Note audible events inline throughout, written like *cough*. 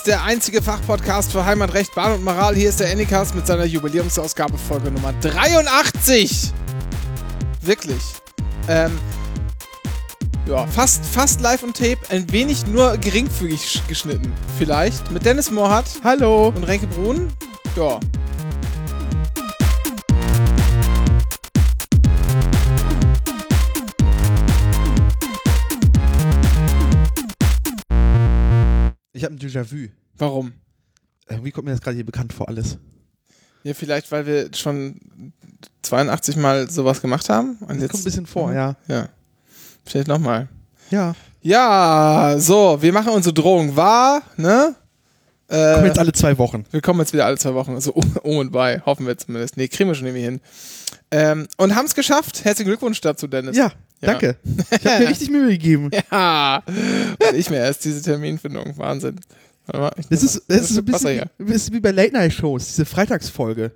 ist der einzige Fachpodcast für Heimatrecht, Bahn und Moral. Hier ist der Anycast mit seiner Jubiläumsausgabe Folge Nummer 83. Wirklich. Ähm, ja, fast, fast live und tape, ein wenig nur geringfügig geschnitten. Vielleicht. Mit Dennis Mohrhardt. Hallo. Und Renke Brun. Ja. Ich habe ein Déjà-vu. Warum? Irgendwie kommt mir das gerade hier bekannt vor, alles. Ja, vielleicht, weil wir schon 82 Mal sowas gemacht haben. Und Das jetzt kommt ein bisschen vor, ja. Ja. Vielleicht nochmal. Ja. Ja, so, wir machen unsere Drohung wahr, ne? Kommen Äh, jetzt alle zwei Wochen. wir kommen jetzt wieder alle zwei Wochen, so um, *laughs* um und bei, hoffen wir zumindest. Nee, kriegen wir schon irgendwie hin. Ähm, und haben es geschafft. Herzlichen Glückwunsch dazu, Dennis. Ja, danke. Ich habe mir *laughs* richtig Mühe gegeben. Ja. Und ich mir erst diese Terminfindung. Wahnsinn. Warte mal, Das ist, das ist so ein bisschen wie, ist wie bei Late-Night-Shows, diese Freitagsfolge.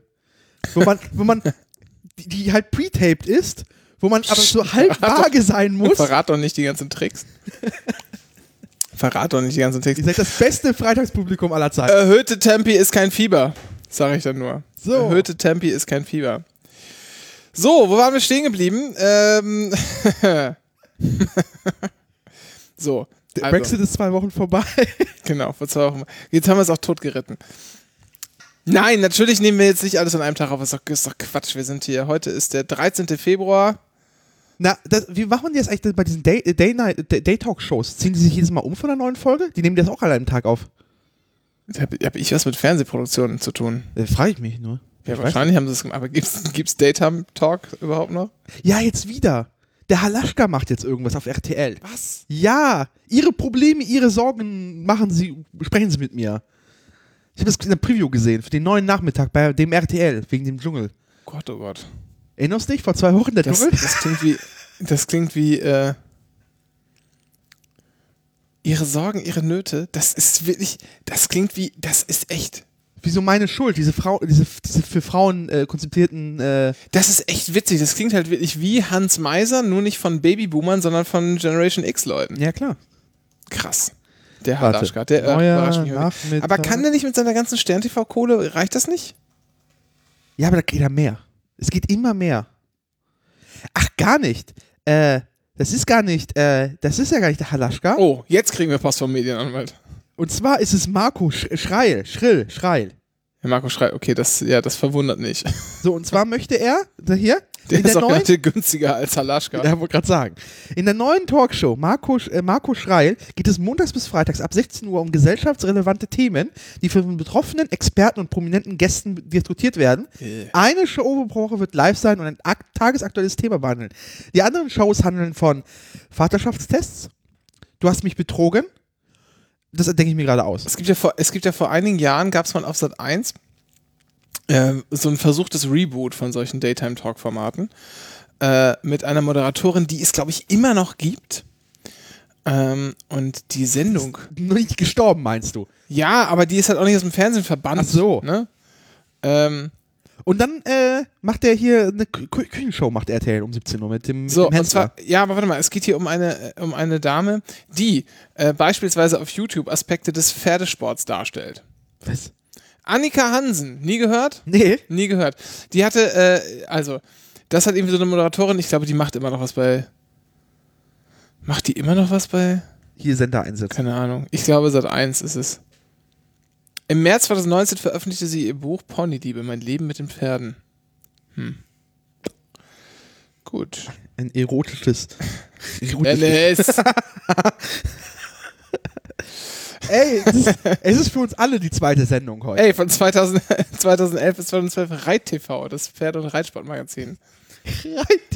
Wo man, wo man die, die halt pre-taped ist, wo man aber so halb vage sein muss. Verrat doch nicht die ganzen Tricks. Verrat doch nicht die ganzen Tricks. Ihr seid das beste Freitagspublikum aller Zeiten. Erhöhte Tempi ist kein Fieber, sage ich dann nur. So. Erhöhte Tempi ist kein Fieber. So, wo waren wir stehen geblieben? Ähm *laughs* so. Der also, Brexit ist zwei Wochen vorbei. *laughs* Genau, vor zwei Wochen. Jetzt haben wir es auch tot geritten. Nein, natürlich nehmen wir jetzt nicht alles an einem Tag auf. Das ist doch, ist doch Quatsch. Wir sind hier. Heute ist der 13. Februar. Na, das, wie machen die das eigentlich bei diesen Day, äh, Day, Day, Day Talk Shows? Ziehen die sich jedes Mal um von der neuen Folge? Die nehmen das auch alle einen Tag auf. Da habe hab ich was mit Fernsehproduktionen zu tun. Äh, Frage ich mich nur. Ja, Ich wahrscheinlich haben sie es gemacht. Aber gibt es *laughs* Daytime Talk überhaupt noch? Ja, jetzt wieder. Der Halaschka macht jetzt irgendwas auf RTL. Was? Ja, ihre Probleme, ihre Sorgen machen sie, sprechen sie mit mir. Ich habe das in der Preview gesehen, für den neuen Nachmittag bei dem RTL, wegen dem Dschungel. Gott, oh Gott. Erinnerst du dich, vor zwei Wochen der Das, Dschungel? das klingt wie. Das klingt wie. Äh, ihre Sorgen, ihre Nöte. Das ist wirklich. Das klingt wie. Das ist echt. Wieso meine Schuld, diese Frau, diese, diese für Frauen äh, konzipierten, äh, Das ist echt witzig. Das klingt halt wirklich wie Hans Meiser, nur nicht von Babyboomern, sondern von Generation X-Leuten. ja klar. Krass. Der Warte. Halaschka, der äh, Neuer überrascht mich heute. Aber kann der nicht mit seiner ganzen Stern-TV-Kohle, reicht das nicht? Ja, aber da geht ja mehr. Es geht immer mehr. Ach, gar nicht. Äh, das ist gar nicht, äh, das ist ja gar nicht der Halaschka. Oh, jetzt kriegen wir Post vom Medienanwalt. Und zwar ist es Marco Sch Schreil, Schrill, Schreil. Herr Marco schreit, okay, das, ja, das verwundert nicht. So, und zwar möchte er, da hier, *laughs* Der in ist der auch neuen, günstiger als Halaschka. Ja, wollte gerade sagen. In der neuen Talkshow Marco, äh, Marco Schreil geht es montags bis freitags ab 16 Uhr um gesellschaftsrelevante Themen, die von betroffenen Experten und prominenten Gästen diskutiert werden. Äh. Eine Show pro Woche wird live sein und ein ak tagesaktuelles Thema behandeln. Die anderen Shows handeln von Vaterschaftstests, du hast mich betrogen, das denke ich mir gerade aus. Es gibt ja vor, es gibt ja vor einigen Jahren, gab es mal auf Sat 1 äh, so ein versuchtes Reboot von solchen Daytime-Talk-Formaten äh, mit einer Moderatorin, die es, glaube ich, immer noch gibt. Ähm, und die Sendung. Noch nicht gestorben, meinst du? Ja, aber die ist halt auch nicht aus dem Fernsehen verbannt. Ach so. Ne? Ähm, Und dann äh, macht er hier eine Kü Kü- Küchenshow, macht RTL um 17 Uhr mit dem, So, mit dem zwar, ja, aber warte mal, es geht hier um eine, äh, um eine Dame, die äh, beispielsweise auf YouTube Aspekte des Pferdesports darstellt. Was? Annika Hansen, nie gehört? Nee. Nie gehört. Die hatte, äh, also, das hat irgendwie so eine Moderatorin, ich glaube, die macht immer noch was bei. Macht die immer noch was bei? Hier Sender einsetzen. Keine Ahnung. Ich glaube, seit 1 ist es. Im März 2019 veröffentlichte sie ihr Buch Ponyliebe, mein Leben mit den Pferden. Hm. Gut. Ein erotisches. erotisches! *laughs* Ey, es ist, es ist für uns alle die zweite Sendung heute. Ey, von 2000, 2011 *laughs* bis 2012 Reit TV, das Pferd- und Reitsportmagazin.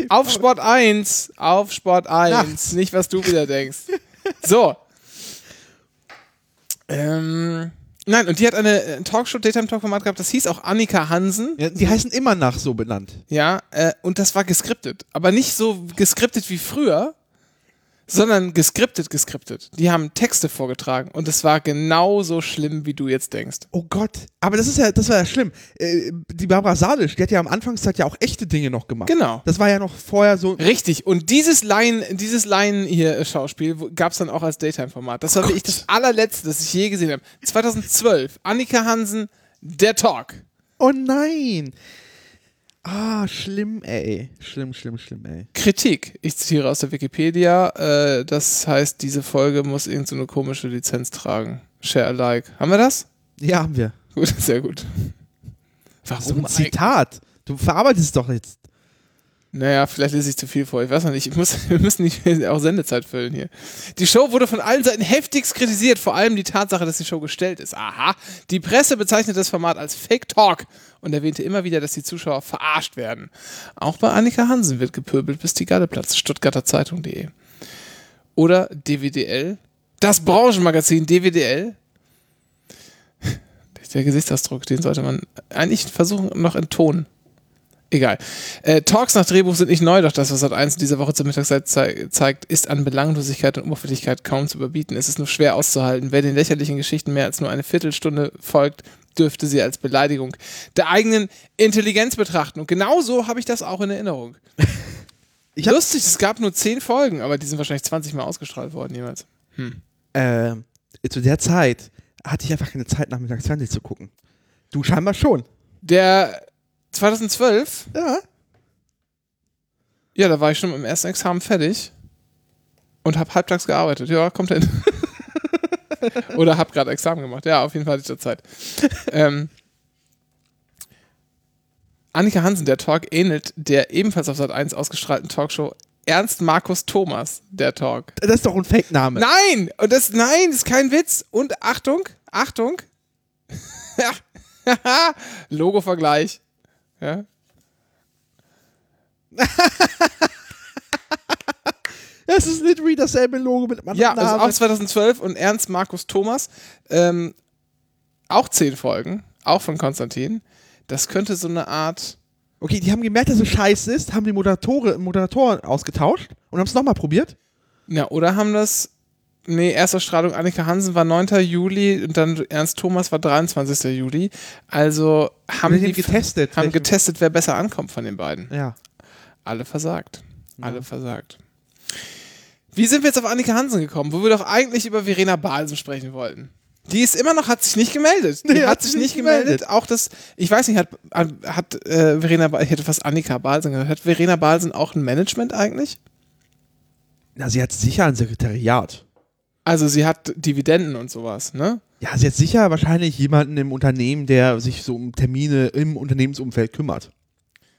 Auf Sport 1, auf Sport 1, Nachts. nicht was du wieder denkst. So. *laughs* Ähm, nein, und die hat eine äh, Talkshow, Daytime-Talk-Format gehabt, das hieß auch Annika Hansen. Ja, die heißen immer nach so benannt. Ja, äh, und das war geskriptet. Aber nicht so geskriptet wie früher, sondern geskriptet, geskriptet. Die haben Texte vorgetragen und es war genauso schlimm, wie du jetzt denkst. Oh Gott, aber das ist ja, das war ja schlimm. Äh, die Barbara Salisch, die hat ja am Anfangszeit ja auch echte Dinge noch gemacht. Genau. Das war ja noch vorher so. Richtig. Und dieses Laien, dieses Laien hier äh, Schauspiel gab es dann auch als Daytime-Format. Das war wirklich das allerletzte, das ich je gesehen habe. 2012. Annika Hansen, der Talk. Oh nein. Ah, schlimm, ey. Schlimm, schlimm, schlimm, ey. Kritik. Ich zitiere aus der Wikipedia. Äh, das heißt, diese Folge muss irgendeine so komische Lizenz tragen. Share alike. Haben wir das? Ja, haben wir. Gut, *laughs* sehr gut. So ein Zitat. Du verarbeitest es doch jetzt. Naja, vielleicht lese ich zu viel vor. Ich weiß noch nicht. Ich muss, *laughs* wir müssen nicht auch Sendezeit füllen hier. Die Show wurde von allen Seiten heftigst kritisiert, vor allem die Tatsache, dass die Show gestellt ist. Aha. Die Presse bezeichnet das Format als Fake Talk und erwähnte immer wieder, dass die Zuschauer verarscht werden. Auch bei Annika Hansen wird gepöbelt, bis die Garde platzt. Stuttgarter Zeitung.de. Oder DWDL. Das Branchenmagazin DWDL. Der Gesichtsausdruck, den sollte man eigentlich versuchen noch enttonen. Egal. Äh, Talks nach Drehbuch sind nicht neu, doch das, was Sat 1 dieser Woche zur Mittagszeit zei zeigt, ist an Belanglosigkeit und Oberflächlichkeit kaum zu überbieten. Es ist nur schwer auszuhalten. Wer den lächerlichen Geschichten mehr als nur eine Viertelstunde folgt, dürfte sie als Beleidigung der eigenen Intelligenz betrachten. Und genau so habe ich das auch in Erinnerung. *laughs* Lustig, es gab nur zehn Folgen, aber die sind wahrscheinlich 20 Mal ausgestrahlt worden jeweils. Hm. Äh, zu der Zeit hatte ich einfach keine Zeit, nachmittags Fernsehen zu gucken. Du scheinbar schon. Der 2012? Ja. Ja, da war ich schon mit dem ersten Examen fertig und habe halbtags gearbeitet. Ja, kommt hin. *laughs* Oder habe gerade Examen gemacht. Ja, auf jeden Fall hatte ich da Zeit. ähm, Annika Hansen, der Talk, ähnelt der ebenfalls auf Sat 1 ausgestrahlten Talkshow Ernst Markus Thomas, der Talk. Das ist doch ein Fake-Name. Nein! Und das, nein, das ist kein Witz. Und Achtung, Achtung. *laughs* Logo-Vergleich. Ja. *laughs* Es ist literally dasselbe Logo mit einem Ja, anderen also Namen. auch 2012 und Ernst Markus Thomas. Ähm, auch zehn Folgen, auch von Konstantin. Das könnte so eine Art. Okay, die haben gemerkt, dass es scheiße ist, haben die Moderatore, Moderatoren ausgetauscht und haben es nochmal probiert. Ja, oder haben das. Nee, Erstausstrahlung Annika Hansen war 9. Juli und dann Ernst Thomas war 23. Juli. Also haben die getestet. haben getestet, wer besser ankommt von den beiden. ja. Alle versagt. Alle versagt. Wie sind wir jetzt auf Annika Hansen gekommen, wo wir doch eigentlich über Verena Balsen sprechen wollten? Die ist immer noch, hat sich nicht gemeldet. *laughs* Die Nee, hat sich nicht gemeldet. Auch das, ich weiß nicht, hat, hat äh, Verena, ich hätte fast Annika Balsen gesagt, hat Verena Balsen auch ein Management eigentlich? Na, sie hat sicher ein Sekretariat. Also sie hat Dividenden und sowas, ne? Ja, sie hat sicher wahrscheinlich jemanden im Unternehmen, der sich so um Termine im Unternehmensumfeld kümmert.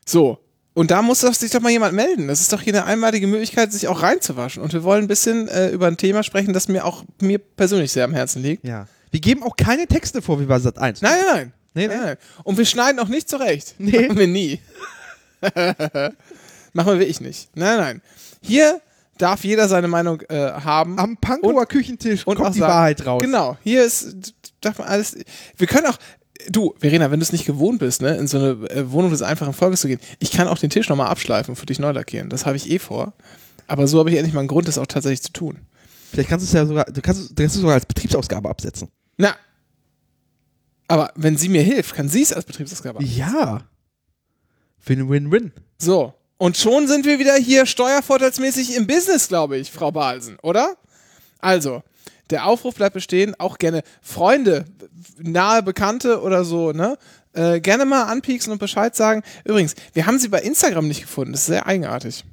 So. Und da muss doch sich doch mal jemand melden. Das ist doch hier eine einmalige Möglichkeit, sich auch reinzuwaschen. Und wir wollen ein bisschen äh, über ein Thema sprechen, das mir auch mir persönlich sehr am Herzen liegt. Ja. Wir geben auch keine Texte vor wie bei Sat 1. Nein, nein, nein. Nee, Nein, nein. Und wir schneiden auch nicht zurecht. Nee. Machen wir nie. *laughs* Machen wir wirklich nicht. Nein, nein. Hier darf jeder seine Meinung äh, haben. Am Pankower Küchentisch und kommt die sagen- Wahrheit raus. Genau, hier ist, darf man alles. Wir können auch. Du, Verena, wenn du es nicht gewohnt bist, ne, in so eine äh, Wohnung des einfachen Volkes zu gehen, ich kann auch den Tisch nochmal abschleifen und für dich neu lackieren. Das habe ich eh vor. Aber so habe ich endlich mal einen Grund, das auch tatsächlich zu tun. Vielleicht kannst du es ja sogar, du kannst, es- du kannst es sogar als Betriebsausgabe absetzen. Na. Aber wenn sie mir hilft, kann sie es als Betriebsausgabe. Ja. Win-win-win. So. Und schon sind wir wieder hier steuervorteilsmäßig im Business, glaube ich, Frau Balsen, oder? Also, der Aufruf bleibt bestehen, auch gerne Freunde, nahe Bekannte oder so, ne? Äh, gerne mal anpieksen und Bescheid sagen. Übrigens, wir haben sie bei Instagram nicht gefunden. Das ist sehr eigenartig.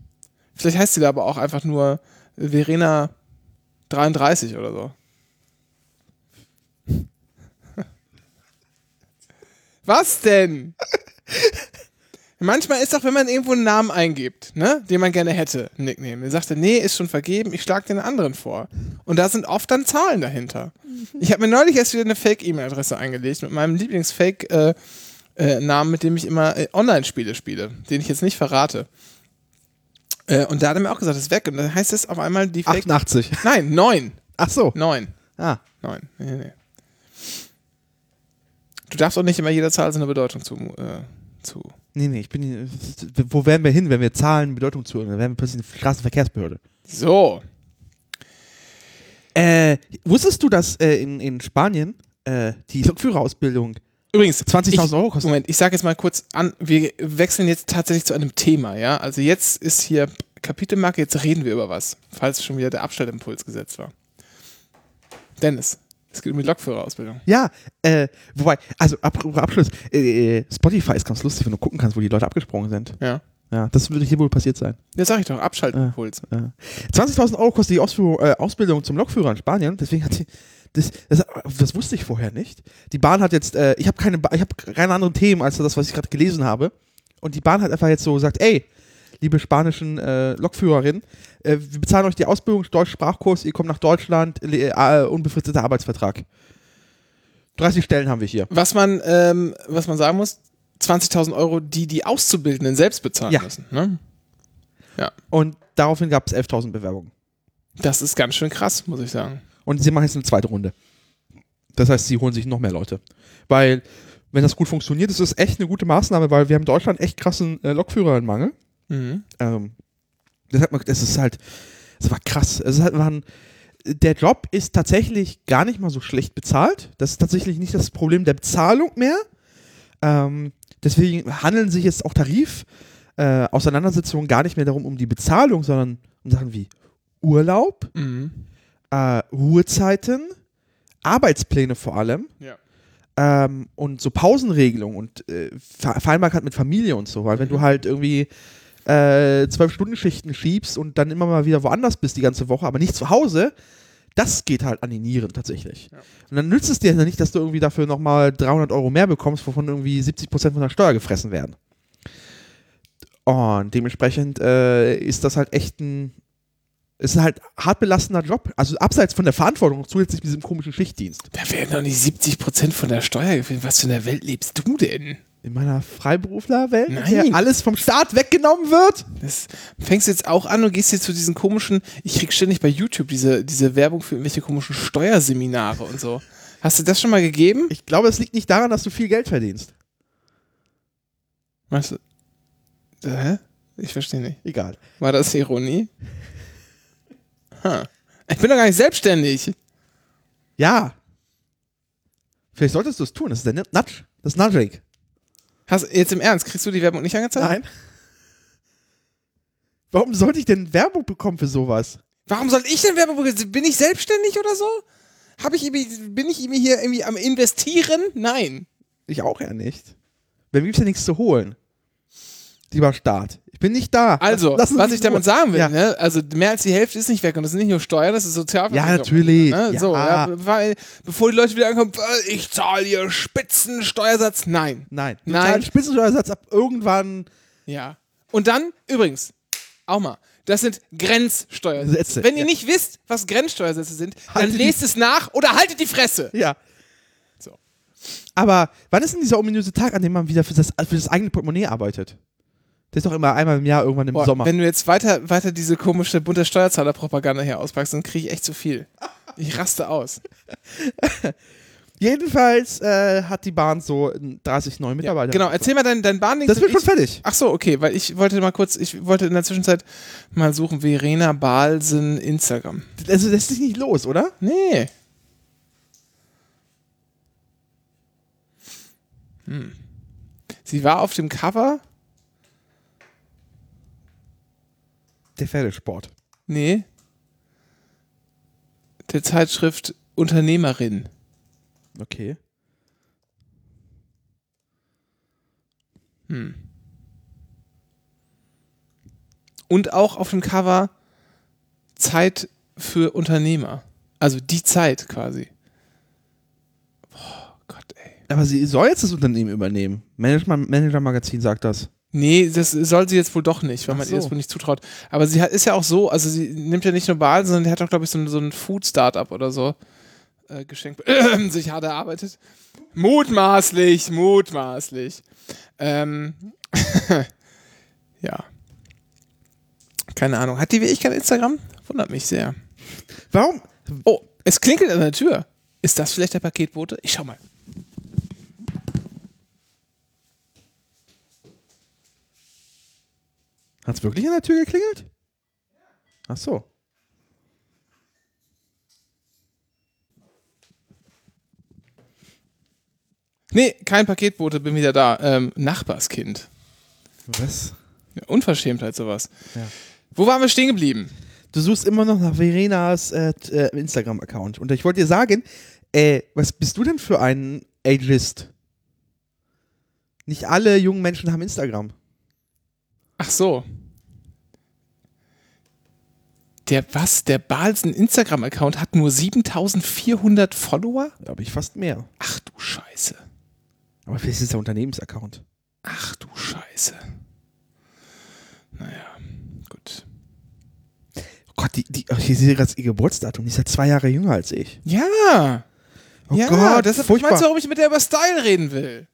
Vielleicht heißt sie da aber auch einfach nur Verena 33 oder so. *laughs* Was denn? *laughs* Manchmal ist doch, wenn man irgendwo einen Namen eingibt, ne, den man gerne hätte, einen Nickname, dann sagt er, nee, ist schon vergeben, ich schlage den anderen vor. Und da sind oft dann Zahlen dahinter. Ich habe mir neulich erst wieder eine Fake-E-Mail-Adresse eingelegt mit meinem Lieblings-Fake-Namen, mit dem ich immer äh, Online-Spiele spiele, den ich jetzt nicht verrate. Äh, und da hat er mir auch gesagt, das ist weg. Und dann heißt es auf einmal die Fake. 88. Nein, neun. Ach so. Neun. Ah. Neun. Nee, nee. Du darfst auch nicht immer jeder Zahl so eine Bedeutung zu. Äh, zu. Nee, nee, ich bin. Wo wären wir hin, wenn wir Zahlen Bedeutung zuhören? Dann wären wir plötzlich eine Straßenverkehrsbehörde. So. Äh, wusstest du, dass äh, in, in Spanien äh, die Lokführerausbildung Übrigens, 20.000 ich- Euro kostet? Moment, ich sage jetzt mal kurz an, wir wechseln jetzt tatsächlich zu einem Thema, ja? Also jetzt ist hier Kapitelmarke, jetzt reden wir über was, falls schon wieder der Abstellimpuls gesetzt war. Dennis, es geht um die Lokführerausbildung. Ja, äh, wobei, also Ab Abschluss, äh, Spotify ist ganz lustig, wenn du gucken kannst, wo die Leute abgesprungen sind. Ja. Ja, das würde hier wohl passiert sein. Jetzt sag ich doch, Abschaltimpuls. Ja. 20.000 Euro kostet die Ausführung, äh, Ausbildung zum Lokführer in Spanien. Deswegen hat sie. Das, das, das wusste ich vorher nicht. Die Bahn hat jetzt, äh, ich habe keine, ich habe keine anderen Themen als das, was ich gerade gelesen habe. Und die Bahn hat einfach jetzt so gesagt, ey, liebe spanischen äh, Lokführerinnen, äh, wir bezahlen euch die Ausbildung, Deutsch-Sprachkurs, ihr kommt nach Deutschland, äh, unbefristeter Arbeitsvertrag. 30 Stellen haben wir hier. Was man, ähm, was man sagen muss, 20.000 Euro, die die Auszubildenden selbst bezahlen Ja. müssen. Ne? Und daraufhin gab es 11.000 Bewerbungen. Das ist ganz schön krass, muss ich sagen. Und sie machen jetzt eine zweite Runde. Das heißt, sie holen sich noch mehr Leute. Weil, wenn das gut funktioniert, ist das echt eine gute Maßnahme, weil wir haben in Deutschland echt krassen äh, Lokführermangel. Mhm. Ähm, das, hat man, das ist halt, das war krass. Es halt, man, der Job ist tatsächlich gar nicht mal so schlecht bezahlt. Das ist tatsächlich nicht das Problem der Bezahlung mehr. Ähm, deswegen handeln sich jetzt auch Tarif äh, Auseinandersetzungen gar nicht mehr darum um die Bezahlung, sondern um Sachen wie Urlaub, Mhm. äh, Ruhezeiten, Arbeitspläne vor allem Ja. ähm, und so Pausenregelungen und äh, Ver Vereinbarkeit mit Familie und so, weil wenn du halt irgendwie äh, zwölf Stunden Schichten schiebst und dann immer mal wieder woanders bist die ganze Woche, aber nicht zu Hause, das geht halt an die Nieren tatsächlich. Ja. Und dann nützt es dir ja nicht, dass du irgendwie dafür nochmal 300 Euro mehr bekommst, wovon irgendwie 70 Prozent von der Steuer gefressen werden. Und dementsprechend äh, ist das halt echt ein, ist halt hart belastender Job. Also abseits von der Verantwortung zusätzlich mit diesem komischen Schichtdienst. Da werden doch nicht 70% von der Steuer gefehlt. Was für eine Welt lebst du denn? In meiner Freiberuflerwelt, in Nein. der alles vom Staat weggenommen wird. Das fängst du jetzt auch an und gehst jetzt zu diesen komischen, ich krieg ständig bei YouTube diese, diese Werbung für irgendwelche komischen Steuerseminare und so. Hast du das schon mal gegeben? Ich glaube, es liegt nicht daran, dass du viel Geld verdienst. Weißt du? Hä? Ich verstehe nicht. Egal. War das Ironie? Ha. Ich bin doch gar nicht selbstständig. Ja. Vielleicht solltest du es tun. Das ist der Nudge. Das ist Nudging. Hast, jetzt im Ernst, kriegst du die Werbung nicht angezeigt? Nein. Warum sollte ich denn Werbung bekommen für sowas? Warum soll ich denn Werbung bekommen? Bin ich selbstständig oder so? Hab ich bin ich irgendwie hier irgendwie am Investieren? Nein. Ich auch ja nicht. Bei mir gibt es ja nichts zu holen. Lieber Staat. Ich bin nicht da. Also, Lass was ich damit sagen will, Ja. ne? also mehr als die Hälfte ist nicht weg und das sind nicht nur Steuern, das ist Sozialversicherung. Ja, natürlich. Ne? Ja. So, ja, weil, bevor die Leute wieder ankommen, äh, ich zahle hier Spitzensteuersatz. Nein. Nein. Du Nein. Spitzensteuersatz ab irgendwann. Ja. Und dann, übrigens, auch mal, das sind Grenzsteuersätze. Sätze, Wenn ihr nicht wisst, was Grenzsteuersätze sind, dann Haltet die- lest es nach oder haltet die Fresse. Ja. So. Aber wann ist denn dieser ominöse Tag, an dem man wieder für das, für das eigene Portemonnaie arbeitet? Das ist doch immer einmal im Jahr irgendwann im Boah, Sommer. wenn du jetzt weiter, weiter diese komische bunte Steuerzahlerpropaganda hier auspackst, dann kriege ich echt zu viel. Ich raste aus. *laughs* Jedenfalls äh, hat die Bahn so 30 neue Mitarbeiter. Genau, erzähl mal dein, dein Bahnding. Das wird schon fertig. Ach so, okay, weil ich wollte mal kurz, ich wollte in der Zwischenzeit mal suchen, Verena Balsen Instagram. Also das ist nicht los, oder? Nee. Hm. Sie war auf dem Cover. Der Pferdesport. Nee. Der Zeitschrift Unternehmerin. Okay. Und auch auf dem Cover Zeit für Unternehmer. Also die Zeit quasi. Boah, Gott, ey. Aber sie soll jetzt das Unternehmen übernehmen. Manager, Manager Magazin sagt das. Nee, das soll sie jetzt wohl doch nicht, weil Ach man ihr das wohl nicht zutraut. Aber sie hat, ist ja auch so, also sie nimmt ja nicht nur Baal, sondern die hat auch, glaube ich, so ein, so ein Food-Startup oder so äh, geschenkt, *clears throat* sich hart erarbeitet. Mutmaßlich, mutmaßlich. Ähm, *laughs* ja. Keine Ahnung. Hat die wie ich kein Instagram? Wundert mich sehr. Warum? Oh, es klingelt an der Tür. Ist das vielleicht der Paketbote? Ich schau mal. Hat es wirklich an der Tür geklingelt? Ach so. Nee, kein Paketbote, bin wieder da. Ähm, Nachbarskind. Was? Ja, Unverschämtheit sowas. Ja. Wo waren wir stehen geblieben? Du suchst immer noch nach Verenas äh, äh Instagram-Account. Und ich wollte dir sagen, äh, was bist du denn für ein Ageist? Nicht alle jungen Menschen haben Instagram. Ach so. Der was? Der Balsen Instagram-Account hat nur 7400 Follower? Da habe ich fast mehr. Ach du Scheiße. Aber vielleicht ist es der Unternehmensaccount. Ach du Scheiße. Naja, gut. Oh Gott, die, die, ich sehe gerade ihr Geburtsdatum. Die ist ja zwei Jahre jünger als ich. Ja. Oh ja, Gott, deshalb furchtbar. meinst du, warum ich mit der über Style reden will?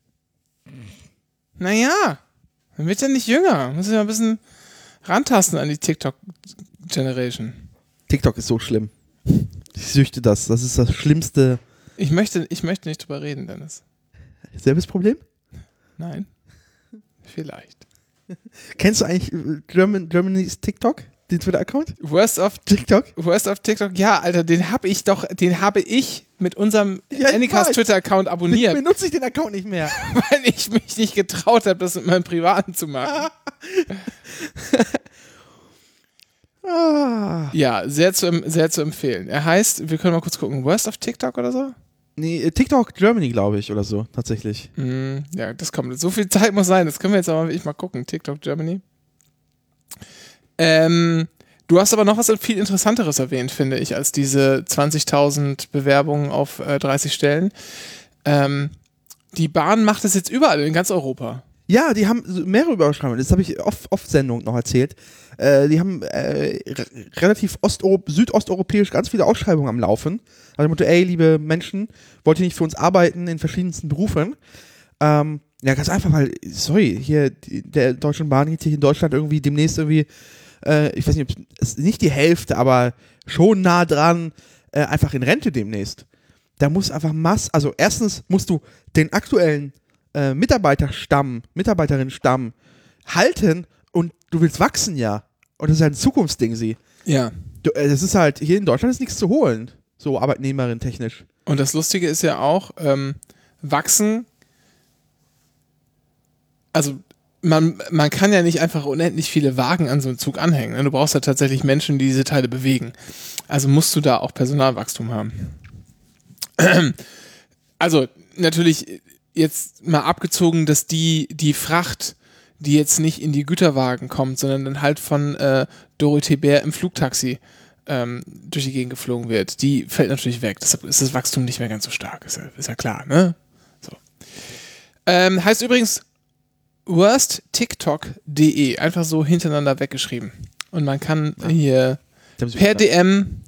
Naja, dann wird ja nicht jünger. Muss ich mal ein bisschen rantasten an die TikTok-Generation. TikTok ist so schlimm. Ich süchte das. Das ist das schlimmste Ich möchte, ich möchte nicht drüber reden, Dennis. Serviceproblem. Nein. Vielleicht. Kennst du eigentlich äh, German, Germany's TikTok? Den Twitter-Account? Worst of TikTok? Worst of TikTok, ja, Alter, den habe ich doch, den habe ich mit unserem Ja, ich Anycast. Twitter-Account abonniert, Benutze ich den Account nicht mehr. *laughs* weil ich mich nicht getraut habe, das mit meinem Privaten zu machen. Ah. *laughs* Ja, sehr zu, sehr zu empfehlen. Er heißt, wir können mal kurz gucken, Worst of TikTok oder so? Nee, äh, TikTok Germany, glaube ich, oder so, tatsächlich. Hm, ja, das kommt. So viel Zeit muss sein. Das können wir jetzt aber wirklich mal gucken. TikTok Germany. Ähm, du hast aber noch was viel Interessanteres erwähnt, finde ich, als diese 20.000 Bewerbungen auf äh, 30 Stellen. Ähm, die Bahn macht das jetzt überall in ganz Europa. Ja, die haben mehrere Überschreibungen. Das habe ich oft, oft Sendung noch erzählt. Äh, die haben äh, re- relativ osteu südosteuropäisch ganz viele Ausschreibungen am Laufen. Also Motto, ey, liebe Menschen, wollt ihr nicht für uns arbeiten in verschiedensten Berufen? Ähm, ja, ganz einfach, weil, sorry, hier der Deutschen Bahn geht hier in Deutschland irgendwie demnächst irgendwie, äh, ich weiß nicht, ob es nicht die Hälfte, aber schon nah dran, äh, einfach in Rente demnächst. Da muss einfach Mass, also erstens musst du den aktuellen äh, Mitarbeiterstamm, Mitarbeiterinnenstamm halten und du willst wachsen, ja. Und das ist halt ein Zukunftsding, sie. Ja. Du, äh, das ist halt, hier in Deutschland ist nichts zu holen. So Arbeitnehmerin technisch. Und das Lustige ist ja auch, ähm, wachsen, also man, man kann ja nicht einfach unendlich viele Wagen an so einen Zug anhängen. ne? Du brauchst ja tatsächlich Menschen, die diese Teile bewegen. Also musst du da auch Personalwachstum haben. *clears throat* Also natürlich jetzt mal abgezogen, dass die, die Fracht, die jetzt nicht in die Güterwagen kommt, sondern dann halt von äh, Dorothee Bär im Flugtaxi ähm, durch die Gegend geflogen wird, die fällt natürlich weg. Deshalb ist das Wachstum nicht mehr ganz so stark. Ist ja, ist ja klar, ne? So. Ähm, heißt übrigens worsttiktok.de. Einfach so hintereinander weggeschrieben. Und man kann hier Da muss ich per DM,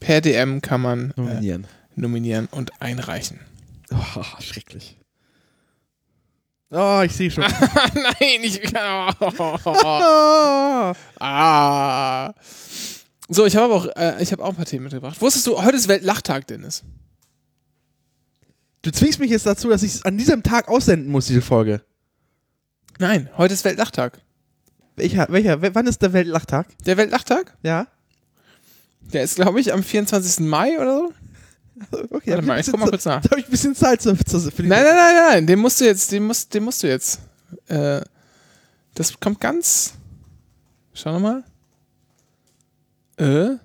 per DM kann man äh, nominieren. nominieren und einreichen. Oh, schrecklich. Oh, ich sehe schon. *laughs* Nein, ich. Oh. *laughs* Ah. Ah. So, ich habe auch, äh, ich habe auch ein paar Themen mitgebracht. Wusstest du, heute ist Weltlachtag, Dennis? Du zwingst mich jetzt dazu, dass ich es an diesem Tag aussenden muss, diese Folge. Nein, heute ist Weltlachtag. Welcher, welcher, wann ist der Weltlachtag? Der Weltlachtag? Ja? Der ist, glaube ich, am 24. Mai oder so. Okay, Warte mal, ich guck mal kurz nach. Da habe ich ein bisschen Zeit zu, zu, für die Nein, nein, nein, nein, den musst du jetzt, den musst, den musst du jetzt. Äh, das kommt ganz. Schau nochmal. Äh,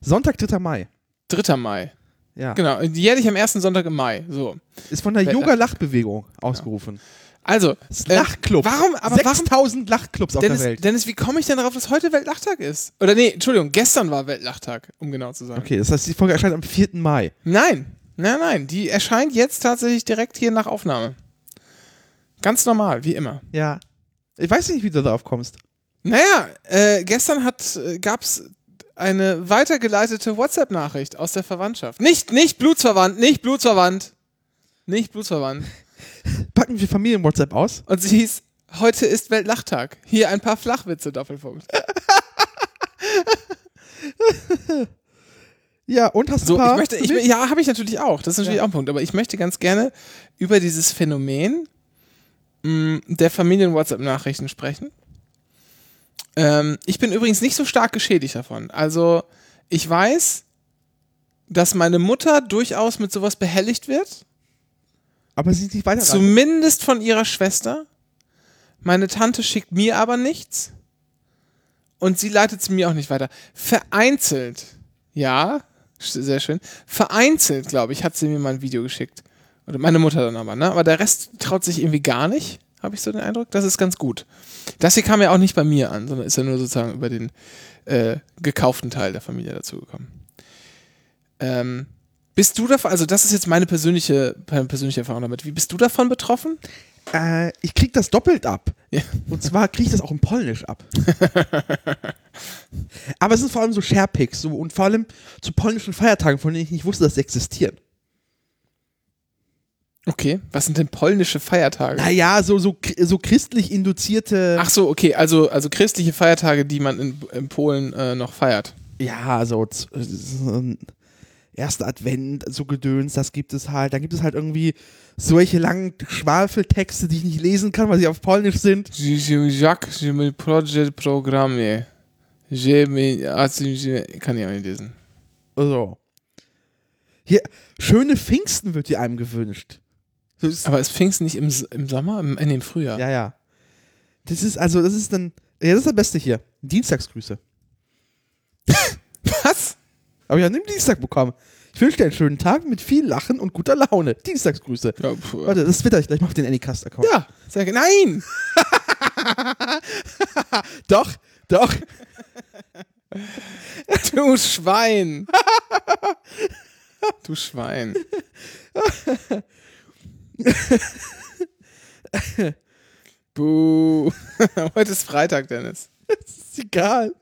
Sonntag, 3. Mai. 3. Mai. Ja. Genau, jährlich am ersten Sonntag im Mai. So. Ist von der Yoga-Lachbewegung ausgerufen. Also, äh, Lachclub. warum, aber warum 6000 Lachclubs auf Dennis, der Welt. Dennis, wie komme ich denn darauf, dass heute Weltlachtag ist? Oder nee, Entschuldigung, gestern war Weltlachtag, um genau zu sein. Okay, das heißt, die Folge erscheint am 4. Mai. Nein, nein, nein, die erscheint jetzt tatsächlich direkt hier nach Aufnahme. Ganz normal, wie immer. Ja. Ich weiß nicht, wie du darauf kommst. Naja, äh, gestern hat, äh, gab's eine weitergeleitete WhatsApp-Nachricht aus der Verwandtschaft. Nicht, nicht blutsverwandt, nicht blutsverwandt. Nicht blutsverwandt. Packen wir Familien-WhatsApp aus? Und sie hieß, heute ist Weltlachtag. Hier ein paar Flachwitze, Doppelpunkt. *laughs* Ja, und hast du So, ein paar ich möchte, ich, ja, habe ich natürlich auch. Das ist natürlich Ja. auch ein Punkt. Aber ich möchte ganz gerne über dieses Phänomen mh, der Familien-WhatsApp-Nachrichten sprechen. Ähm, ich bin übrigens nicht so stark geschädigt davon. Also, ich weiß, dass meine Mutter durchaus mit sowas behelligt wird. Aber sie ist nicht weiter. Zumindest von ihrer Schwester. Meine Tante schickt mir aber nichts. Und sie leitet es mir auch nicht weiter. Vereinzelt, ja, sehr schön. Vereinzelt, glaube ich, hat sie mir mal ein Video geschickt. Oder meine Mutter dann aber, ne? Aber der Rest traut sich irgendwie gar nicht, habe ich so den Eindruck. Das ist ganz gut. Das hier kam ja auch nicht bei mir an, sondern ist ja nur sozusagen über den äh, gekauften Teil der Familie dazugekommen. Ähm, bist du davon, also das ist jetzt meine persönliche, meine persönliche Erfahrung damit. Wie bist du davon betroffen? Äh, ich krieg das doppelt ab. Ja. Und zwar krieg ich das auch in Polnisch ab. *laughs* Aber es sind vor allem so Sharepics so, und vor allem zu polnischen Feiertagen, von denen ich nicht wusste, dass sie existieren. Okay, was sind denn polnische Feiertage? Naja, so, so, so christlich induzierte. Ach so, okay, also, also christliche Feiertage, die man in, in Polen äh, noch feiert. Ja, so, so erster Advent, so Gedöns, das gibt es halt. Dann gibt es halt irgendwie solche langen Schwafeltexte, die ich nicht lesen kann, weil sie auf Polnisch sind. Jak project programie. Kann ich auch nicht lesen. So. Hier, schöne Pfingsten wird dir einem gewünscht. So ist, Aber ist Pfingsten nicht im, im Sommer? Im, in dem Frühjahr? ja, ja. Das ist, also, das ist dann, ja, das ist das Beste hier. Dienstagsgrüße. *laughs* Was? Aber ich habe einen Dienstag bekommen. Ich wünsche dir einen schönen Tag mit viel Lachen und guter Laune. Dienstagsgrüße. Ja, pf, Warte, das twitter ich gleich mal auf den Anycast-Account. ja sehr Nein! *laughs* Doch, doch. *laughs* Du Schwein! Du Schwein. *laughs* Buh. Heute ist Freitag, Dennis. Ist egal.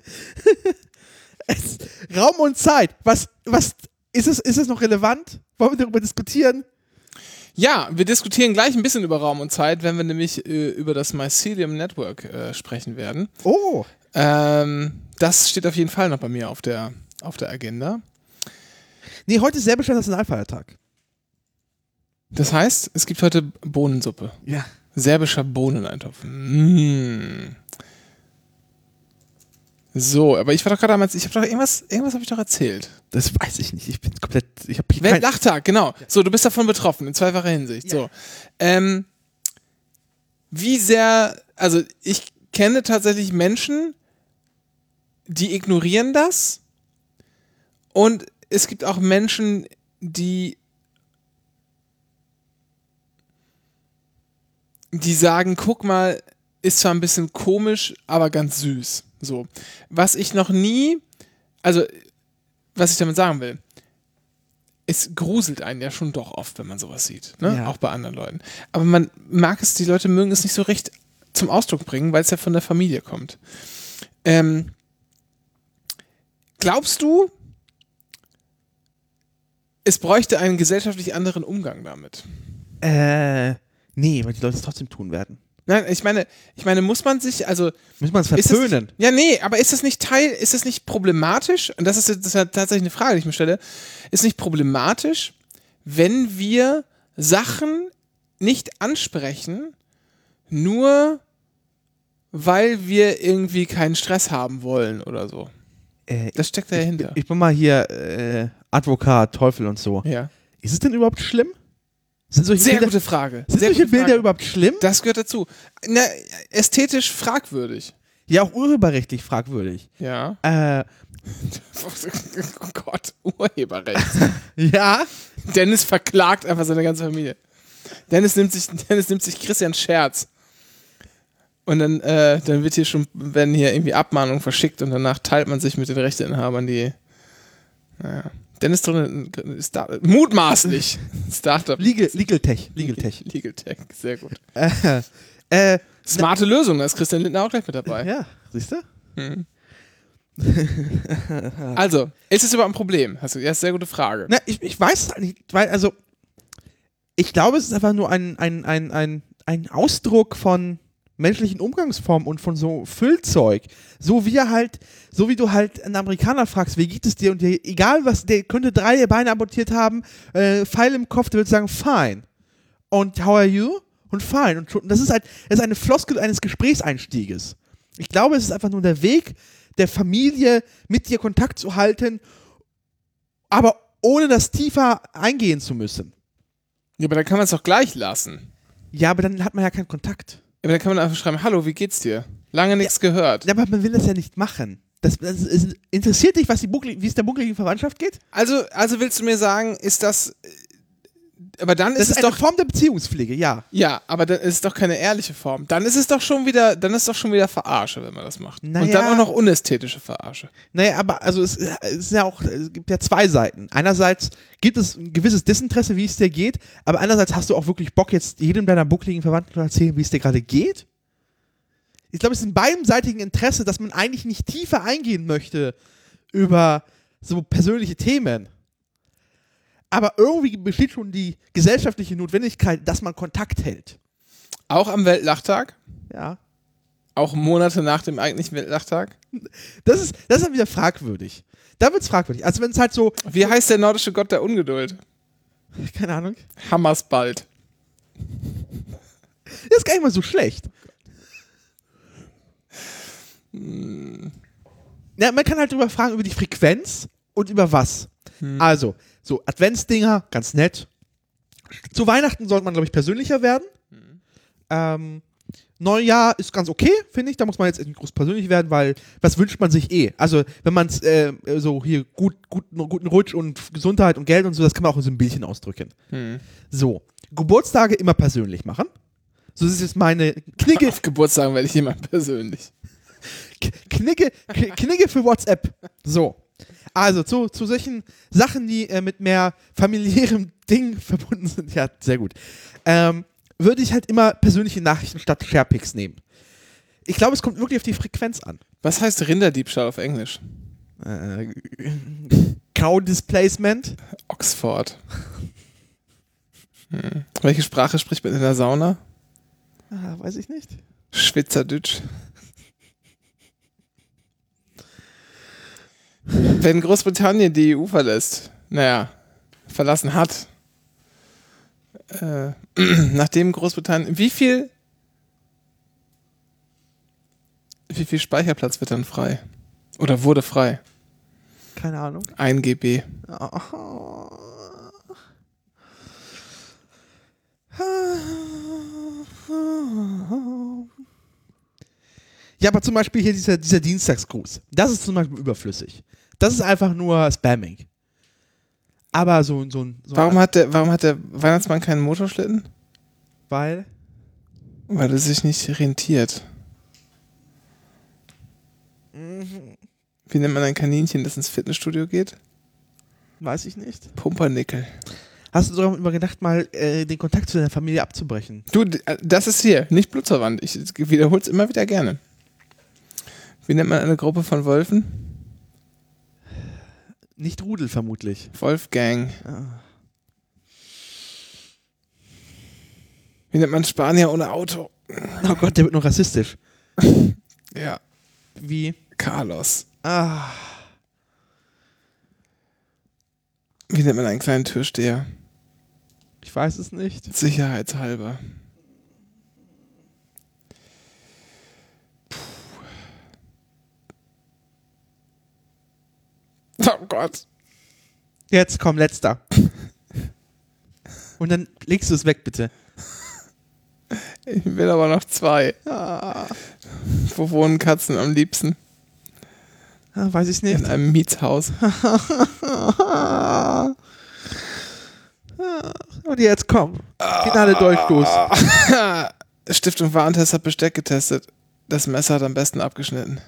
Es, Raum und Zeit. Was, was, ist es, ist es noch relevant? Wollen wir darüber diskutieren? Ja, wir diskutieren gleich ein bisschen über Raum und Zeit, wenn wir nämlich äh, über das Mycelium Network äh, sprechen werden. Oh. Ähm, das steht auf jeden Fall noch bei mir auf der, auf der Agenda. Nee, heute ist serbischer Nationalfeiertag. Das heißt, es gibt heute Bohnensuppe. Ja. Serbischer Bohneneintopf. Mm. So, aber ich war doch gerade damals, ich habe doch irgendwas, irgendwas habe ich doch erzählt. Das weiß ich nicht. Ich bin komplett. Ich habe kein. Weltlachtag, genau. So, du bist davon betroffen, in zweifacher Hinsicht. Ja. So. Ähm, wie sehr, also ich kenne tatsächlich Menschen, die ignorieren das. Und es gibt auch Menschen, die die sagen, guck mal, ist zwar ein bisschen komisch, aber ganz süß. So. Was ich noch nie, also, was ich damit sagen will, es gruselt einen ja schon doch oft, wenn man sowas sieht. Ne? Ja. Auch bei anderen Leuten. Aber man mag es, die Leute mögen es nicht so recht zum Ausdruck bringen, weil es ja von der Familie kommt. Ähm, glaubst du, es bräuchte einen gesellschaftlich anderen Umgang damit? Äh. Nee, weil die Leute es trotzdem tun werden. Nein, ich meine, ich meine, muss man sich, also Muss man es das, verpönen? ja, nee, aber ist das nicht Teil, ist das nicht problematisch? Und das ist, das ist ja tatsächlich eine Frage, die ich mir stelle. Ist nicht problematisch, wenn wir Sachen nicht ansprechen, nur weil wir irgendwie keinen Stress haben wollen oder so? Äh, Das steckt dahinter. ich bin mal hier äh, Advokat, Teufel und so. ja. Ist es denn überhaupt schlimm? Sind solche Sehr Bilder, gute Frage. sind Sehr solche Bilder Frage. überhaupt schlimm? Das gehört dazu. Na, ästhetisch fragwürdig. Ja, auch urheberrechtlich fragwürdig. Ja. Äh, *laughs* Oh Gott, Urheberrecht. *laughs* ja. Dennis verklagt einfach seine ganze Familie. Dennis nimmt sich, Dennis nimmt sich Christian Scherz. Und dann, äh, dann wird hier schon, werden hier irgendwie Abmahnungen verschickt und danach teilt man sich mit den Rechteinhabern die. Naja. Dennis drin ist da, mutmaßlich *laughs* Startup. Legal, Legal Tech. Legal Tech. Legal Tech, sehr gut. Äh, äh, Smarte Lösung, da ist Christian Lindner auch gleich mit dabei. ja, siehst du? *laughs* Also, ist es überhaupt ein Problem? Hast du, ja, sehr gute Frage. Na, ich, ich weiß es halt nicht, weil, also, ich glaube, es ist einfach nur ein, ein, ein, ein, ein Ausdruck von menschlichen Umgangsformen und von so Füllzeug. So wie er halt, so wie du halt einen Amerikaner fragst, wie geht es dir? Und der, egal was, der könnte drei Beine abortiert haben, äh, Pfeil im Kopf, der würde sagen, fine. Und how are you? Und fine. Und das ist halt, das ist eine Floskel eines Gesprächseinstieges. Ich glaube, es ist einfach nur der Weg der Familie, mit dir Kontakt zu halten, aber ohne das tiefer eingehen zu müssen. Ja, aber dann kann man es doch gleich lassen. Ja, aber dann hat man ja keinen Kontakt. Ja, aber dann kann man einfach schreiben, hallo, wie geht's dir? Lange nichts gehört. Ja, aber man will das ja nicht machen. Das, das ist, interessiert dich, was die bucklig, wie es der buckligen Verwandtschaft geht? Also, also willst du mir sagen, ist das. Aber dann Das ist ist es eine doch. Form der Beziehungspflege, ja. Ja, aber dann ist es doch keine ehrliche Form. Dann ist es doch schon wieder, dann ist doch schon wieder Verarsche, wenn man das macht. Und Naja. dann auch noch unästhetische Verarsche. Naja, aber also es, es ist ja auch, es gibt ja zwei Seiten. Einerseits gibt es ein gewisses Desinteresse, wie es dir geht, aber andererseits hast du auch wirklich Bock, jetzt jedem deiner buckligen Verwandten zu erzählen, wie es dir gerade geht. Ich glaube, es ist in beidem seitigen Interesse, dass man eigentlich nicht tiefer eingehen möchte über so persönliche Themen. Aber irgendwie besteht schon die gesellschaftliche Notwendigkeit, dass man Kontakt hält. Auch am Weltlachtag? Ja. Auch Monate nach dem eigentlichen Weltlachtag? Das ist, das ist dann wieder fragwürdig. Da wird es fragwürdig. Also wenn es halt so, Wie heißt der nordische Gott der Ungeduld? keine Ahnung, Hammersbald. das ist gar nicht mal so schlecht. Ja, man kann halt drüber fragen, über die Frequenz und über was. Also, so Adventsdinger, ganz nett. Zu Weihnachten sollte man, glaube ich, persönlicher werden. Ähm, Neujahr ist ganz okay, finde ich. Da muss man jetzt nicht groß persönlich werden, weil was wünscht man sich eh? Also, wenn man es äh, so hier gut, gut, guten Rutsch und Gesundheit und Geld und so, das kann man auch in so ein Bildchen ausdrücken. So, Geburtstage immer persönlich machen. So das ist jetzt meine Knicke, Auf Geburtstagen werde ich jemand persönlich. K- Knigge, K- Knigge für WhatsApp. So. Also zu, zu solchen Sachen, die äh, mit mehr familiärem *laughs* Ding verbunden sind. Ja, sehr gut. Ähm, würde ich halt immer persönliche Nachrichten statt Sharepics nehmen. Ich glaube, es kommt wirklich auf die Frequenz an. Was heißt Rinderdiebstahl auf Englisch? Äh, Cow Displacement. Oxford. Hm. Welche Sprache spricht man in der Sauna? Ah, weiß ich nicht. Schweizerdeutsch. Wenn Großbritannien die EU verlässt, naja, verlassen hat, äh, *clears throat* nachdem Großbritannien, wie viel, wie viel Speicherplatz wird dann frei? Oder wurde frei? Keine Ahnung. 1 GB. Ja, aber zum Beispiel hier dieser, dieser Dienstagsgruß. Das ist zum Beispiel überflüssig. Das ist einfach nur Spamming. Aber so, so ein. So Warum hat der, warum hat der Weihnachtsmann keinen Motorschlitten? Weil. Weil es sich nicht rentiert. Wie nennt man ein Kaninchen, das ins Fitnessstudio geht? Weiß ich nicht. Pumpernickel. Hast du darüber gedacht, mal äh, den Kontakt zu deiner Familie abzubrechen? Du, äh, das ist hier, nicht Blutsverwandt. Ich wiederhole es immer wieder gerne. Wie nennt man eine Gruppe von Wölfen? Nicht Rudel vermutlich. Wolfgang. Wie nennt man Spanier ohne Auto? Oh Gott, der wird noch rassistisch. *laughs* Ja, Wie? Carlos. Ah. Wie nennt man einen kleinen Türsteher? Ich weiß es nicht. Sicherheitshalber. Oh Gott. Jetzt komm, letzter. Und dann legst du es weg, bitte. Ich will aber noch zwei. Ah, Wo wohnen Katzen am liebsten? ah, weiß ich In nicht. einem Mietshaus. *laughs* Und jetzt komm. Finale Dolchstoß. *laughs* Stiftung Warentest hat Besteck getestet. Das Messer hat am besten abgeschnitten.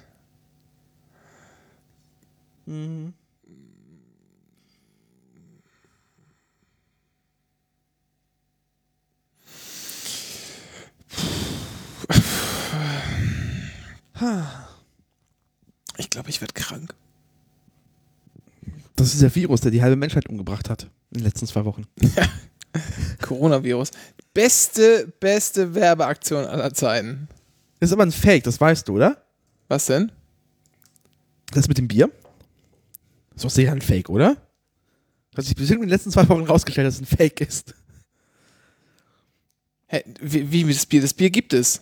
Ich glaube, ich werde krank. Das ist der Virus, der die halbe Menschheit umgebracht hat in den letzten zwei Wochen. *laughs* Coronavirus. Beste, beste Werbeaktion aller Zeiten. Das ist aber ein Fake, das weißt du, oder? Was denn? Das mit dem Bier? Das ist doch sicher ein Fake, oder? Hat sich bestimmt in den letzten zwei Wochen rausgestellt, dass es ein Fake ist. Hä, wie, wie das Bier? Das Bier gibt es.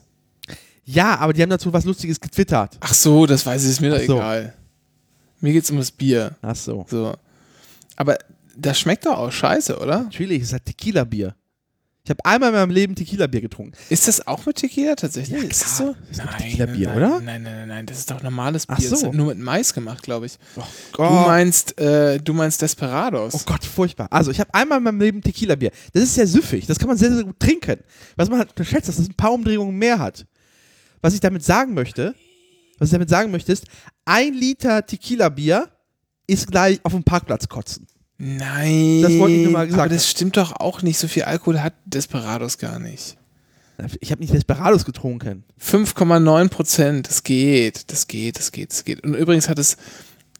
Ja, aber die haben dazu was Lustiges getwittert. Ach so, das weiß ich, ist mir doch so. egal. Mir geht's um das Bier. Ach so. So. Aber das schmeckt doch auch scheiße, oder? Natürlich, es ist halt Tequila-Bier. Ich habe einmal in meinem Leben Tequila-Bier getrunken. Ist das auch mit Tequila tatsächlich? Ja, ist das so? Das ist nein, Tequila-Bier, nein, oder? Nein, nein, nein, nein, das ist doch normales Bier. Ach Das so. ist nur mit Mais gemacht, glaube ich. Oh, Du meinst, äh, du meinst Desperados. Oh Gott, furchtbar. Also, ich habe einmal in meinem Leben Tequila-Bier. Das ist sehr süffig. Das kann man sehr, sehr gut trinken. Was man halt unterschätzt, dass das ein paar Umdrehungen mehr hat. Was ich damit sagen möchte, was ich damit sagen möchte, ist, ein Liter Tequila-Bier ist gleich auf dem Parkplatz kotzen. Nein. Das wollte ich nur mal gesagt Aber das stimmt doch auch nicht. So viel Alkohol hat Desperados gar nicht. Ich habe nicht Desperados getrunken. 5,9 Prozent. Das geht. Das geht, das geht, das geht. Und übrigens hat es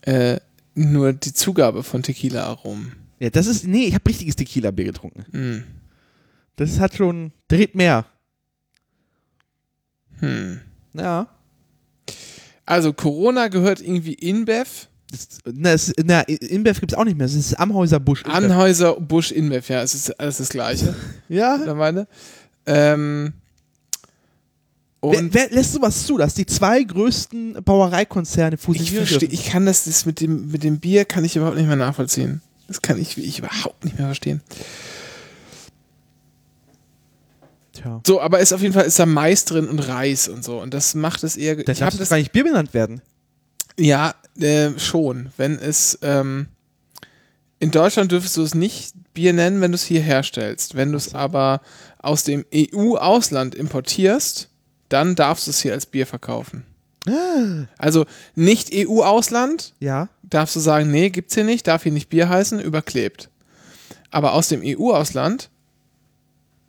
äh, nur die Zugabe von Tequila-Aromen. Ja, das ist, nee, ich habe richtiges Tequila-Bier getrunken. Hm. Das hat schon, dreht mehr. Hm. Ja. Also Corona gehört irgendwie InBev. Das, na, es, na, InBev gibt es auch nicht mehr. Es ist Amhäuser Busch. InBev. Anhäuser, Busch, InBev. Ja, es ist alles das Gleiche. *laughs* ja. mittlerweile. Ähm, Wer, und wer lässt sowas zu, dass die zwei größten Brauereikonzerne ich fusionieren verstehe, dürfen? ich kann das, das mit dem, mit dem Bier kann ich überhaupt nicht mehr nachvollziehen. Das kann ich, ich überhaupt nicht mehr verstehen. Tja. So, aber ist auf jeden Fall ist da Mais drin und Reis und so. Und das macht es eher. Dann ich darf das gar nicht Bier benannt werden. Ja, äh, schon. Wenn es. Ähm, in Deutschland dürftest du es nicht Bier nennen, wenn du es hier herstellst. Wenn du es aber aus dem EU-Ausland importierst, dann darfst du es hier als Bier verkaufen. Also nicht EU-Ausland, Ja. darfst du sagen, nee, gibt's hier nicht, darf hier nicht Bier heißen, überklebt. Aber aus dem EU-Ausland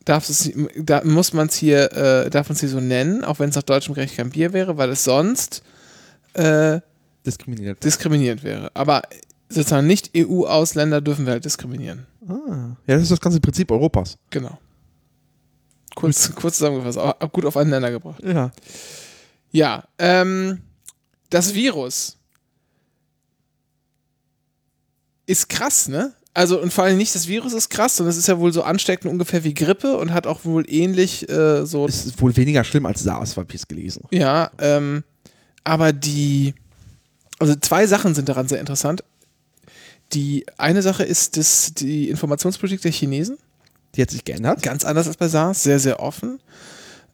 darf es, da muss man es hier, äh, darf man es hier so nennen, auch wenn es nach deutschem Recht kein Bier wäre, weil es sonst äh, Diskriminiert. diskriminiert wäre. Aber sozusagen nicht EU-Ausländer dürfen wir halt diskriminieren. Ah. Ja, das ist das ganze Prinzip Europas. Genau. Kurz, kurz zusammengefasst, aber gut auf einen Nenner gebracht. Ja. Ja, ähm, das Virus ist krass, ne? Also, und vor allem nicht das Virus ist krass, sondern es ist ja wohl so ansteckend ungefähr wie Grippe und hat auch wohl ähnlich äh, so. Es ist wohl weniger schlimm als SARS, habe ich es gelesen. Ja, ähm, aber die. Also, zwei Sachen sind daran sehr interessant. Die eine Sache ist das, die Informationspolitik der Chinesen. Die hat sich geändert. Ganz anders als bei SARS, sehr, sehr offen.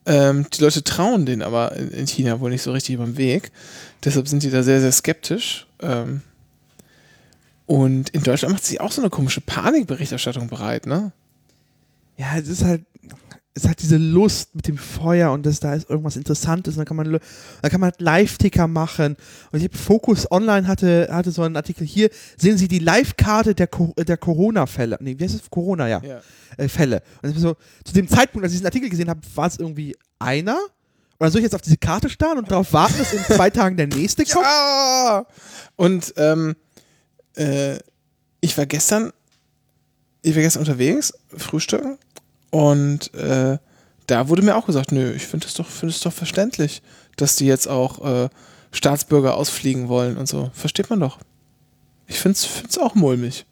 Ähm, die Leute trauen denen aber in, in China wohl nicht so richtig über den Weg. Deshalb sind die da sehr, sehr skeptisch. Ähm, und in Deutschland macht sich auch so eine komische Panikberichterstattung bereit, ne? Ja, es ist halt, es hat diese Lust mit dem Feuer und dass da ist irgendwas Interessantes. Und dann kann man, dann kann man halt Live-Ticker machen. Und ich habe Focus Online hatte, hatte so einen Artikel hier. Sehen Sie die Live-Karte der, Co der Corona-Fälle. Nee, wie heißt es? Corona, ja. Ja. Äh, Fälle. Und so, zu dem Zeitpunkt, als ich diesen Artikel gesehen habe, war es irgendwie einer. Oder soll ich jetzt auf diese Karte starren und darauf warten, dass in zwei *laughs* Tagen der nächste kommt? Ja! Und ähm, äh, ich war gestern, ich war gestern unterwegs, frühstücken, und äh, da wurde mir auch gesagt, nö, ich finde es doch, finde es doch verständlich, dass die jetzt auch äh, Staatsbürger ausfliegen wollen und so. Versteht man doch. Ich finde es auch mulmig.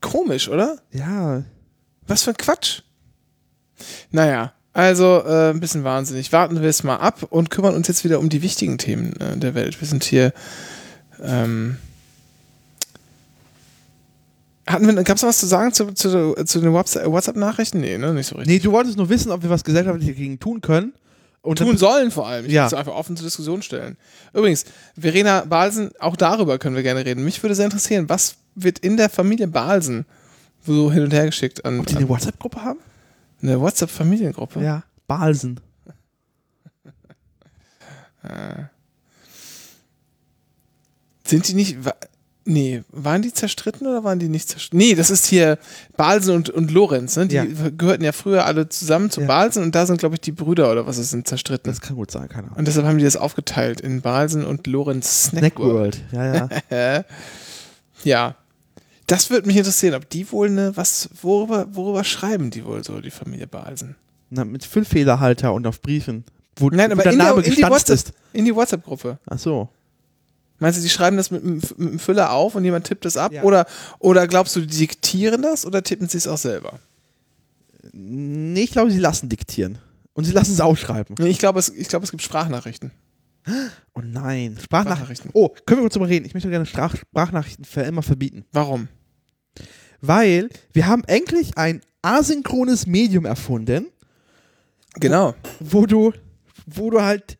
Komisch, oder? Ja. Was für ein Quatsch. Naja, also äh, ein bisschen wahnsinnig. Warten wir es mal ab und kümmern uns jetzt wieder um die wichtigen Themen äh, der Welt. Wir sind hier. Ähm, hatten wir, gab es noch was zu sagen zu, zu, zu den WhatsApp- WhatsApp-Nachrichten? Nee, ne? Nicht so richtig. Nee, du wolltest nur wissen, ob wir was gesellschaftlich dagegen tun können. Und Tun sollen vor allem. Ich Ja. will es einfach offen zur Diskussion stellen. Übrigens, Verena Balsen, auch darüber können wir gerne reden. Mich würde sehr interessieren, was wird in der Familie Balsen so hin und her geschickt an, ob die eine WhatsApp-Gruppe haben? eine WhatsApp-Familiengruppe? Ja. Balsen. *laughs* Sind die nicht. Wa nee, waren die zerstritten oder waren die nicht zerstritten? Nee, das ist hier Balsen und, und Lorenz, ne? Die Ja. gehörten ja früher alle zusammen zu Ja. Balsen und da sind, glaube ich, die Brüder oder was es sind zerstritten. Das kann gut sein, keine Ahnung. und deshalb haben die das aufgeteilt in Balsen und Lorenz Snack, World. Ja, ja. *laughs* Ja. Das würde mich interessieren, ob die wohl eine, was, worüber, worüber schreiben die wohl so, die Familie Balsen? Na, mit Füllfehlerhalter und auf Briefen. Wo, Nein, aber der in, der, Name in, die WhatsApp, ist. in die WhatsApp-Gruppe. Ach so. Meinst du, die schreiben das mit, einem- mit einem Füller auf und jemand tippt das ab? Ja. Oder, oder glaubst du, die diktieren das oder tippen sie es auch selber? Nee, ich glaube, sie lassen diktieren. Und sie lassen es aufschreiben. Nee, ich glaube, es, ich glaube, es gibt Sprachnachrichten. Oh nein. Sprachnachrichten. Sprachnachrichten. Oh, können wir kurz drüber reden? Ich möchte gerne Sprach Sprachnachrichten für immer verbieten. Warum? weil wir haben endlich ein asynchrones Medium erfunden, Genau. wo du, wo du halt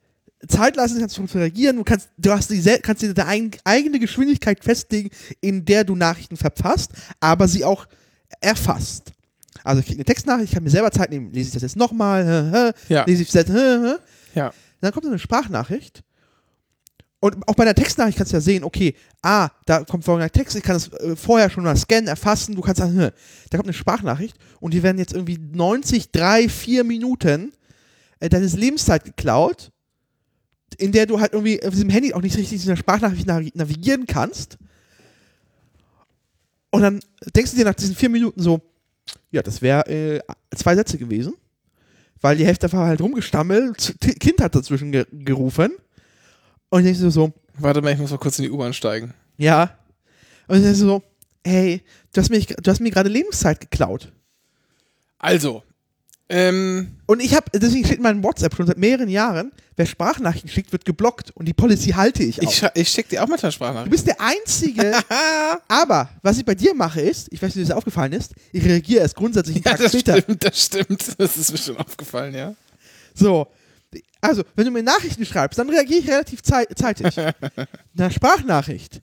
Zeit lassen kannst, zu reagieren. Du kannst, du hast die, kannst dir deine ein- eigene Geschwindigkeit festlegen, in der du Nachrichten verfasst, aber sie auch erfasst. Also ich kriege eine Textnachricht, ich kann mir selber Zeit nehmen, lese ich das jetzt nochmal, Ja. lese ich das, hä, hä. Ja. dann kommt so eine Sprachnachricht. Und auch bei der Textnachricht kannst du ja sehen, okay, ah, da kommt folgender Text, ich kann das äh, vorher schon mal scannen, erfassen, du kannst sagen, da kommt eine Sprachnachricht und die werden jetzt irgendwie 90, 3, 4 Minuten äh, deines Lebenszeit geklaut, in der du halt irgendwie auf diesem Handy auch nicht richtig in der Sprachnachricht navi- navigieren kannst. Und dann denkst du dir nach diesen vier Minuten so, ja, das wäre äh, zwei Sätze gewesen, weil die Hälfte war halt rumgestammelt, Kind hat dazwischen ge gerufen. Und ich denkst du so, Warte mal, ich muss mal kurz in die U-Bahn steigen. ja. Und ich denkst du so, hey, du hast, mich, du hast mir gerade Lebenszeit geklaut. Also, ähm, Und ich habe, deswegen steht in meinem WhatsApp schon seit mehreren Jahren, wer Sprachnachrichten schickt, wird geblockt. Und die Policy halte ich auch. ich, ich schicke dir auch mal eine du bist der Einzige. *laughs* aber was ich bei dir mache ist, ich weiß nicht, wie dir das aufgefallen ist, ich reagiere erst grundsätzlich einen Ja, Tag das später. stimmt, das stimmt. *laughs* Das ist mir schon aufgefallen, ja. So. Also, wenn du mir Nachrichten schreibst, dann reagiere ich relativ zei zeitig. *laughs* Eine Sprachnachricht.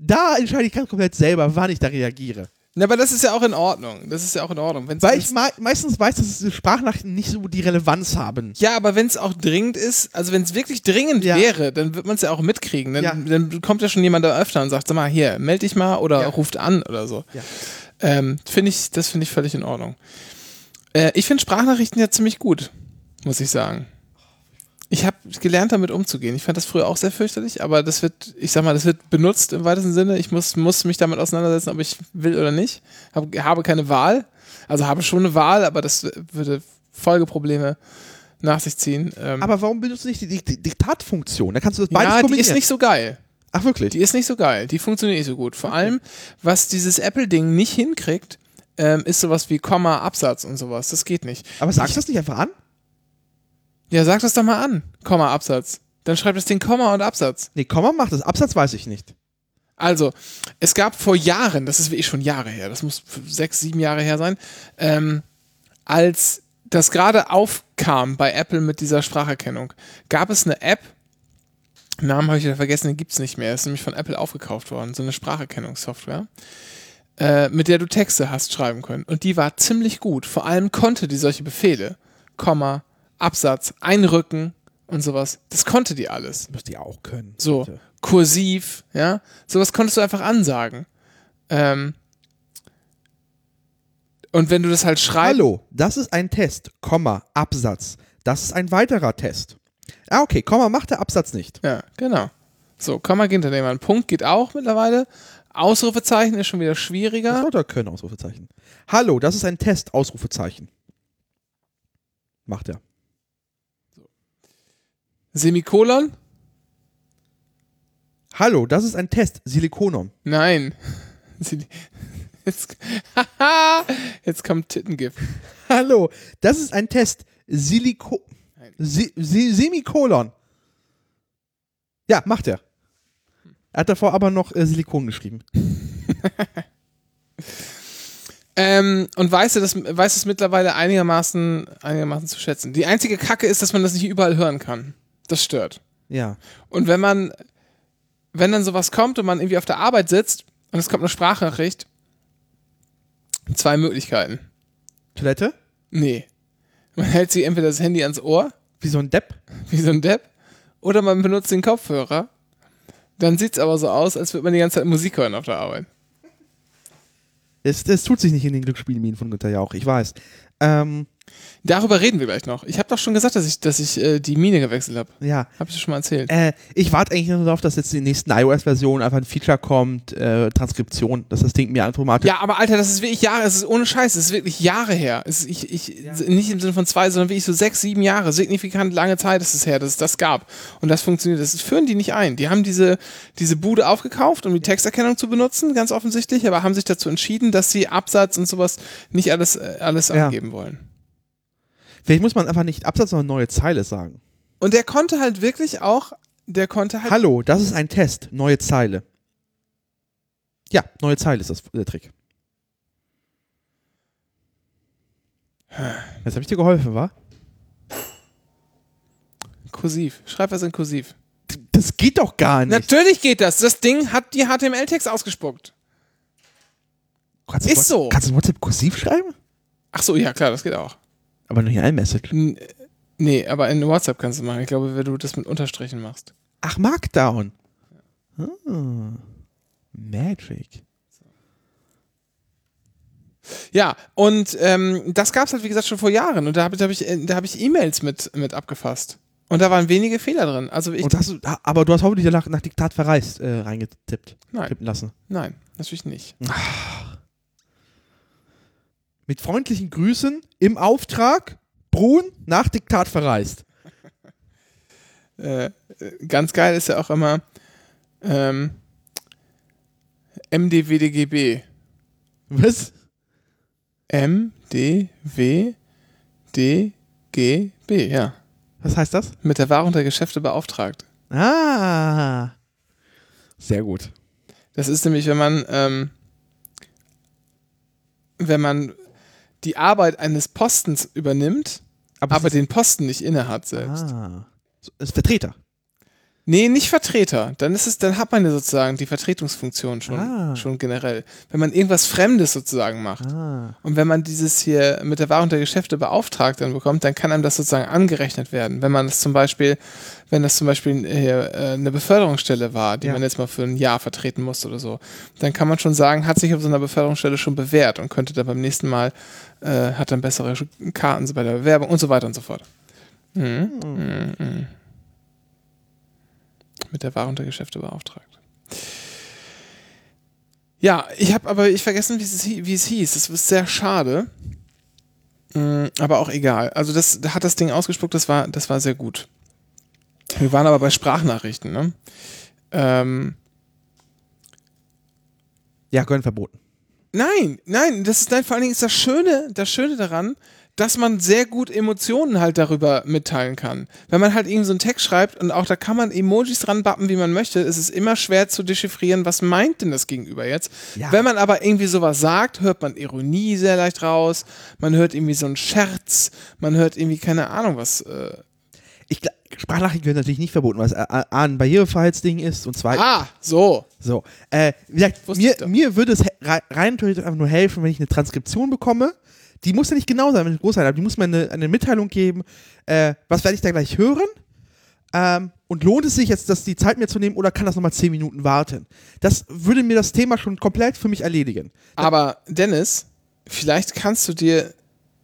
Da entscheide ich ganz komplett selber, wann ich da reagiere. Na, aber das ist ja auch in Ordnung. Das ist ja auch in Ordnung. Wenn's, Weil ich mei meistens weiß, dass diese Sprachnachrichten nicht so die Relevanz haben. ja, aber wenn es auch dringend ist, also wenn es wirklich dringend Ja. wäre, dann wird man es ja auch mitkriegen. Dann, Ja. dann kommt ja schon jemand da öfter und sagt, sag mal, hier, melde dich mal oder Ja. ruft an oder so. Ähm, finde ich, das finde ich völlig in Ordnung. Äh, ich finde Sprachnachrichten ja ziemlich gut, muss ich sagen. Ich habe gelernt, damit umzugehen. Ich fand das früher auch sehr fürchterlich, aber das wird, ich sag mal, das wird benutzt im weitesten Sinne. Ich muss, muss mich damit auseinandersetzen, ob ich will oder nicht. Hab, habe keine Wahl. Also habe schon eine Wahl, aber das würde Folgeprobleme nach sich ziehen. Ähm, Aber warum benutzt du nicht die, die, die Diktatfunktion? Da kannst du das beides ja, die kombinieren. ist nicht so geil. Ach, wirklich? Die ist nicht so geil. Die funktioniert nicht so gut. Vor allem, was dieses Apple-Ding nicht hinkriegt, ähm, ist sowas wie Komma, Absatz und sowas. Das geht nicht. Aber sagst du das nicht einfach an? Ja, sag das doch mal an. Komma, Absatz. Dann schreibt das Ding Komma und Absatz. Nee, Komma macht das. Absatz weiß ich nicht. Also, es gab vor Jahren, das ist wirklich schon Jahre her, das muss sechs, sieben Jahre her sein, ähm, als das gerade aufkam bei Apple mit dieser Spracherkennung, gab es eine App, Namen habe ich wieder vergessen, den gibt es nicht mehr, ist nämlich von Apple aufgekauft worden, so eine Spracherkennungssoftware, äh, mit der du Texte hast schreiben können. Und die war ziemlich gut. Vor allem konnte die solche Befehle, Komma, Absatz, einrücken und sowas, das konnte die alles. Müsst ihr auch können. So, Bitte. kursiv, ja. Sowas konntest du einfach ansagen. Ähm, und wenn du das halt schreibst. Hallo, das ist ein Test, Komma, Absatz. Das ist ein weiterer Test. Ah, okay, Komma macht der Absatz nicht. Ja, genau. So, Komma geht hinter dem an. Punkt geht auch mittlerweile. Ausrufezeichen ist schon wieder Das schwieriger. sollte er können, Ausrufezeichen. Hallo, das ist ein Test, Ausrufezeichen. Macht er. Semikolon? Hallo, das ist ein Test, Silikonum. Nein. *laughs* Jetzt, jetzt kommt Tittengift. Hallo, das ist ein Test, Siliko. Si Si Semikolon. Ja, macht er. Er hat davor aber noch äh, Silikon geschrieben. *laughs* Ähm, und weiß du das, weiß es mittlerweile einigermaßen, einigermaßen zu schätzen. Die einzige Kacke ist, dass man das nicht überall hören kann. Das stört. Ja. Und wenn man, wenn dann sowas kommt und man irgendwie auf der Arbeit sitzt und es kommt eine Sprachnachricht, zwei Möglichkeiten. Toilette? Nee. Man hält sich entweder das Handy ans Ohr, Wie so ein Depp? wie so ein Depp, oder man benutzt den Kopfhörer. Dann sieht's aber so aus, als würde man die ganze Zeit Musik hören auf der Arbeit. Es, es tut sich nicht in den Glücksspielminen von Günther Jauch, ich weiß. Ähm, Darüber reden wir gleich noch. Ich habe doch schon gesagt, dass ich, dass ich äh, die Mine gewechselt habe. ja. Habe ich dir schon mal erzählt. Äh, ich warte eigentlich nur darauf, dass jetzt in der nächsten iOS-Version einfach ein Feature kommt, äh, Transkription, dass das Ding mir automatisch. Ja, aber Alter, das ist wirklich Jahre, es ist ohne Scheiß, es ist wirklich Jahre her. Es ist, ich, ich, Nicht im Sinne von zwei, sondern wirklich so sechs, sieben Jahre, signifikant lange Zeit ist es her, dass es das gab. Und das funktioniert, das führen die nicht ein. Die haben diese, diese Bude aufgekauft, um die Texterkennung zu benutzen, ganz offensichtlich, aber haben sich dazu entschieden, dass sie Absatz und sowas nicht alles, äh, alles Ja. angeben wollen. Vielleicht muss man einfach nicht Absatz, sondern neue Zeile sagen. Und der konnte halt wirklich auch, der konnte halt. Hallo, das ist ein Test, neue Zeile. Ja, neue Zeile ist das der Trick. Jetzt habe ich dir geholfen, wa? Kursiv. Schreib was in Kursiv. Das geht doch gar nicht. Natürlich geht das. Das Ding hat die HTML-Text ausgespuckt. Kannst ist so. Kannst du WhatsApp kursiv schreiben? Ach so, ja klar, das geht auch. Aber nur hier ein Message. N nee, aber in WhatsApp kannst du machen. Ich glaube, wenn du das mit Unterstrichen machst. Ach, Markdown. Ah. Magic. Ja, und ähm, das gab es halt, wie gesagt, schon vor Jahren. Und da habe hab ich, äh, da hab ich E-Mails mit, mit abgefasst. Und da waren wenige Fehler drin. Also ich. Und hast du, aber du hast hoffentlich nach, nach Diktat verreist äh, reingetippt. Nein. Tippen lassen. Nein, natürlich nicht. Mit freundlichen Grüßen im Auftrag Brun nach Diktat verreist. *laughs* Äh, ganz geil ist ja auch immer ähm, MDWDGB. Was? MDWDGB, ja. Was heißt das? Mit der Wahrung der Geschäfte beauftragt. Ah. Sehr gut. Das ist nämlich, wenn man, ähm, wenn man die Arbeit eines Postens übernimmt, aber es den Posten nicht innehat selbst. ah. Ist Vertreter. Nee, nicht Vertreter. Dann ist es, dann hat man ja sozusagen die Vertretungsfunktion schon, Ah. schon generell. Wenn man irgendwas Fremdes sozusagen macht. Ah. Und wenn man dieses hier mit der Wahrung der Geschäfte beauftragt dann bekommt, dann kann einem das sozusagen angerechnet werden. Wenn man das zum Beispiel, wenn das zum Beispiel hier, äh, eine Beförderungsstelle war, die Ja. man jetzt mal für ein Jahr vertreten muss oder so, dann kann man schon sagen, hat sich auf so einer Beförderungsstelle schon bewährt und könnte dann beim nächsten Mal, äh, hat dann bessere Karten bei der Bewerbung und so weiter und so fort. Mhm. Mhm. Mhm. Mit der Wahrung der Geschäfte beauftragt. Ja, ich habe aber ich vergessen, wie es, wie es hieß. Das ist sehr schade. Mm, Aber auch egal. Also das da hat das Ding ausgespuckt, das war, das war sehr gut. Wir waren aber bei Sprachnachrichten, ne? Ähm, Ja, Gönn verboten. nein, nein, das ist nein, vor allen Dingen ist das Schöne, das Schöne daran, dass man sehr gut Emotionen halt darüber mitteilen kann. Wenn man halt irgendwie so einen Text schreibt und auch da kann man Emojis dran bappen, wie man möchte, ist es immer schwer zu dechiffrieren, was meint denn das Gegenüber jetzt. Ja. Wenn man aber irgendwie sowas sagt, hört man Ironie sehr leicht raus, man hört irgendwie so einen Scherz, man hört irgendwie keine Ahnung was. Äh, Ich, Sprachnachrichten werden natürlich nicht verboten, weil es äh, A, ein Barrierefreiheitsding ist und zweitens. ah, so. So, äh, wie gesagt, mir, mir würde es rein theoretisch einfach nur helfen, wenn ich eine Transkription bekomme. Die muss ja nicht genau sein, wenn ich groß sein habe. Die muss mir eine, eine Mitteilung geben, äh, was werde ich da gleich hören? Ähm, und lohnt es sich jetzt, das die Zeit mir zu nehmen oder kann das nochmal 10 Minuten warten? Das würde mir das Thema schon komplett für mich erledigen. Aber Dennis, vielleicht kannst du dir,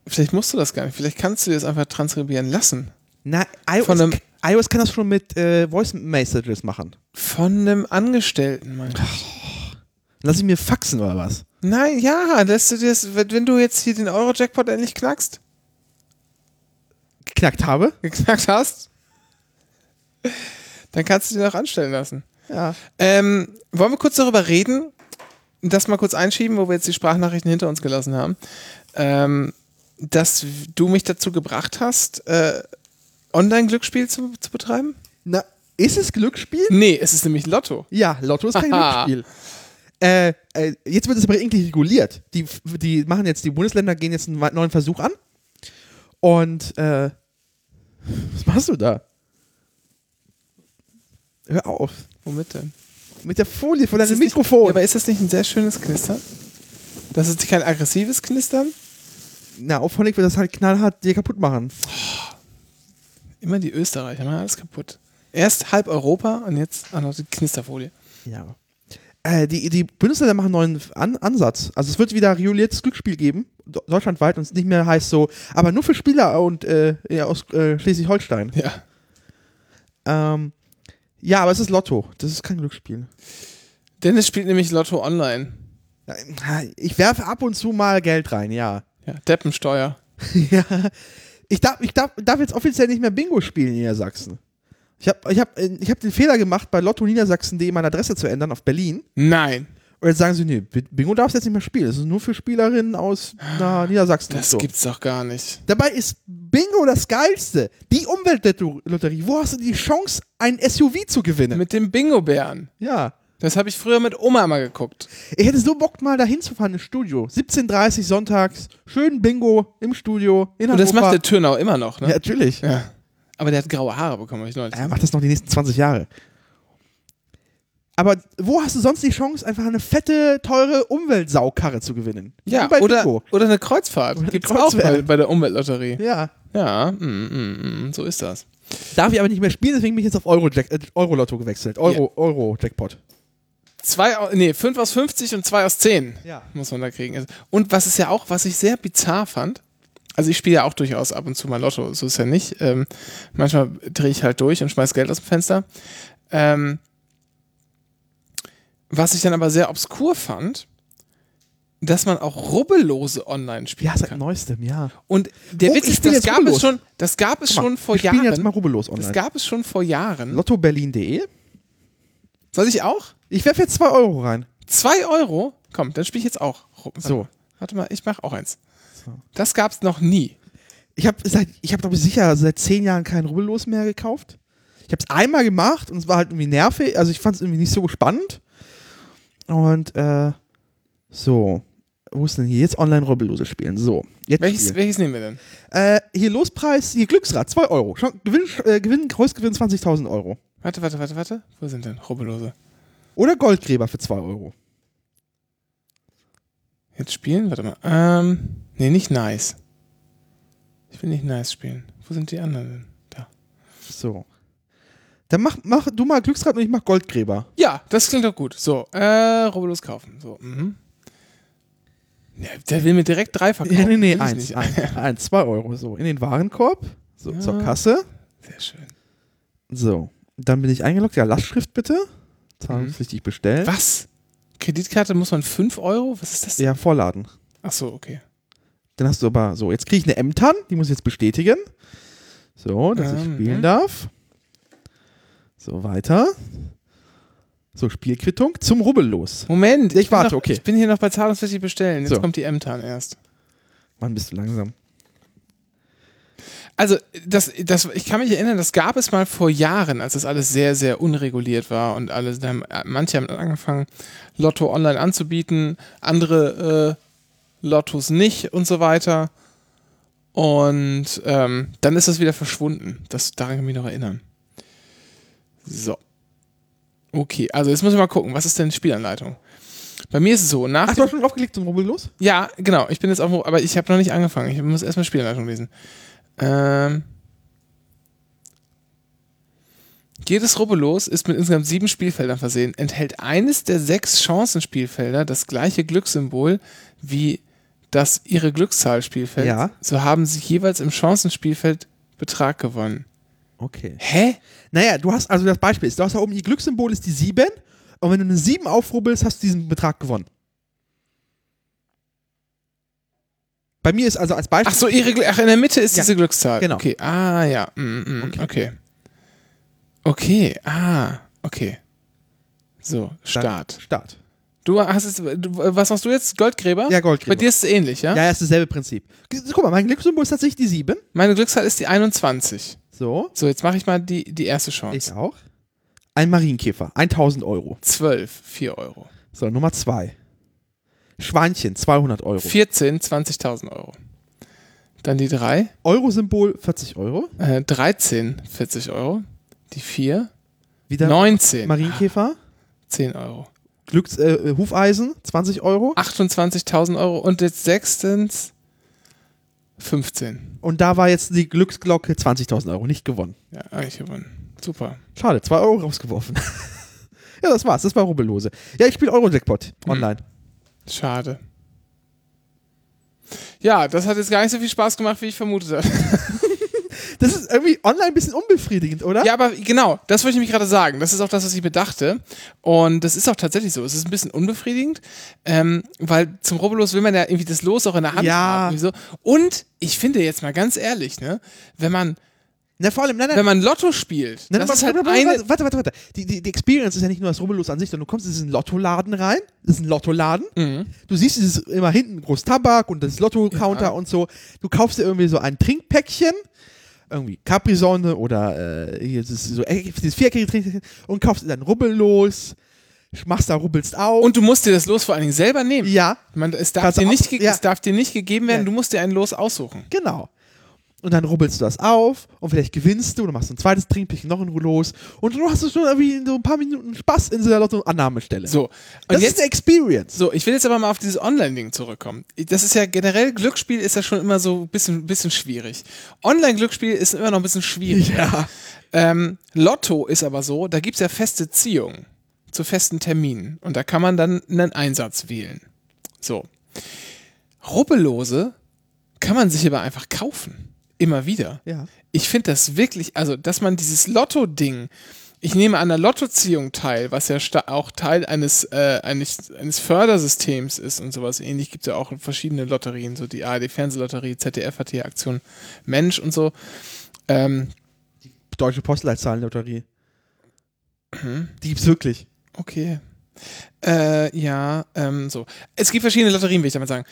vielleicht musst du das gar nicht, vielleicht kannst du dir das einfach transkribieren lassen. Na, iOS, Von einem- iOS kann das schon mit äh, Voice Messages machen. Von einem Angestellten, mein ich. Lass ich mir faxen oder was? Nein, ja, dass du das, wenn du jetzt hier den Euro-Jackpot endlich knackst, Geknackt habe? geknackt hast, dann kannst du den auch anstellen lassen. Ja. Ähm, wollen wir kurz darüber reden? Das mal kurz einschieben, wo wir jetzt die Sprachnachrichten hinter uns gelassen haben. Ähm, dass du mich dazu gebracht hast, äh, Online-Glücksspiel zu, zu betreiben? Na, ist es Glücksspiel? Nee, es ist nämlich Lotto. Ja, Lotto ist kein. *laughs* Glücksspiel. Äh, äh, jetzt wird es aber irgendwie reguliert. Die, die machen jetzt, die Bundesländer gehen jetzt einen neuen Versuch an. Und, äh, was machst du da? Hör auf. Womit denn? Mit der Folie von deinem nicht- Mikrofon. Ja, aber ist das nicht ein sehr schönes Knistern? Das ist kein aggressives Knistern? Na, auf Honig wird das halt knallhart dir kaputt machen. Immer die Österreicher, machen alles kaputt. Erst halb Europa und jetzt auch noch die Knisterfolie. Ja. Äh, die, die Bundesländer machen einen neuen An Ansatz. Also es wird wieder reguliertes Glücksspiel geben, deutschlandweit, und es nicht mehr heißt so, aber nur für Spieler und äh, aus äh, Schleswig-Holstein. Ja. Ähm, ja, aber es ist Lotto. Das ist kein Glücksspiel. Dennis spielt nämlich Lotto online. Ich werfe ab und zu mal Geld rein, ja. Ja, Deppensteuer. *laughs* ja. Ich, darf, ich darf, darf jetzt offiziell nicht mehr Bingo spielen in Niedersachsen. Ich habe ich hab, äh, ich hab den Fehler gemacht, bei Lotto Niedersachsen.de meine Adresse zu ändern auf Berlin. Nein, Und jetzt sagen sie, nee, Bingo darfst du jetzt nicht mehr spielen. Das ist nur für Spielerinnen aus na, Niedersachsen. und das so. gibt's doch gar nicht. Dabei ist Bingo das Geilste. Die Umweltlotterie. Wo hast du die Chance, ein SUV zu gewinnen? Mit dem Bingo-Bären. ja. Das habe ich früher mit Oma immer geguckt. Ich hätte so Bock, mal dahin zu fahren ins Studio. 17.30 sonntags, schön Bingo im Studio in Und das Hannover. macht der Türnau immer noch, Ja, ne? natürlich. Ja. Aber der hat graue Haare bekommen, ich neulich. Er macht das noch die nächsten 20 Jahre. Aber wo hast du sonst die Chance, einfach eine fette, teure Umweltsaukarre zu gewinnen? Ja, oder, oder eine Kreuzfahrt. Oder eine Gibt's auch Kreuzfahrt. bei, bei der Umweltlotterie. Ja. Ja, mm, mm, mm, so ist das. Darf ich aber nicht mehr spielen, deswegen bin ich jetzt auf Euro, -Jack äh, Euro gewechselt. Euro, Euro Jackpot. Zwei, nee, fünf aus 50 und zwei aus 10 Ja. muss man da kriegen. Also, Und was ist ja auch, was ich sehr bizarr fand, also ich spiele ja auch durchaus ab und zu mal Lotto, so ist ja nicht. Ähm, manchmal drehe ich halt durch und schmeiß Geld aus dem Fenster. Ähm, was ich dann aber sehr obskur fand, dass man auch Rubbellose online spielen Ja, seit kann. neuestem, ja. Und der Oh, Witz ich ist, das gab es schon, das gab es mal, schon vor wir spielen jetzt mal Jahren. rubbellos Das online. gab es schon vor Jahren. Lottoberlin.de. Soll ich auch? Ich werfe jetzt 2 Euro rein. Zwei Euro? Komm, dann spiele ich jetzt auch. So. Warte mal, ich mache auch eins. Das gab's noch nie. Ich habe seit, ich habe glaube ich sicher seit 10 Jahren kein Rubbellos mehr gekauft. Ich habe es einmal gemacht und es war halt irgendwie nervig. Also ich fand es irgendwie nicht so spannend. Und äh, so. Wo ist denn hier? Jetzt online Rubbellose spielen. So. Jetzt Welches, spielen. welches nehmen wir denn? Äh, hier Lospreis, hier Glücksrad, 2 Euro. Schon, Gewinn, äh, Gewinn, Großgewinn 20.000 Euro. Warte, warte, warte, warte. Wo sind denn Rubbellose? Oder Goldgräber für 2 Euro. Jetzt spielen? Warte mal. Ähm, nee, nicht nice. Ich will nicht nice spielen. Wo sind die anderen denn? Da. So. Dann mach, mach du mal Glücksrad und ich mach Goldgräber. Ja, das klingt doch gut. So, äh, Rubbellos kaufen. So, mhm. Ja, der will mir direkt drei verkaufen. Ja, nee, nee, eins, eins, *laughs* eins, zwei Euro. So, in den Warenkorb. So, Ja. zur Kasse. Sehr schön. So. Dann bin ich eingeloggt. Ja, Lastschrift bitte. Zahlungspflichtig bestellen. Was? Kreditkarte muss man 5 Euro? Was ist das? Ja, vorladen. Ach so, okay. Dann hast du aber, so, jetzt kriege ich eine M-TAN, die muss ich jetzt bestätigen. So, dass ich Ähm, spielen mhm. darf. So, weiter. So, Spielquittung zum Rubbellos. Moment. Ich bin warte, noch, okay. Ich bin hier noch bei zahlungspflichtig bestellen. Jetzt So. kommt die M-TAN erst. Mann, bist du langsam. Also, das, das, ich kann mich erinnern, das gab es mal vor Jahren, als das alles sehr, sehr unreguliert war und alle, da haben, manche haben angefangen, Lotto online anzubieten, andere äh, Lottos nicht und so weiter. Und ähm, dann ist das wieder verschwunden. Das, daran kann ich mich noch erinnern. So. Okay, also jetzt müssen wir mal gucken, was ist denn Spielanleitung? Bei mir ist es so, nach Ach, du hast schon draufgeklickt zum Rubbellos? ja, genau. Ich bin jetzt auch, aber ich habe noch nicht angefangen. Ich muss erstmal Spielanleitung lesen. Ähm, jedes Rubbellos ist mit insgesamt sieben Spielfeldern versehen. Enthält eines der sechs Chancenspielfelder das gleiche Glückssymbol wie das ihre Glückszahlspielfeld. Ja. So haben sie jeweils im Chancenspielfeld Betrag gewonnen. Okay. Hä? Naja, du hast, also das Beispiel ist, du hast da oben, ihr Glückssymbol ist die 7 und wenn du eine 7 aufrubbelst, hast du diesen Betrag gewonnen. Bei mir ist also als Beispiel. Ach so, ihre, ach, in der Mitte ist Ja, diese Glückszahl. genau. Okay, ah, ja. Mm, mm, Okay. okay. Okay, ah, okay. So, Start. Start. Du hast jetzt, du, was machst du jetzt? Goldgräber? Ja, Goldgräber. Bei dir ist es ähnlich, ja? Ja, ja, ist dasselbe Prinzip. Guck mal, mein Glückssymbol ist tatsächlich die 7. Meine Glückszahl ist die 21. So, So, jetzt mache ich mal die, die erste Chance. ich auch. Ein Marienkäfer, 1000 Euro. 12, 4 Euro. So, Nummer 2. Schweinchen, 200 Euro. 14, 20.000 Euro. Dann die 3, Euro-Symbol, 40 Euro. äh, 13, 40 Euro. Die 4, Wieder 19, Marienkäfer. 10 Euro. Glücks, äh, Hufeisen, 20 Euro. 28.000 Euro und jetzt sechstens 15. Und da war jetzt die Glücksglocke 20.000 Euro, nicht gewonnen. Ja, eigentlich gewonnen. Super. Schade, 2 Euro rausgeworfen. *laughs* ja, das war's, das war Rubbellose. Ja, ich spiele Euro-Jackpot Hm. online. Schade. Ja, das hat jetzt gar nicht so viel Spaß gemacht, wie ich vermutet habe. *laughs* Das ist irgendwie online ein bisschen unbefriedigend, oder? Ja, aber genau, das wollte ich nämlich gerade sagen. Das ist auch das, was ich bedachte. Und das ist auch tatsächlich so. Es ist ein bisschen unbefriedigend, ähm, weil zum Rubbellos will man ja irgendwie das Los auch in der Hand Ja. haben. So. Und ich finde jetzt mal ganz ehrlich, ne, wenn man, Na, vor allem, nein, nein. wenn man Lotto spielt, Nein, das warte, ist halt warte, eine. warte, warte, warte, warte. Die, die, die Experience ist ja nicht nur das Rubbellos an sich, sondern du kommst in diesen Lottoladen rein. Das ist ein Lottoladen. Mhm. Du siehst dieses immer hinten groß Tabak und das Lotto-Counter Ja. und so. Du kaufst dir irgendwie so ein Trinkpäckchen, irgendwie Capri-Sonne oder äh, hier dieses, so, äh, dieses viereckige und kaufst dir dann Rubbellos, machst da, rubbelst auf. Und du musst dir das Los vor allen Dingen selber nehmen. ja, Man, es, darf Kannst dir nicht auch- ja. es darf dir nicht gegeben werden, Ja. du musst dir ein Los aussuchen. genau. Und dann rubbelst du das auf und vielleicht gewinnst du und machst ein zweites Trinkpäckchen noch ein los und du hast schon irgendwie in so ein paar Minuten Spaß in so einer Lotto-Annahmestelle. So. Und das jetzt, ist eine Experience. so, ich will jetzt aber mal auf dieses Online-Ding zurückkommen. Das ist ja generell, Glücksspiel ist ja schon immer so ein bisschen, bisschen schwierig. Online-Glücksspiel ist immer noch ein bisschen schwierig. Ja. Ähm, Lotto ist aber so, da gibt es ja feste Ziehungen zu festen Terminen. Und da kann man dann einen Einsatz wählen. So. Rubbellose kann man sich aber einfach kaufen. Immer wieder. Ja. Ich finde das wirklich, also, dass man dieses Lotto-Ding, ich nehme an der Lottoziehung teil, was ja auch Teil eines, äh, eines, eines Fördersystems ist und sowas ähnlich, gibt es ja auch verschiedene Lotterien, so die ARD-Fernsehlotterie, ZDF hat hier Aktion Mensch und so. Ähm, Deutsche Postleitzahlenlotterie. Mhm. Die gibt's wirklich. Okay. Äh, ja, ähm, so. Es gibt verschiedene Lotterien, will ich damit sagen.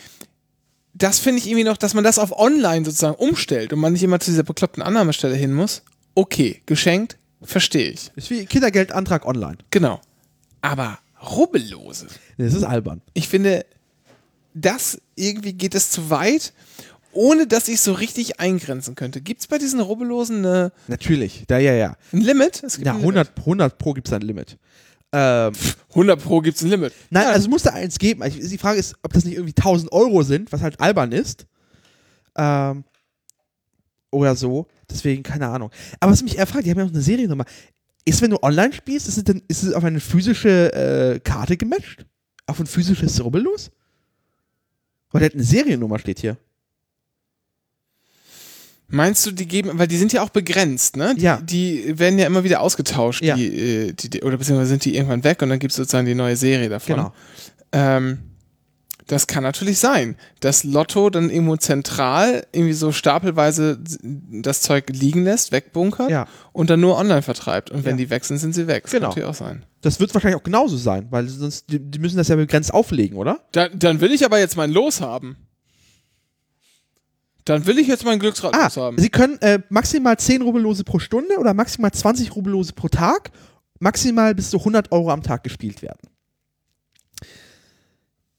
Das finde ich irgendwie noch, dass man das auf online sozusagen umstellt und man nicht immer zu dieser bekloppten Annahmestelle hin muss. Okay, geschenkt, verstehe ich. Ist wie Kindergeldantrag online. Genau. Aber Rubbellose. Das ist albern. Ich finde, das irgendwie geht es zu weit, ohne dass ich so richtig eingrenzen könnte. Gibt es bei diesen Rubbellosen eine, Natürlich. Da, ja, ja. ein Limit? Es gibt Ja, ein Limit. 100, 100 Pro gibt's da ein Limit. Ähm, 100 Pro gibt es ein Limit. nein, Ja. also es muss da eins geben. Also Die Frage ist, ob das nicht irgendwie 1000 Euro sind, was halt albern ist. Ähm, oder so. Deswegen, keine Ahnung. Aber was mich eher fragt, die haben ja noch eine Seriennummer. Ist, wenn du online spielst, ist es, denn, ist es auf eine physische äh, Karte gematcht? Auf ein physisches Rubbellos? Weil da hat eine Seriennummer steht hier. Meinst du, die geben, weil die sind ja auch begrenzt, ne? Die, Ja. Die werden ja immer wieder ausgetauscht, Ja. die, äh, die, die, oder beziehungsweise sind die irgendwann weg und dann gibt es sozusagen die neue Serie davon. Genau. Ähm, das kann natürlich sein, dass Lotto dann irgendwo zentral irgendwie so stapelweise das Zeug liegen lässt, wegbunkert Ja. und dann nur online vertreibt. Und wenn Ja. die weg sind, sind sie weg. Das Genau. kann natürlich auch sein. Das wird wahrscheinlich auch genauso sein, weil sonst, die, die müssen das ja begrenzt auflegen, oder? Da, dann will ich aber jetzt mein Los haben. Dann will ich jetzt mein Glücksrad Ah, haben. Sie können äh, maximal 10 Rubellose pro Stunde oder maximal 20 Rubellose pro Tag, maximal bis zu 100 Euro am Tag gespielt werden.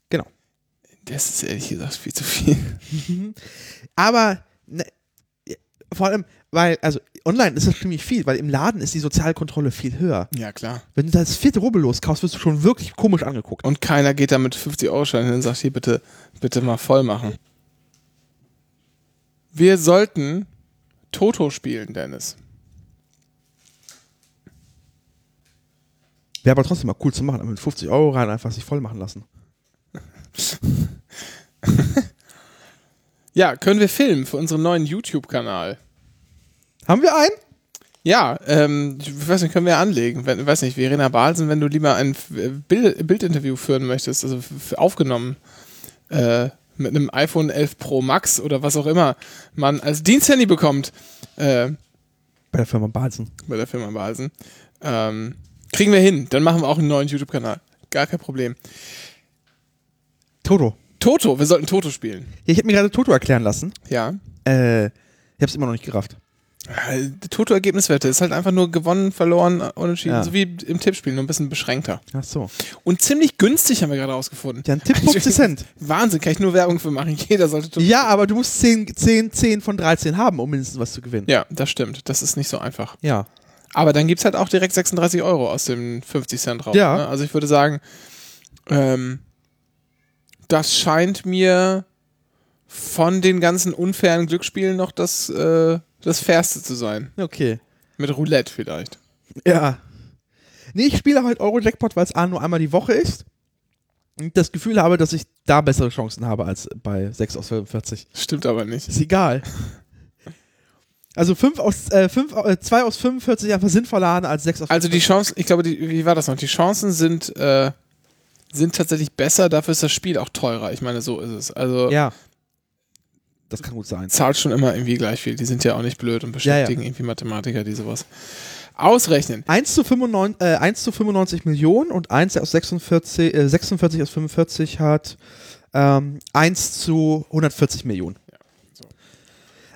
Genau. Das ist ehrlich gesagt viel zu viel. *laughs* Aber ne, vor allem, weil, also online ist das ziemlich viel, weil im Laden ist die Sozialkontrolle viel höher. Ja, klar. Wenn du das vierte Rubbellos kaufst, wirst du schon wirklich komisch angeguckt. Und keiner geht da mit 50-Euro-Schein hin und sagt, hier bitte, bitte mal voll machen. Wir sollten Toto spielen, Dennis. Wäre aber trotzdem mal cool zu machen, aber mit 50 Euro rein einfach sich voll machen lassen. *laughs* Ja, können wir filmen für unseren neuen YouTube-Kanal. Haben wir einen? Ja, ähm, ich weiß nicht, können wir anlegen. Wenn, weiß nicht, Verena Balsen, wenn du lieber ein Bild, Bildinterview führen möchtest, also aufgenommen äh, mit einem iPhone 11 Pro Max oder was auch immer man als Diensthandy bekommt äh, Bei der Firma Balsen. bei der Firma Balsen, ähm, kriegen wir hin. Dann machen wir auch einen neuen YouTube-Kanal. Gar kein Problem. Toto. Toto, wir sollten Toto spielen. Ich habe mir gerade Toto erklären lassen. Ja. Äh, ich hab's immer noch nicht gerafft. Äh, Die Toto-Ergebniswette ist halt einfach nur gewonnen, verloren, unentschieden, Ja. so wie im Tippspiel, nur ein bisschen beschränkter. Ach so. Und ziemlich günstig haben wir gerade rausgefunden. Ja, ein Tipp *laughs* 50 Cent. Wahnsinn, kann ich nur Werbung für machen. *laughs* Jeder sollte Toto. Ja, aber du musst 10, 10, 10 von 13 haben, um mindestens was zu gewinnen. Ja, das stimmt. Das ist nicht so einfach. Ja. Aber dann gibt es halt auch direkt 36 Euro aus dem 50 Cent raus. Ja. Ne? Also ich würde sagen, ähm, das scheint mir von den ganzen unfairen Glücksspielen noch das, äh, das fairste zu sein. Okay. Mit Roulette vielleicht. Ja. Nee, ich spiele halt Euro-Jackpot, weil es A nur einmal die Woche ist. Und das Gefühl habe, dass ich da bessere Chancen habe als bei 6 aus 45. Stimmt aber nicht. Ist egal. Also 5 aus, äh, 5, äh, 2 aus 45 einfach sinnvoller an als 6 aus Also die Chancen, ich glaube, die, wie war das noch? Die Chancen sind, äh, sind tatsächlich besser, dafür ist das Spiel auch teurer. Ich meine, so ist es. Also Ja. Das kann gut sein. zahlt schon immer irgendwie gleich viel. Die sind ja auch nicht blöd und beschäftigen irgendwie Mathematiker, die sowas ausrechnen. 1 zu, 95, äh, 1 zu 95 Millionen und 1 aus 46, äh, 46 aus 45 hat ähm, 1 zu 140 Millionen. so.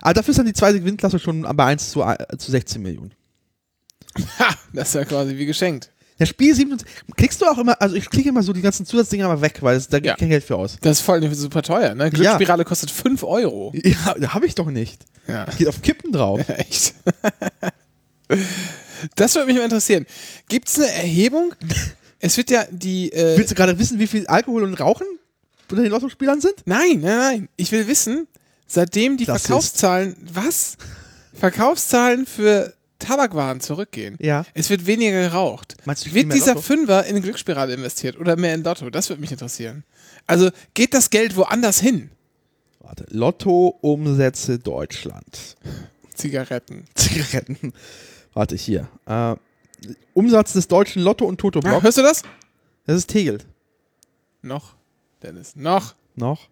Aber dafür ist dann die zweite Gewinnklasse schon bei 1 zu, äh, zu 16 Millionen. Ha, das ist ja quasi wie geschenkt. Das Spiel 27. Klickst du auch immer, also ich klicke immer so die ganzen Zusatzdinger mal weg, weil es, da gibt Ja. kein Geld für aus. Das ist voll super teuer, ne? Glücksspirale kostet 5 Euro. Ja, da habe ich doch nicht. Ja. Geht auf Kippen drauf. *laughs* Echt? Das würde mich mal interessieren. Gibt es eine Erhebung? Es wird ja die. Äh, Willst du gerade wissen, wie viel Alkohol und Rauchen unter den Lottospielern sind? nein, nein, nein. Ich will wissen, seitdem die Das Verkaufszahlen. Was? Verkaufszahlen für Tabakwaren zurückgehen. Ja. Es wird weniger geraucht. Du, wird dieser Lotto? Fünfer in eine Glücksspirale investiert oder mehr in Lotto? Das würde mich interessieren. Also geht das Geld woanders hin? Warte. Lotto-Umsätze Deutschland. Zigaretten. *laughs* Zigaretten. Warte, hier. Äh, Umsatz des deutschen Lotto- und Ah, Toto-Blocks. hörst du das? Das ist Tegel. Noch. Dennis. Noch. Noch.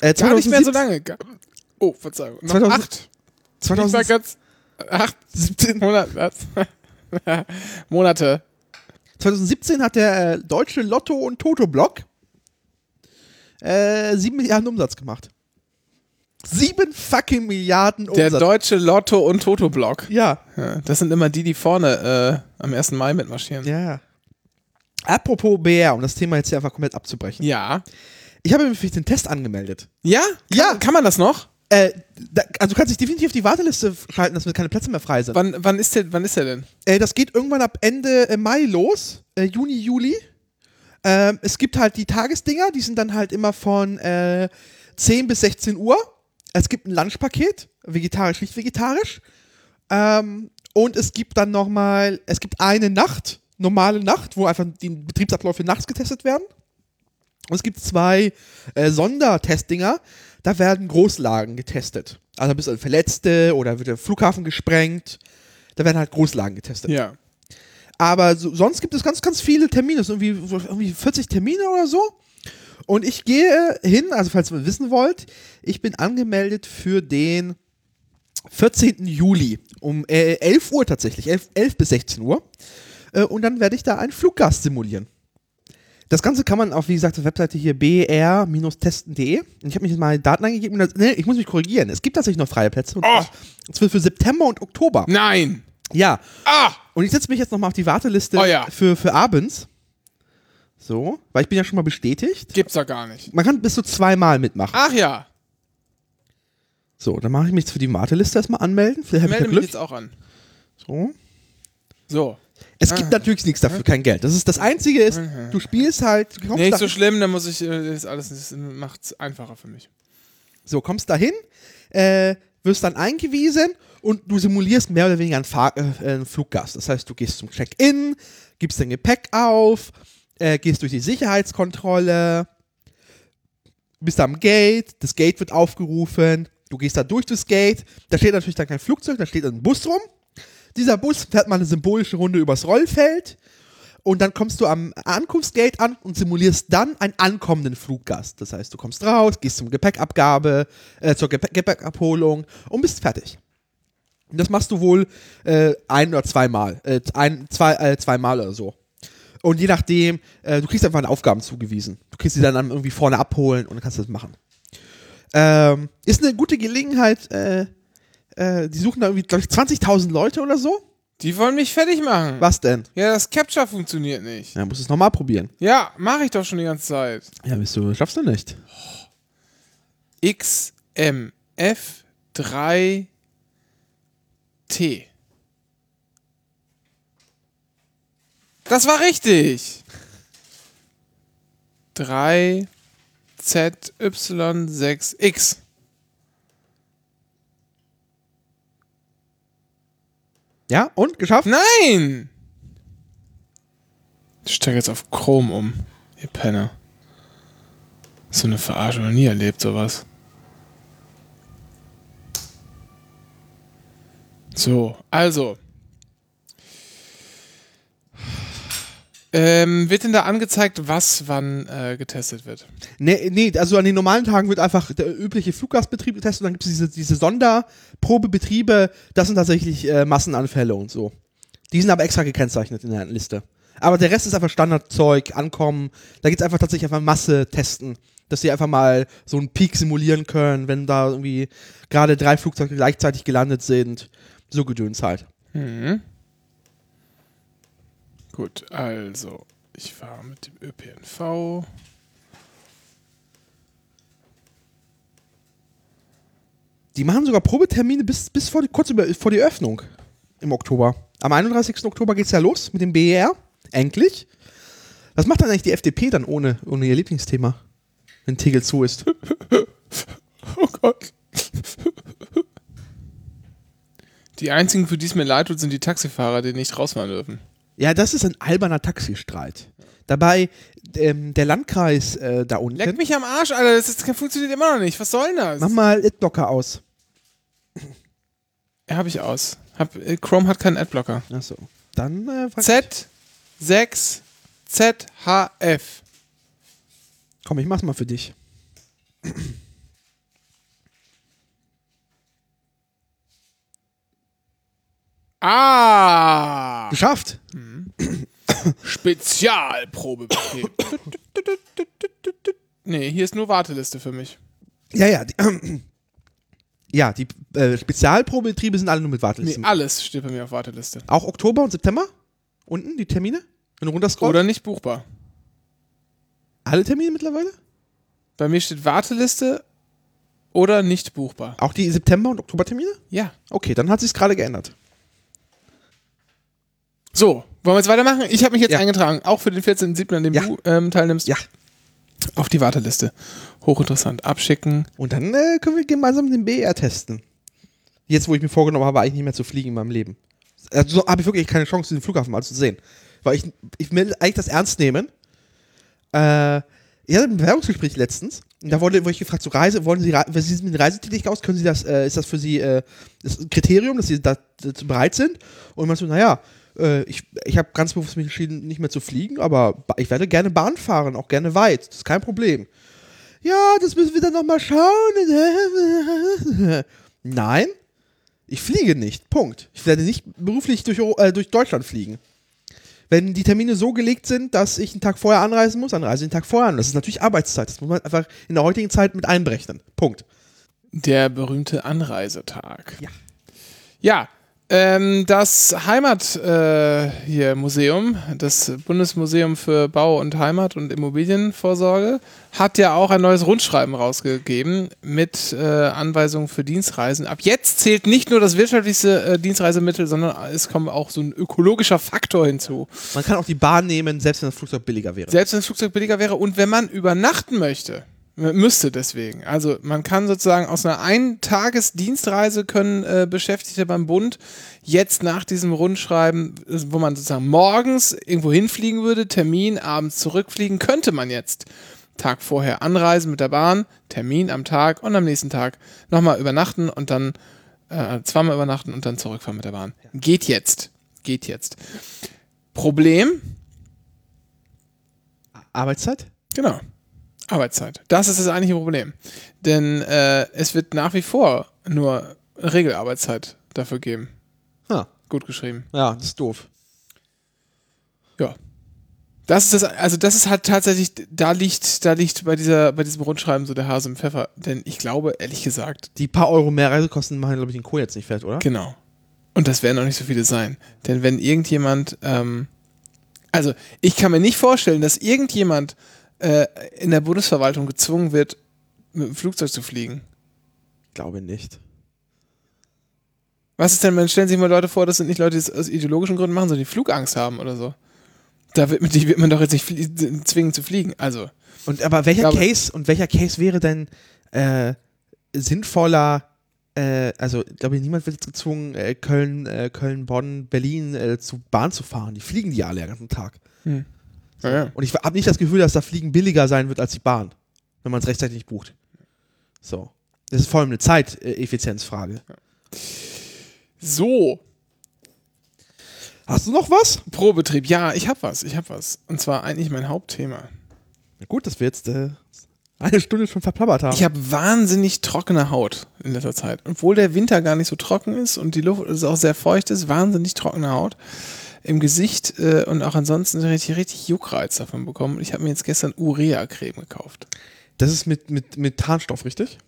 Äh, Gar nicht mehr so 2017 lange. Oh, Verzeihung. Noch 2000 acht. Ich war ganz. Acht 2017, *laughs* Monate. Monate. 2017 hat der äh, deutsche Lotto- und Toto-Block äh, 7 Milliarden Umsatz gemacht. 7 fucking Milliarden Der Umsatz. deutsche Lotto- und Toto-Block. ja, Ja, das sind immer die, die vorne äh, am 1. Mai mitmarschieren. ja. Apropos BR, um das Thema jetzt hier einfach komplett abzubrechen. Ja. Ich habe mich für den Test angemeldet. Ja? Kann, Ja. Kann man das noch? Äh, da, also du kannst dich definitiv auf die Warteliste schalten, dass mir keine Plätze mehr frei sind. Wann, wann, ist der, wann ist der denn? Äh, das geht irgendwann ab Ende äh, Mai los, äh, Juni, Juli. Ähm, es gibt halt die Tagesdinger, die sind dann halt immer von äh, 10 bis 16 Uhr. Es gibt ein Lunchpaket, vegetarisch, nicht vegetarisch. Ähm, und es gibt dann nochmal, es gibt eine Nacht, normale Nacht, wo einfach die Betriebsabläufe nachts getestet werden. Und es gibt zwei äh, Sondertestdinger, da werden Großlagen getestet. Also bis Verletzte oder wird der Flughafen gesprengt. Da werden halt Großlagen getestet. Ja. Aber so, sonst gibt es ganz, ganz viele Termine. Es sind irgendwie, irgendwie 40 Termine oder so. Und ich gehe hin, also falls ihr wissen wollt, ich bin angemeldet für den 14. Juli um äh, 11 Uhr tatsächlich, 11, 11 bis 16 Uhr. Äh, und dann werde ich da einen Fluggast simulieren. Das Ganze kann man auf, wie gesagt, der Webseite hier br-testen.de. Ich habe mich jetzt mal Daten eingegeben. und Das, nee, ich muss mich korrigieren. Es gibt tatsächlich noch freie Plätze. Und Oh. Es wird für September und Oktober. Nein. Ja. Ah! Und ich setze mich jetzt nochmal auf die Warteliste Oh ja. für, für abends. So, weil ich bin ja schon mal bestätigt. Gibt's doch gar nicht. Man kann bis zu zweimal mitmachen. Ach ja. So, dann mache ich mich jetzt für die Warteliste erstmal anmelden. Vielleicht Ich habe ich melde ja mich jetzt auch an. So. So. Es gibt natürlich nichts dafür, kein Geld. Das ist das Einzige ist, du spielst halt, du kommst, Nicht so schlimm, dann muss ich, äh, das ist alles, das macht's einfacher für mich. so, kommst dahin, äh, wirst dann eingewiesen und du simulierst mehr oder weniger einen, Fahr äh, einen Fluggast. Das heißt, du gehst zum Check-in, gibst dein Gepäck auf, äh, gehst durch die Sicherheitskontrolle, bist am Gate, das Gate wird aufgerufen, du gehst da durch das Gate, da steht natürlich dann kein Flugzeug, da steht ein Bus rum. Dieser Bus fährt mal eine symbolische Runde übers Rollfeld und dann kommst du am Ankunftsgate an und simulierst dann einen ankommenden Fluggast. Das heißt, du kommst raus, gehst zum Gepäckabgabe, äh, zur Gepäck Gepäckabholung und bist fertig. Und das machst du wohl äh, ein oder zweimal, äh, ein, zwei, äh, zweimal oder so. Und je nachdem, äh, du kriegst einfach eine Aufgaben zugewiesen. Du kriegst sie dann irgendwie vorne abholen und dann kannst du das machen. Ähm, ist eine gute Gelegenheit, äh, äh, die suchen da irgendwie, glaube ich, 20.000 Leute oder so. Die wollen mich fertig machen. Was denn? Ja, das Capture funktioniert nicht. Ja, musst du es nochmal probieren. Ja, mache ich doch schon die ganze Zeit. Ja, bist du, schaffst du nicht. XMF3T. Das war richtig. 3ZY6X. Ja, und? Geschafft? Nein! Ich steige jetzt auf Chrome um. Ihr Penner. So eine Verarschung noch nie erlebt, sowas. So, also. Ähm, wird denn da angezeigt, was wann äh, getestet wird? Nee, nee, also an den normalen Tagen wird einfach der übliche Fluggastbetrieb getestet und dann gibt es diese, diese Sonderprobebetriebe, das sind tatsächlich äh, Massenanfälle und so. Die sind aber extra gekennzeichnet in der Liste. Aber der Rest ist einfach Standardzeug, Ankommen. Da geht es einfach tatsächlich einfach Masse testen. Dass sie einfach mal so einen Peak simulieren können, wenn da irgendwie gerade drei Flugzeuge gleichzeitig gelandet sind. So Gedöns halt. Mhm. Gut, also ich fahre mit dem ÖPNV. Die machen sogar Probetermine bis, bis vor, die, kurz über, vor die Öffnung im Oktober. Am 31. Oktober geht's ja los mit dem BER. Endlich. Was macht dann eigentlich die FDP dann ohne, ohne ihr Lieblingsthema, wenn Tegel zu ist? *laughs* Oh Gott. Die einzigen, für die es mir leid tut, sind die Taxifahrer, die nicht rausfahren dürfen. Ja, das ist ein alberner Taxistreit. Dabei, ähm, der Landkreis äh, da unten. Leck mich am Arsch, Alter. Das, ist, das funktioniert immer noch nicht. Was soll denn das? Mach mal Adblocker aus. Ja, Hab ich aus. Hab, äh, Chrome hat keinen Adblocker. Achso. Dann äh, frag- Z6 ZHF. komm, ich mach's mal für dich. Ah! Geschafft. Spezialprobebetrieb. nee, hier ist nur Warteliste für mich. Ja, ja. Die, *clears throat* ja, die äh, Spezialprobetriebe sind alle nur mit Nee, Wartelisten. alles steht bei mir auf Warteliste. Auch Oktober und September? Unten die Termine? Wenn du runterscrollst? Oder nicht buchbar. Alle Termine mittlerweile? Bei mir steht Warteliste oder nicht buchbar. Auch die September- und Oktobertermine? Ja. Okay, dann hat sich's gerade geändert. So, wollen wir jetzt weitermachen? Ich habe mich jetzt Ja. eingetragen, auch für den 14.07., an dem Ja. du ähm, teilnimmst. Ja. Auf die Warteliste. Hochinteressant. Abschicken. Und dann äh, können wir gemeinsam den BR testen. Jetzt, wo ich mir vorgenommen habe, eigentlich nicht mehr zu fliegen in meinem Leben. Also so habe ich wirklich keine Chance, den Flughafen mal zu sehen. Weil ich, ich will eigentlich das ernst nehmen. Äh, ich hatte ein Bewerbungsgespräch letztens. Und da wurde, wurde ich gefragt, so Reise, wollen Sie, wie sieht es mit Reisetätigkeit aus? Können Sie das, äh, ist das für Sie äh, das Kriterium, dass Sie da, dazu bereit sind? Und man so, naja, äh, ich, ich habe ganz bewusst mich entschieden, nicht mehr zu fliegen, aber ich werde gerne Bahn fahren, auch gerne weit. Das ist kein Problem. Ja, das müssen wir dann nochmal schauen. *laughs* Nein, ich fliege nicht. Punkt. Ich werde nicht beruflich durch, äh, durch Deutschland fliegen. Wenn die Termine so gelegt sind, dass ich einen Tag vorher anreisen muss, dann reise ich einen Tag vorher an. Das ist natürlich Arbeitszeit. Das muss man einfach in der heutigen Zeit mit einberechnen. Punkt. Der berühmte Anreisetag. Ja. Ja, ähm, das Heimat äh, hier Museum, das Bundesmuseum für Bau und Heimat und Immobilienvorsorge, hat ja auch ein neues Rundschreiben rausgegeben mit äh, Anweisungen für Dienstreisen. Ab jetzt zählt nicht nur das wirtschaftlichste äh, Dienstreisemittel, sondern es kommt auch so ein ökologischer Faktor hinzu. Man kann auch die Bahn nehmen, selbst wenn das Flugzeug billiger wäre. Selbst wenn das Flugzeug billiger wäre und wenn man übernachten möchte, müsste deswegen. Also man kann sozusagen aus einer Eintagesdienstreise können äh, Beschäftigte beim Bund jetzt nach diesem Rundschreiben, äh, wo man sozusagen morgens irgendwo hinfliegen würde, Termin, abends zurückfliegen, könnte man jetzt Tag vorher anreisen mit der Bahn, Termin am Tag und am nächsten Tag nochmal übernachten und dann äh, zweimal übernachten und dann zurückfahren mit der Bahn. Geht jetzt. Geht jetzt. Problem, Arbeitszeit? Genau. Arbeitszeit. Das ist das eigentliche Problem. Denn äh, es wird nach wie vor nur Regelarbeitszeit dafür geben. Ha. Gut geschrieben. Ja, das ist doof. Ja. Das ist das, also das ist halt tatsächlich, da liegt, da liegt bei dieser, bei diesem Rundschreiben so der Hase im Pfeffer. Denn ich glaube, ehrlich gesagt, Die paar Euro mehr Reisekosten machen, glaube ich, den Kohl jetzt nicht fett, oder? Genau. Und das werden auch nicht so viele sein. Denn wenn irgendjemand, ähm, also ich kann mir nicht vorstellen, dass irgendjemand äh, in der Bundesverwaltung gezwungen wird, mit dem Flugzeug zu fliegen. Glaube nicht. Was ist denn, man stellen sich mal Leute vor, das sind nicht Leute, die es aus ideologischen Gründen machen, sondern die Flugangst haben oder so. Da wird, man- die wird man doch jetzt nicht zwingen zu fliegen. Also, Und aber welcher glaube- Case und welcher Case wäre denn äh, sinnvoller? Äh, also, ich glaube, niemand wird jetzt gezwungen, äh, Köln, äh, Köln, Bonn, Berlin äh, zu Bahn zu fahren. Die fliegen die ja alle den ganzen Tag. Ja, ja. Und ich habe nicht das Gefühl, dass da Fliegen billiger sein wird als die Bahn, wenn man es rechtzeitig nicht bucht. So. Das ist vor allem eine Zeiteffizienzfrage. so, Hast du noch was? Probetrieb. Ja, ich hab was, ich hab was. Und zwar eigentlich mein Hauptthema. Na gut, dass wir jetzt äh, eine Stunde schon verplappert haben. Ich habe wahnsinnig trockene Haut in letzter Zeit. Obwohl der Winter gar nicht so trocken ist und die Luft ist auch sehr feucht ist, wahnsinnig trockene Haut im Gesicht äh, und auch ansonsten richtig, richtig Juckreiz davon bekommen. Ich habe mir jetzt gestern Urea-Creme gekauft. das ist mit, mit, mit Harnstoff, richtig?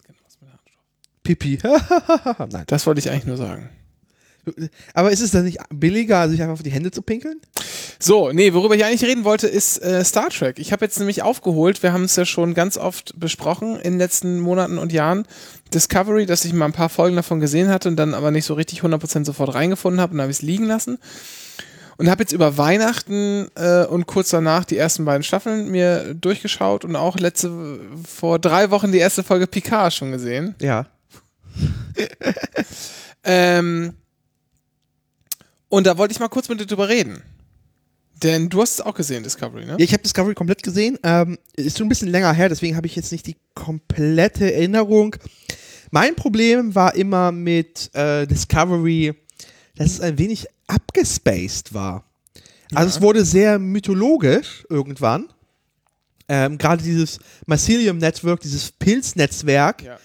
Pipi. *laughs* Nein. Das wollte ich eigentlich nur sagen. Aber ist es dann nicht billiger, sich einfach auf die Hände zu pinkeln? So, nee, worüber ich eigentlich reden wollte, ist äh, Star Trek. Ich habe jetzt nämlich aufgeholt, wir haben es ja schon ganz oft besprochen in den letzten Monaten und Jahren. Discovery, dass ich mal ein paar Folgen davon gesehen hatte und dann aber nicht so richtig 100% sofort reingefunden habe und habe ich es liegen lassen. Und habe jetzt über Weihnachten äh, und kurz danach die ersten beiden Staffeln mir durchgeschaut und auch letzte, vor drei Wochen die erste Folge Picard schon gesehen. Ja. *laughs* Ähm, und da wollte ich mal kurz mit dir drüber reden. Denn du hast es auch gesehen, Discovery, ne? Ja, ich habe Discovery komplett gesehen. Ähm, ist schon ein bisschen länger her, deswegen habe ich jetzt nicht die komplette Erinnerung. Mein Problem war immer mit äh, Discovery, dass es ein wenig abgespaced war. Also es wurde sehr mythologisch irgendwann. Ähm, Gerade dieses Mycelium Network, dieses Pilznetzwerk. Ja.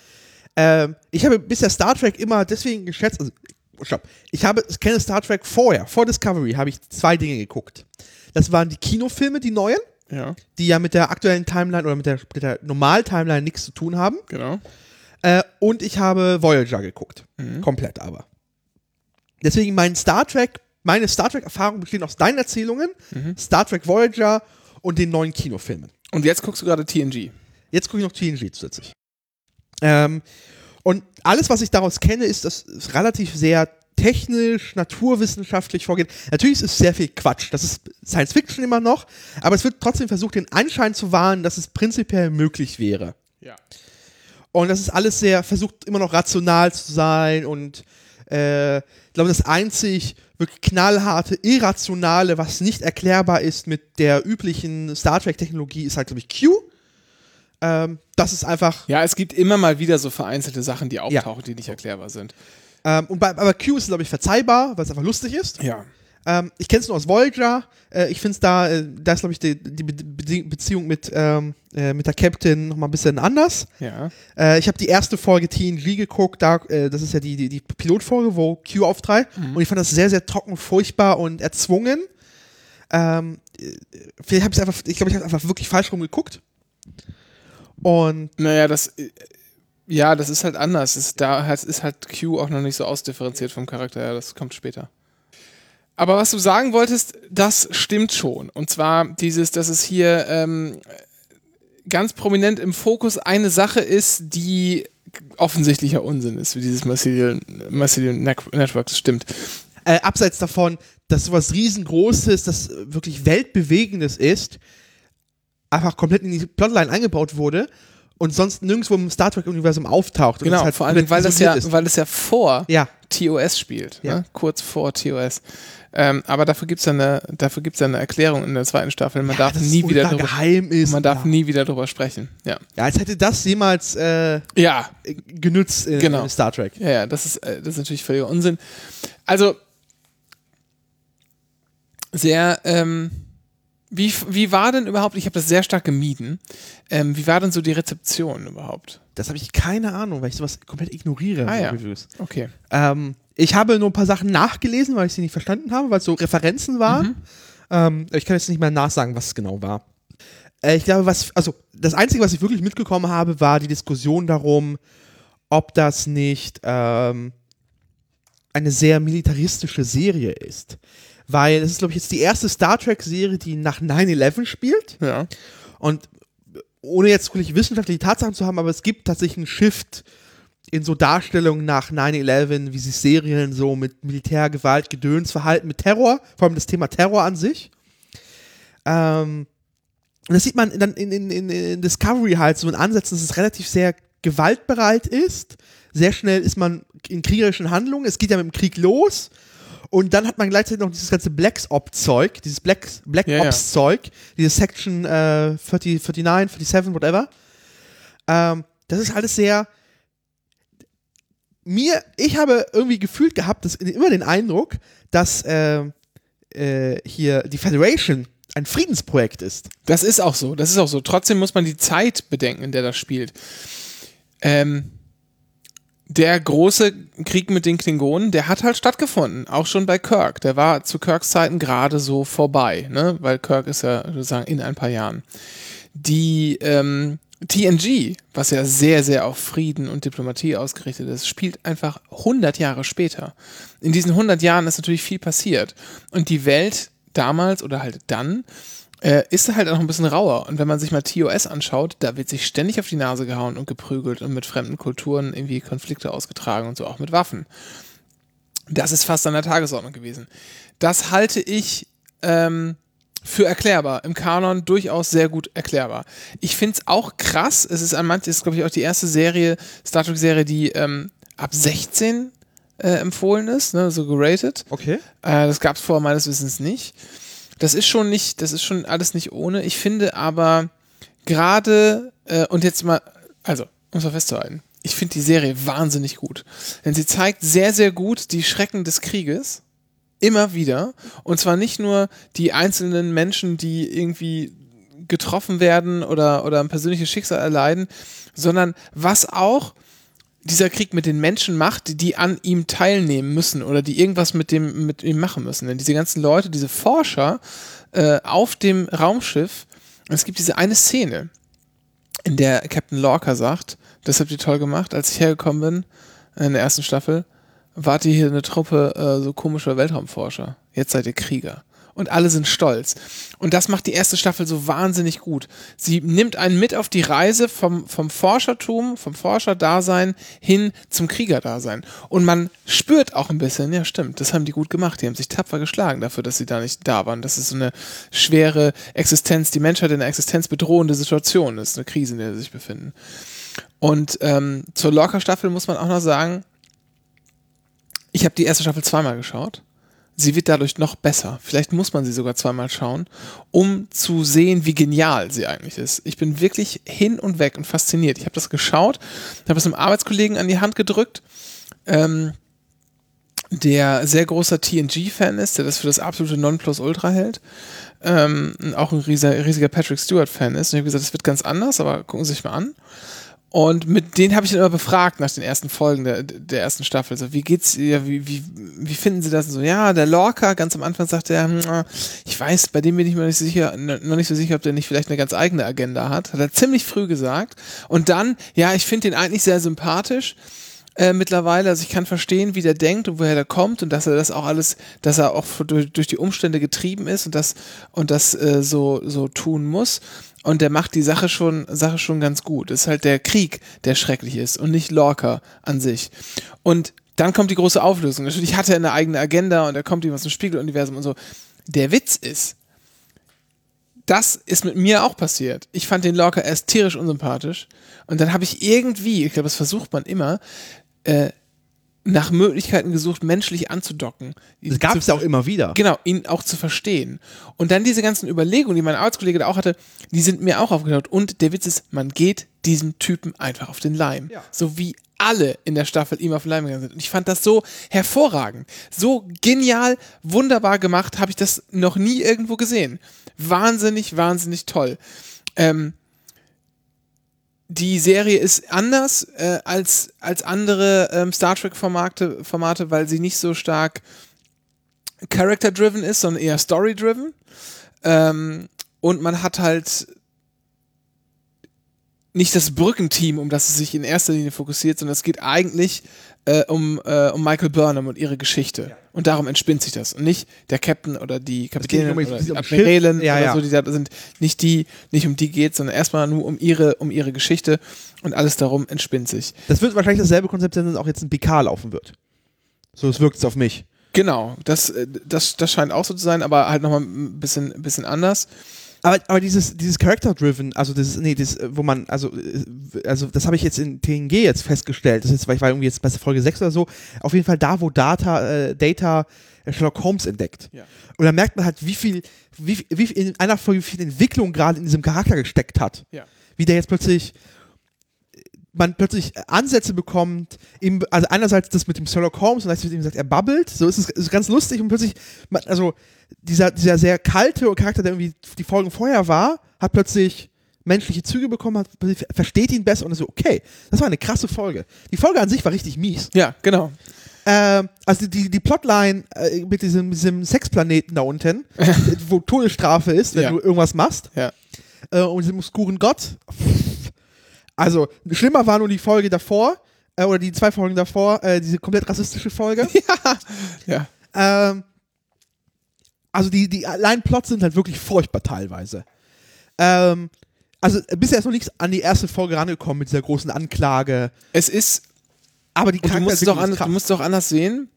Ähm, ich habe bisher Star Trek immer deswegen geschätzt. Also, stopp. Ich habe, ich kenne Star Trek vorher, vor Discovery, habe ich zwei Dinge geguckt. Das waren die Kinofilme, die neuen, Ja, die ja mit der aktuellen Timeline oder mit der, mit der Normal-Timeline nichts zu tun haben. genau. Äh, und ich habe Voyager geguckt. Mhm. Komplett aber. Deswegen mein Star Trek, meine Star Trek-Erfahrung besteht aus deinen Erzählungen, Mhm. Star Trek Voyager und den neuen Kinofilmen. Und jetzt guckst du gerade TNG. Jetzt gucke ich noch TNG zusätzlich. Ähm, und alles, was ich daraus kenne, ist, dass es relativ sehr technisch, naturwissenschaftlich vorgeht. Natürlich ist es sehr viel Quatsch. Das ist Science Fiction immer noch, aber es wird trotzdem versucht, den Anschein zu wahren, dass es prinzipiell möglich wäre. Ja. Und das ist alles sehr, versucht immer noch rational zu sein und äh, glaube, das einzig wirklich knallharte, irrationale, was nicht erklärbar ist mit der üblichen Star Trek-Technologie, ist halt, glaube ich, Q. Ähm, das ist einfach. Ja, es gibt immer mal wieder so vereinzelte Sachen, die Ja. auftauchen, die nicht erklärbar sind. Ähm, und bei, aber Q ist, glaube ich, verzeihbar, weil es einfach lustig ist. Ja. Ähm, ich kenne es nur aus Voyager. Äh, ich finde es da, äh, da ist, glaube ich, die, die Be Be Beziehung mit, ähm, äh, mit der Captain nochmal ein bisschen anders. Ja. Äh, ich habe die erste Folge TNG geguckt, da, äh, das ist ja die, die, die Pilotfolge, wo Q auftreibt. Und ich fand das sehr, sehr trocken, furchtbar und erzwungen. Ähm, äh, vielleicht habe ich einfach, ich glaube, ich habe einfach wirklich falsch rum geguckt. Und Naja, das. äh, Ja, das ist halt anders. Ist, da ist halt Q auch noch nicht so ausdifferenziert vom Charakter her. Das kommt später. Aber was du sagen wolltest, das stimmt schon. Und zwar dieses, dass es hier ähm, ganz prominent im Fokus eine Sache ist, die offensichtlicher Unsinn ist, wie dieses Mycelial, Mycelial Network. Das stimmt. äh, abseits davon, dass sowas riesengroßes, das wirklich weltbewegendes ist, einfach komplett in die Plotline eingebaut wurde und sonst nirgendwo im Star Trek-Universum auftaucht. und Genau, halt vor allem, weil das, ja, ist. weil das ja vor Ja, TOS spielt, Ja. ne? kurz vor TOS. Ähm, aber dafür gibt es eine, dafür gibt's eine Erklärung in der zweiten Staffel. Man darf dass es nie wieder ultra drüber, geheim ist. man darf ja. nie wieder drüber sprechen. Ja, ja, als hätte das jemals äh, ja, genützt in, Genau. in Star Trek. ja, ja das, ist, äh, das ist natürlich völliger Unsinn. Also, sehr, ähm, wie, wie war denn überhaupt, ich habe das sehr stark gemieden, ähm, wie war denn so die Rezeption überhaupt? Das habe ich keine Ahnung, weil ich sowas komplett ignoriere. Ah, ja. Reviews. Okay. Ähm, ich habe nur ein paar Sachen nachgelesen, weil ich sie nicht verstanden habe, weil es so Referenzen waren. Ähm, ich kann jetzt nicht mehr nachsagen, was es genau war. Äh, ich glaube, was, also das Einzige, was ich wirklich mitgekommen habe, war die Diskussion darum, ob das nicht ähm, eine sehr militaristische Serie ist. Weil es ist, glaube ich, jetzt die erste Star Trek-Serie, die nach 9-11 spielt. Ja. Und ohne jetzt wirklich wissenschaftliche Tatsachen zu haben, aber es gibt tatsächlich einen Shift in so Darstellungen nach 9-11, wie sich Serien so mit Militärgewalt, Gedöns verhalten, mit Terror, vor allem das Thema Terror an sich. Ähm, und das sieht man dann in, in, in, in Discovery halt so in Ansätzen, dass es relativ sehr gewaltbereit ist. Sehr schnell ist man in kriegerischen Handlungen. Es geht ja mit dem Krieg los. Und dann hat man gleichzeitig noch dieses ganze Black Ops-Zeug, dieses Black, Black Ja, ja. Ops-Zeug, dieses Section äh, 40, 49, 47, whatever. Ähm, das ist alles sehr. Mir, ich habe irgendwie gefühlt gehabt, dass immer den Eindruck, dass äh, äh, hier die Federation ein Friedensprojekt ist. Das ist auch so, das ist auch so. Trotzdem muss man die Zeit bedenken, in der das spielt. Ähm, der große Krieg mit den Klingonen, der hat halt stattgefunden, auch schon bei Kirk. Der war zu Kirks Zeiten gerade so vorbei, ne? weil Kirk ist ja sozusagen in ein paar Jahren. Die ähm, TNG, was ja sehr, sehr auf Frieden und Diplomatie ausgerichtet ist, spielt einfach 100 Jahre später. In diesen 100 Jahren ist natürlich viel passiert. Und die Welt damals oder halt dann, äh, ist halt auch ein bisschen rauer. Und wenn man sich mal TOS anschaut, da wird sich ständig auf die Nase gehauen und geprügelt und mit fremden Kulturen irgendwie Konflikte ausgetragen und so, auch mit Waffen. Das ist fast an der Tagesordnung gewesen. Das halte ich ähm, für erklärbar. Im Kanon durchaus sehr gut erklärbar. Ich finde es auch krass. Es ist an manchen, ist glaube ich auch die erste Serie, Star Trek-Serie, die ähm, ab 16 äh, empfohlen ist, ne, so geratet. Okay. Äh, das gab es vorher meines Wissens nicht. Das ist schon nicht, das ist schon alles nicht ohne. Ich finde aber gerade, äh, und jetzt mal, also, um es mal festzuhalten, ich finde die Serie wahnsinnig gut. Denn sie zeigt sehr, sehr gut die Schrecken des Krieges. Immer wieder. Und zwar nicht nur die einzelnen Menschen, die irgendwie getroffen werden oder, oder ein persönliches Schicksal erleiden, sondern was auch dieser Krieg mit den Menschen macht, die an ihm teilnehmen müssen oder die irgendwas mit dem mit ihm machen müssen. Denn diese ganzen Leute, diese Forscher äh, auf dem Raumschiff, es gibt diese eine Szene, in der Captain Lorca sagt, das habt ihr toll gemacht, als ich hergekommen bin in der ersten Staffel, wart ihr hier eine Truppe äh, so komischer Weltraumforscher. Jetzt seid ihr Krieger und alle sind stolz. Und das macht die erste Staffel so wahnsinnig gut. Sie nimmt einen mit auf die Reise vom, vom Forschertum, vom Forscherdasein hin zum Kriegerdasein. Und man spürt auch ein bisschen, ja stimmt, das haben die gut gemacht. Die haben sich tapfer geschlagen dafür, dass sie da nicht da waren. Das ist so eine schwere Existenz, die Menschheit in einer existenzbedrohende Situation ist, eine Krise, in der sie sich befinden. Und ähm, zur Lorca-Staffel muss man auch noch sagen, ich habe die erste Staffel zweimal geschaut sie wird dadurch noch besser. Vielleicht muss man sie sogar zweimal schauen, um zu sehen, wie genial sie eigentlich ist. Ich bin wirklich hin und weg und fasziniert. Ich habe das geschaut, habe es einem Arbeitskollegen an die Hand gedrückt, ähm, der sehr großer TNG-Fan ist, der das für das absolute Nonplusultra hält. Ähm, auch ein riesiger, riesiger Patrick Stewart-Fan ist. Und ich habe gesagt, das wird ganz anders, aber gucken Sie sich mal an. Und mit denen habe ich dann immer befragt nach den ersten Folgen der, der ersten Staffel. So, wie geht's ihr, wie, wie, wie finden sie das? Und so, ja, der Lorca, ganz am Anfang sagte er, hm, ich weiß, bei dem bin ich mir nicht sicher, noch nicht so sicher, ob der nicht vielleicht eine ganz eigene Agenda hat. Hat er ziemlich früh gesagt. Und dann, ja, ich finde den eigentlich sehr sympathisch. Äh, mittlerweile, also ich kann verstehen, wie der denkt und woher der kommt und dass er das auch alles, dass er auch durch, durch die Umstände getrieben ist und das und das äh, so so tun muss und der macht die Sache schon, Sache schon ganz gut. Es ist halt der Krieg, der schrecklich ist und nicht Lorca an sich. Und dann kommt die große Auflösung. Natürlich hat er eine eigene Agenda und er kommt ihm aus dem Spiegeluniversum und so. Der Witz ist, das ist mit mir auch passiert. Ich fand den Lorca erst tierisch unsympathisch und dann habe ich irgendwie, ich glaube, das versucht man immer, äh, nach Möglichkeiten gesucht, menschlich anzudocken. Das gab es ja auch immer wieder. Genau, ihn auch zu verstehen. Und dann diese ganzen Überlegungen, die mein Arbeitskollege da auch hatte, die sind mir auch aufgetaucht. Und der Witz ist, man geht diesem Typen einfach auf den Leim. Ja. So wie alle in der Staffel ihm auf den Leim gegangen sind. Und ich fand das so hervorragend. So genial, wunderbar gemacht, habe ich das noch nie irgendwo gesehen. Wahnsinnig, wahnsinnig toll. Ähm, die Serie ist anders äh, als, als andere ähm, Star Trek-Formate, Formate, weil sie nicht so stark character-driven ist, sondern eher story-driven. Ähm, und man hat halt nicht das Brückenteam, um das es sich in erster Linie fokussiert, sondern es geht eigentlich äh, um, äh, um Michael Burnham und ihre Geschichte. Ja. Und darum entspinnt sich das. Und nicht der Captain oder die Kapitänin um, oder die Admiralin ja, oder ja. so, die da sind. Nicht die, nicht um die geht, sondern erstmal nur um ihre, um ihre Geschichte und alles darum entspinnt sich. Das wird wahrscheinlich dasselbe Konzept sein, das auch jetzt in PK laufen wird. So, es wirkt es auf mich. Genau, das, äh, das, das scheint auch so zu sein, aber halt nochmal ein bisschen, ein bisschen anders. Aber, aber dieses, dieses Character-Driven, also das, nee, das, wo man, also, also das habe ich jetzt in TNG jetzt festgestellt, das ist jetzt, weil ich war irgendwie jetzt bei Folge 6 oder so, auf jeden Fall da, wo Data, äh, Data Sherlock Holmes entdeckt. Ja. Und da merkt man halt, wie viel, wie, wie in einer Folge, wie viel Entwicklung gerade in diesem Charakter gesteckt hat. Ja. Wie der jetzt plötzlich man plötzlich Ansätze bekommt, eben, also einerseits das mit dem Sherlock Holmes und gleichzeitig sagt, er babbelt, so ist es ist ganz lustig und plötzlich, also dieser, dieser sehr kalte Charakter, der irgendwie die Folgen vorher war, hat plötzlich menschliche Züge bekommen, hat, versteht ihn besser und ist so, okay, das war eine krasse Folge. Die Folge an sich war richtig mies. Ja, genau. Äh, also die, die Plotline äh, mit diesem, diesem Sexplaneten da unten, *laughs* wo Todesstrafe ist, wenn ja. du irgendwas machst. Ja. Äh, und diesem obskuren Gott. Also, schlimmer war nur die Folge davor, äh, oder die zwei Folgen davor, äh, diese komplett rassistische Folge. *laughs* ja. ja. Ähm, also die, die allein Plots sind halt wirklich furchtbar teilweise. Ähm, also bisher ist noch nichts an die erste Folge rangekommen mit dieser großen Anklage. Es ist, Aber die und du musst, doch anders, du musst es doch anders sehen.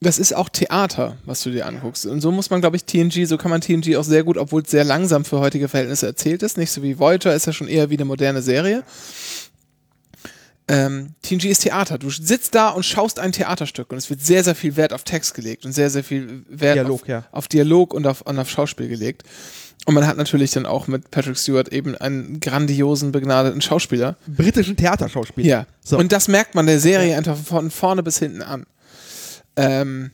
Das ist auch Theater, was du dir anguckst. Und so muss man, glaube ich, TNG, so kann man TNG auch sehr gut, obwohl es sehr langsam für heutige Verhältnisse erzählt ist. Nicht so wie Voyager, ist ja schon eher wie eine moderne Serie. Ähm, TNG ist Theater. Du sitzt da und schaust ein Theaterstück und es wird sehr, sehr viel Wert auf Text gelegt und sehr, sehr viel Wert Dialog, auf, ja. auf Dialog und auf, und auf Schauspiel gelegt. Und man hat natürlich dann auch mit Patrick Stewart eben einen grandiosen, begnadeten Schauspieler. britischen Theaterschauspieler. Ja. So. Und das merkt man der Serie einfach von vorne bis hinten an. Ähm,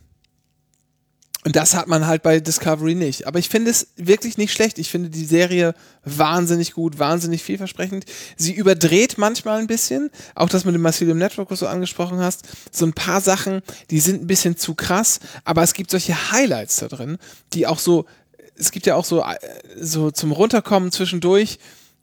und das hat man halt bei Discovery nicht. Aber ich finde es wirklich nicht schlecht. Ich finde die Serie wahnsinnig gut, wahnsinnig vielversprechend. Sie überdreht manchmal ein bisschen. Auch das mit dem Mycelium Network, was du angesprochen hast. So ein paar Sachen, die sind ein bisschen zu krass. Aber es gibt solche Highlights da drin, die auch so, es gibt ja auch so, äh, so zum Runterkommen zwischendurch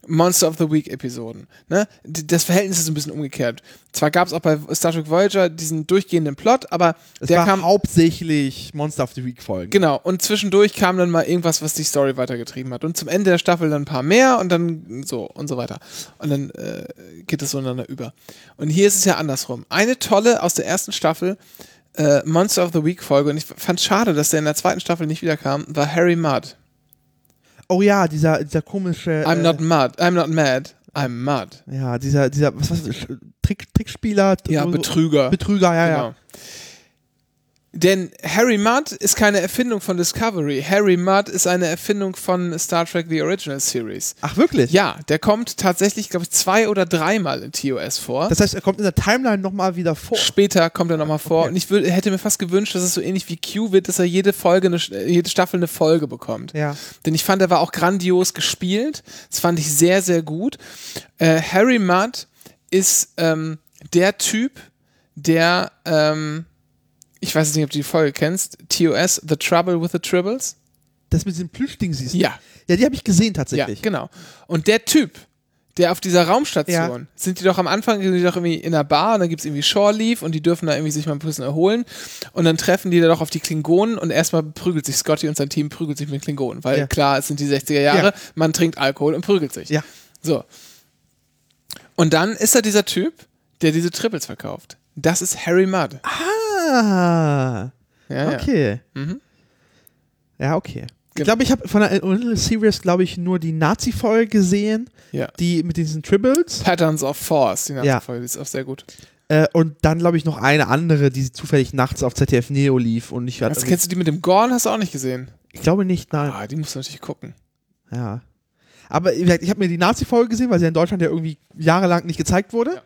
Monster of the Week Episoden. Ne? Das Verhältnis ist ein bisschen umgekehrt. Zwar gab es auch bei Star Trek Voyager diesen durchgehenden Plot, aber Es der kam hauptsächlich Monster of the Week Folgen. Genau, und zwischendurch kam dann mal irgendwas, was die Story weitergetrieben hat. Und zum Ende der Staffel dann ein paar mehr und dann so und so weiter. Und dann äh, geht es so ineinander über. Und hier ist es ja andersrum. Eine tolle aus der ersten Staffel, äh, Monster of the Week Folge, und ich fand schade, dass der in der zweiten Staffel nicht wiederkam, war Harry Mudd. Oh ja, dieser, dieser komische. I'm äh, not mad, I'm not mad, I'm mud. Ja, dieser, dieser, was was Trick, Trickspieler. Ja, so- Betrüger. Betrüger, ja, Genau. ja. Denn Harry Mudd ist keine Erfindung von Discovery. Harry Mudd ist eine Erfindung von Star Trek The Original Series. Ach, wirklich? Ja, der kommt tatsächlich, glaube ich, zwei oder dreimal in TOS vor. Das heißt, er kommt in der Timeline nochmal wieder vor. Später kommt er nochmal vor. Okay. Und ich würd, hätte mir fast gewünscht, dass es so ähnlich wie Q wird, dass er jede Folge, eine, äh, jede Staffel eine Folge bekommt. Ja. Denn ich fand, er war auch grandios gespielt. Das fand ich sehr, sehr gut. Äh, Harry Mudd ist ähm, der Typ, der, ähm, ich weiß jetzt nicht, ob du die Folge kennst, TOS, The Trouble with the Tribbles. Das mit diesem Plüschding siehst du. Ja. Ja, die habe ich gesehen Ja, tatsächlich. genau. Und der Typ, der auf dieser Raumstation, Ja. sind die doch am Anfang sind die doch irgendwie in einer Bar und dann gibt es irgendwie Shore Leave und die dürfen da irgendwie sich mal ein bisschen erholen und dann treffen die da doch auf die Klingonen und erstmal prügelt sich Scotty und sein Team prügelt sich mit Klingonen, weil Ja. klar, es sind die 60er Jahre, Ja. man trinkt Alkohol und prügelt sich. Ja. So. Und dann ist da dieser Typ, der diese Triples verkauft. Das ist Harry Mudd. Ah. Ja, ja. Okay. Mhm. Ja, okay. Ich Genau. glaube, ich habe von der Original Series, glaube ich, nur die Nazi-Folge gesehen, ja. die mit diesen Tribbles. Patterns of Force, die Ja. nächste Folge, die ist auch sehr gut. Äh, und dann, glaube ich, noch eine andere, die zufällig nachts auf ZDF Neo lief. Und ich, Was, kennst du die mit dem Gorn? Hast du auch nicht gesehen? ich glaube nicht, nein. Ah, die musst du natürlich gucken. Ja. Aber ich habe mir die Nazi-Folge gesehen, weil sie in Deutschland ja irgendwie jahrelang nicht gezeigt wurde.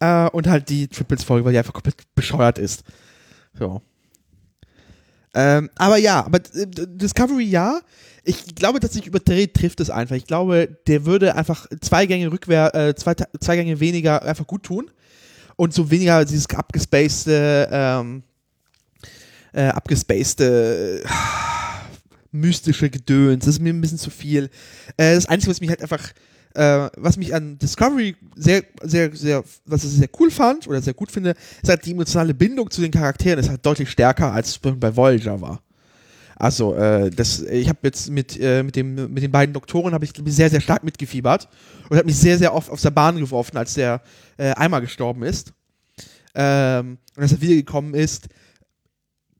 Äh, und halt die Triples-Folge, weil die einfach komplett bescheuert ist. So. Ähm, aber ja, aber äh, Discovery ja. Ich glaube, dass sich überdreht trifft es einfach. Ich glaube, der würde einfach zwei Gänge rückwär, äh, zwei, zwei Gänge weniger einfach gut tun. Und so weniger dieses abgespacede, ähm, äh, abgespacede, äh, mystische Gedöns. Das ist mir ein bisschen zu viel. Äh, das Einzige, was mich halt einfach, äh, was mich an Discovery sehr, sehr, sehr, was ich sehr cool fand oder sehr gut finde, ist halt die emotionale Bindung zu den Charakteren ist halt deutlich stärker, als es bei Voyager war. Also, äh, das, ich habe jetzt mit, äh, mit, dem, mit den beiden Doktoren habe ich sehr, sehr stark mitgefiebert und habe mich sehr, sehr oft aus der Bahn geworfen, als der äh, einmal gestorben ist. Ähm, und als er wiedergekommen ist.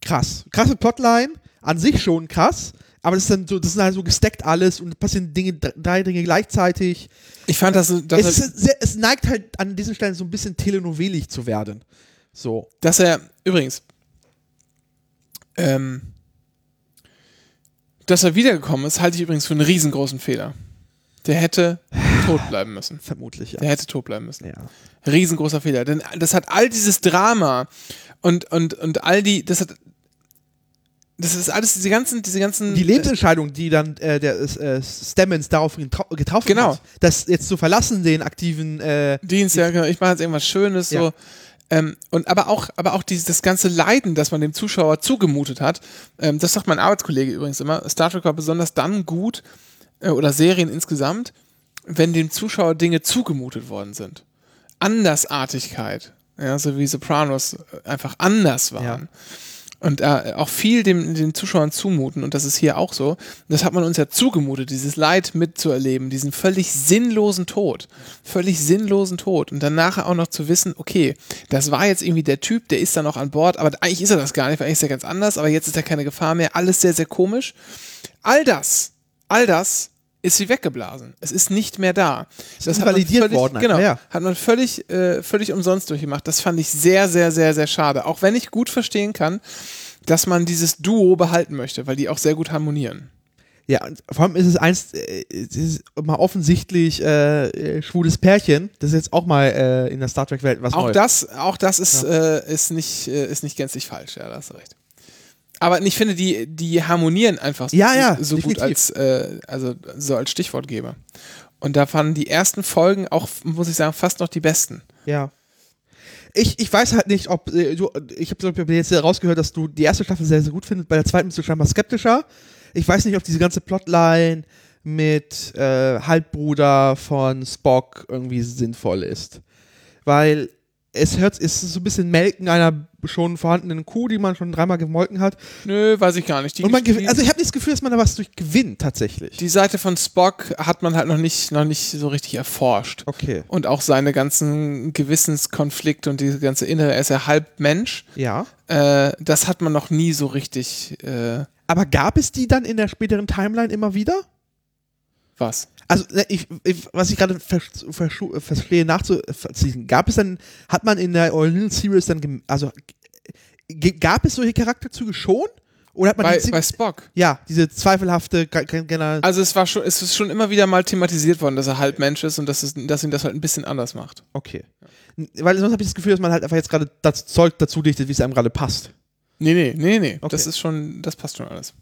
Krass. Krasse Plotline, an sich schon krass, aber das ist dann so, das sind halt so gesteckt alles und passieren Dinge, drei Dinge gleichzeitig. Ich fand das, dass, Es, ist sehr, es neigt halt an diesen Stellen so ein bisschen telenovelig zu werden. So. dass er, übrigens, ähm, dass er wiedergekommen ist, halte ich übrigens für einen riesengroßen Fehler. Der hätte tot bleiben müssen. *sighs* Vermutlich, ja. Der hätte tot bleiben müssen. ja. Riesengroßer Fehler. Denn das hat all dieses Drama und, und, und all die, das hat, das ist alles, diese ganzen, diese ganzen. Die Lebensentscheidung, die dann äh, der äh, Stemmons darauf getrau- getroffen Genau. hat, das jetzt zu verlassen, den aktiven äh, Dienst, ja, genau, ich mache jetzt irgendwas Schönes, Ja. so. Ähm, und aber auch, aber auch dieses, das ganze Leiden, das man dem Zuschauer zugemutet hat, ähm, das sagt mein Arbeitskollege übrigens immer, Star Trek war besonders dann gut, äh, oder Serien insgesamt, wenn dem Zuschauer Dinge zugemutet worden sind. Andersartigkeit, ja, so wie Sopranos äh, einfach anders waren. Und äh, auch viel dem, den Zuschauern zumuten und das ist hier auch so. Das hat man uns ja zugemutet, dieses Leid mitzuerleben, diesen völlig sinnlosen Tod, völlig sinnlosen Tod und dann nachher auch noch zu wissen, okay, das war jetzt irgendwie der Typ, der ist da noch an Bord, aber eigentlich ist er das gar nicht, weil eigentlich ist er ganz anders, aber jetzt ist er keine Gefahr mehr, alles sehr, sehr komisch. All das, all das ist wie weggeblasen. Es ist nicht mehr da. Das ist validiert völlig, worden. Genau. Ja. Hat man völlig, äh, völlig umsonst durchgemacht. Das fand ich sehr, sehr, sehr, sehr schade. Auch wenn ich gut verstehen kann, dass man dieses Duo behalten möchte, weil die auch sehr gut harmonieren. Ja, und vor allem ist es eins, äh, ist mal offensichtlich äh, äh, schwules Pärchen. Das ist jetzt auch mal äh, in der Star Trek-Welt was Auch Neues. das, auch das ist, äh, ist, nicht, äh, ist nicht gänzlich falsch, ja, da hast du recht. Aber ich finde, die, die harmonieren einfach Ja, ja, so gut als, äh, also so als Stichwortgeber. Und da fanden die ersten Folgen auch, muss ich sagen, fast noch die besten. Ja. Ich, ich weiß halt nicht, ob äh, du, ich habe jetzt rausgehört, dass du die erste Staffel sehr, sehr gut findest. Bei der zweiten bist du scheinbar skeptischer. Ich weiß nicht, ob diese ganze Plotline mit äh, Halbbruder von Spock irgendwie sinnvoll ist. Weil es hört, es ist so ein bisschen Melken einer schon vorhandenen Kuh, die man schon dreimal gemolken hat. Nö, weiß ich gar nicht. Die, Und man also ich habe nicht das Gefühl, dass man da was durch gewinnt tatsächlich. die Seite von Spock hat man halt noch nicht, noch nicht so richtig erforscht. Okay. Und auch seine ganzen Gewissenskonflikte und diese ganze innere, er ist ja halb Mensch. Ja. Äh, das hat man noch nie so richtig, äh, Aber gab es die dann in der späteren Timeline immer wieder? Was? Also, ne, ich, ich, was ich gerade vers vers verstehe nachzuziehen, gab es dann, hat man in der Original Series dann, also, gab es solche Charakterzüge schon? Oder hat man Bei, bei Spock. ja, diese zweifelhafte, ge- ge- generell, Also es war schon, es ist schon immer wieder mal thematisiert worden, dass er halb Mensch ist und dass, es, dass ihn das halt ein bisschen anders macht. okay. Weil sonst habe ich das Gefühl, dass man halt einfach jetzt gerade das Zeug dazu dichtet, wie es einem gerade passt. Nee, nee, nee, nee. Okay. Das ist schon, das passt schon alles.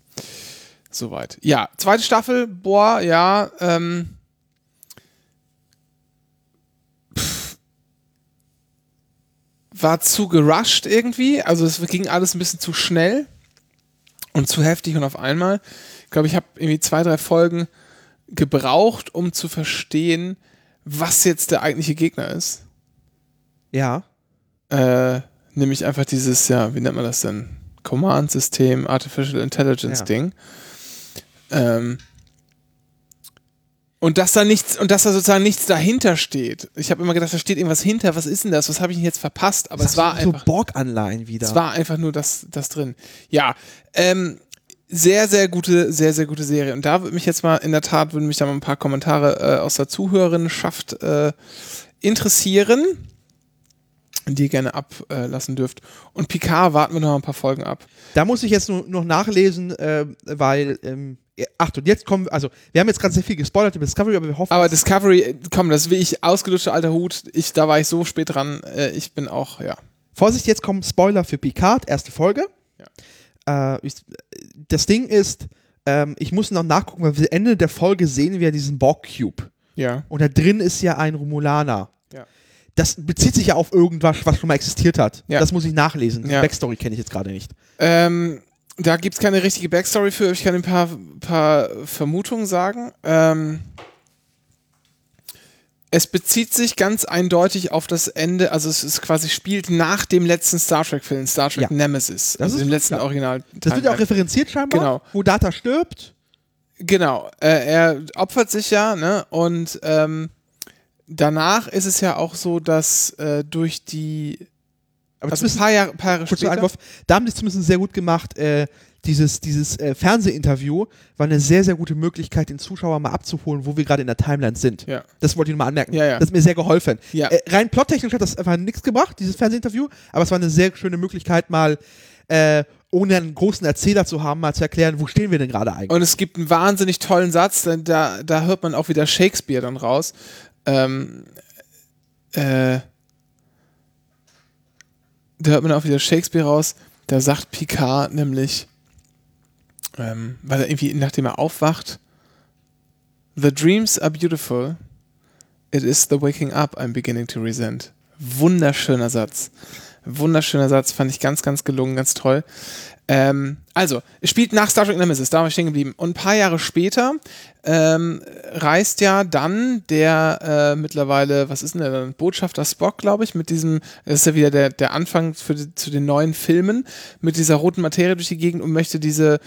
Soweit. Ja, zweite Staffel, boah, ja, ähm. pff, War zu gerusht irgendwie. Also es ging alles ein bisschen zu schnell und zu heftig und auf einmal. Ich glaube, ich habe irgendwie zwei, drei Folgen gebraucht, um zu verstehen, was jetzt der eigentliche Gegner ist. Ja. Äh, nämlich einfach dieses, ja, wie nennt man das denn? Command-System, Artificial Ja. Ähm, und dass da nichts, und dass da sozusagen nichts dahinter steht. Ich habe immer gedacht, da steht irgendwas hinter, was ist denn das? Was habe ich denn jetzt verpasst? Aber es war so einfach. Borg-Anleihen wieder. Es war einfach nur das, das drin. Ja, ähm, sehr, sehr gute, sehr, sehr gute Serie. Und da würde mich jetzt mal, in der Tat, würden mich da mal ein paar Kommentare äh, aus der Zuhörerinnenschaft äh, interessieren, die ihr gerne ablassen dürft. Und Picard warten wir noch ein paar Folgen ab. Da muss ich jetzt nur noch nachlesen, äh, weil, ähm, ja, ach, und jetzt kommen, also, wir haben jetzt gerade sehr viel gespoilert über Discovery, aber wir hoffen, Aber Discovery, komm, das will ich ausgelutschter alter Hut. Ich, da war ich so spät dran. Äh, ich bin auch, ja. Vorsicht, jetzt kommen Spoiler für Picard, erste Folge. Äh, ich, das Ding ist, ähm, ich muss noch nachgucken, weil wir Ende der Folge sehen wir diesen Borg-Cube. Ja. Und da drin ist ja ein Romulaner. Ja. Das bezieht sich ja auf irgendwas, was schon mal existiert hat. Ja. Das muss ich nachlesen. Die Ja. Backstory kenne ich jetzt gerade nicht. Ähm, da gibt es keine richtige Backstory für. Ich kann ein paar, paar Vermutungen sagen. Ähm, es bezieht sich ganz eindeutig auf das Ende, also es ist quasi spielt nach dem letzten Star Trek-Film, Star Trek Ja. Nemesis, Das also ist dem letzten klar. Original. Das wird ja auch referenziert scheinbar, Genau. wo Data stirbt. Genau, äh, er opfert sich ja, ne? Und ähm, danach ist es ja auch so, dass äh, durch die Aber also ein zumindest- paar Jahre, paar Jahre kurzer. Einwurf, da haben die es zumindest sehr gut gemacht. Äh, dieses dieses äh, Fernsehinterview war eine sehr, sehr gute Möglichkeit, den Zuschauer mal abzuholen, wo wir gerade in der Timeline sind. Ja. Das wollte ich nur mal anmerken. Ja, ja. Das hat mir sehr geholfen. Ja. Äh, rein plottechnisch hat das einfach nichts gebracht, dieses Fernsehinterview, aber es war eine sehr schöne Möglichkeit, mal äh, ohne einen großen Erzähler zu haben, mal zu erklären, wo stehen wir denn gerade eigentlich. Und es gibt einen wahnsinnig tollen Satz, denn da, da hört man auch wieder Shakespeare dann raus. Ähm, äh, da hört man auch wieder Shakespeare raus. Da sagt Picard nämlich, ähm, weil er irgendwie, nachdem er aufwacht, The dreams are beautiful. It is the waking up I'm beginning to resent. Wunderschöner Satz. Wunderschöner Satz, fand ich ganz, ganz gelungen, ganz toll. Ähm, also, es spielt nach Star Trek Nemesis, da war ich stehen geblieben. Und ein paar Jahre später ähm, reist ja dann der äh, mittlerweile, was ist denn der dann, Botschafter Spock, glaube ich, mit diesem, das ist ja wieder der, der Anfang für die, zu den neuen Filmen, mit dieser roten Materie durch die Gegend und möchte diese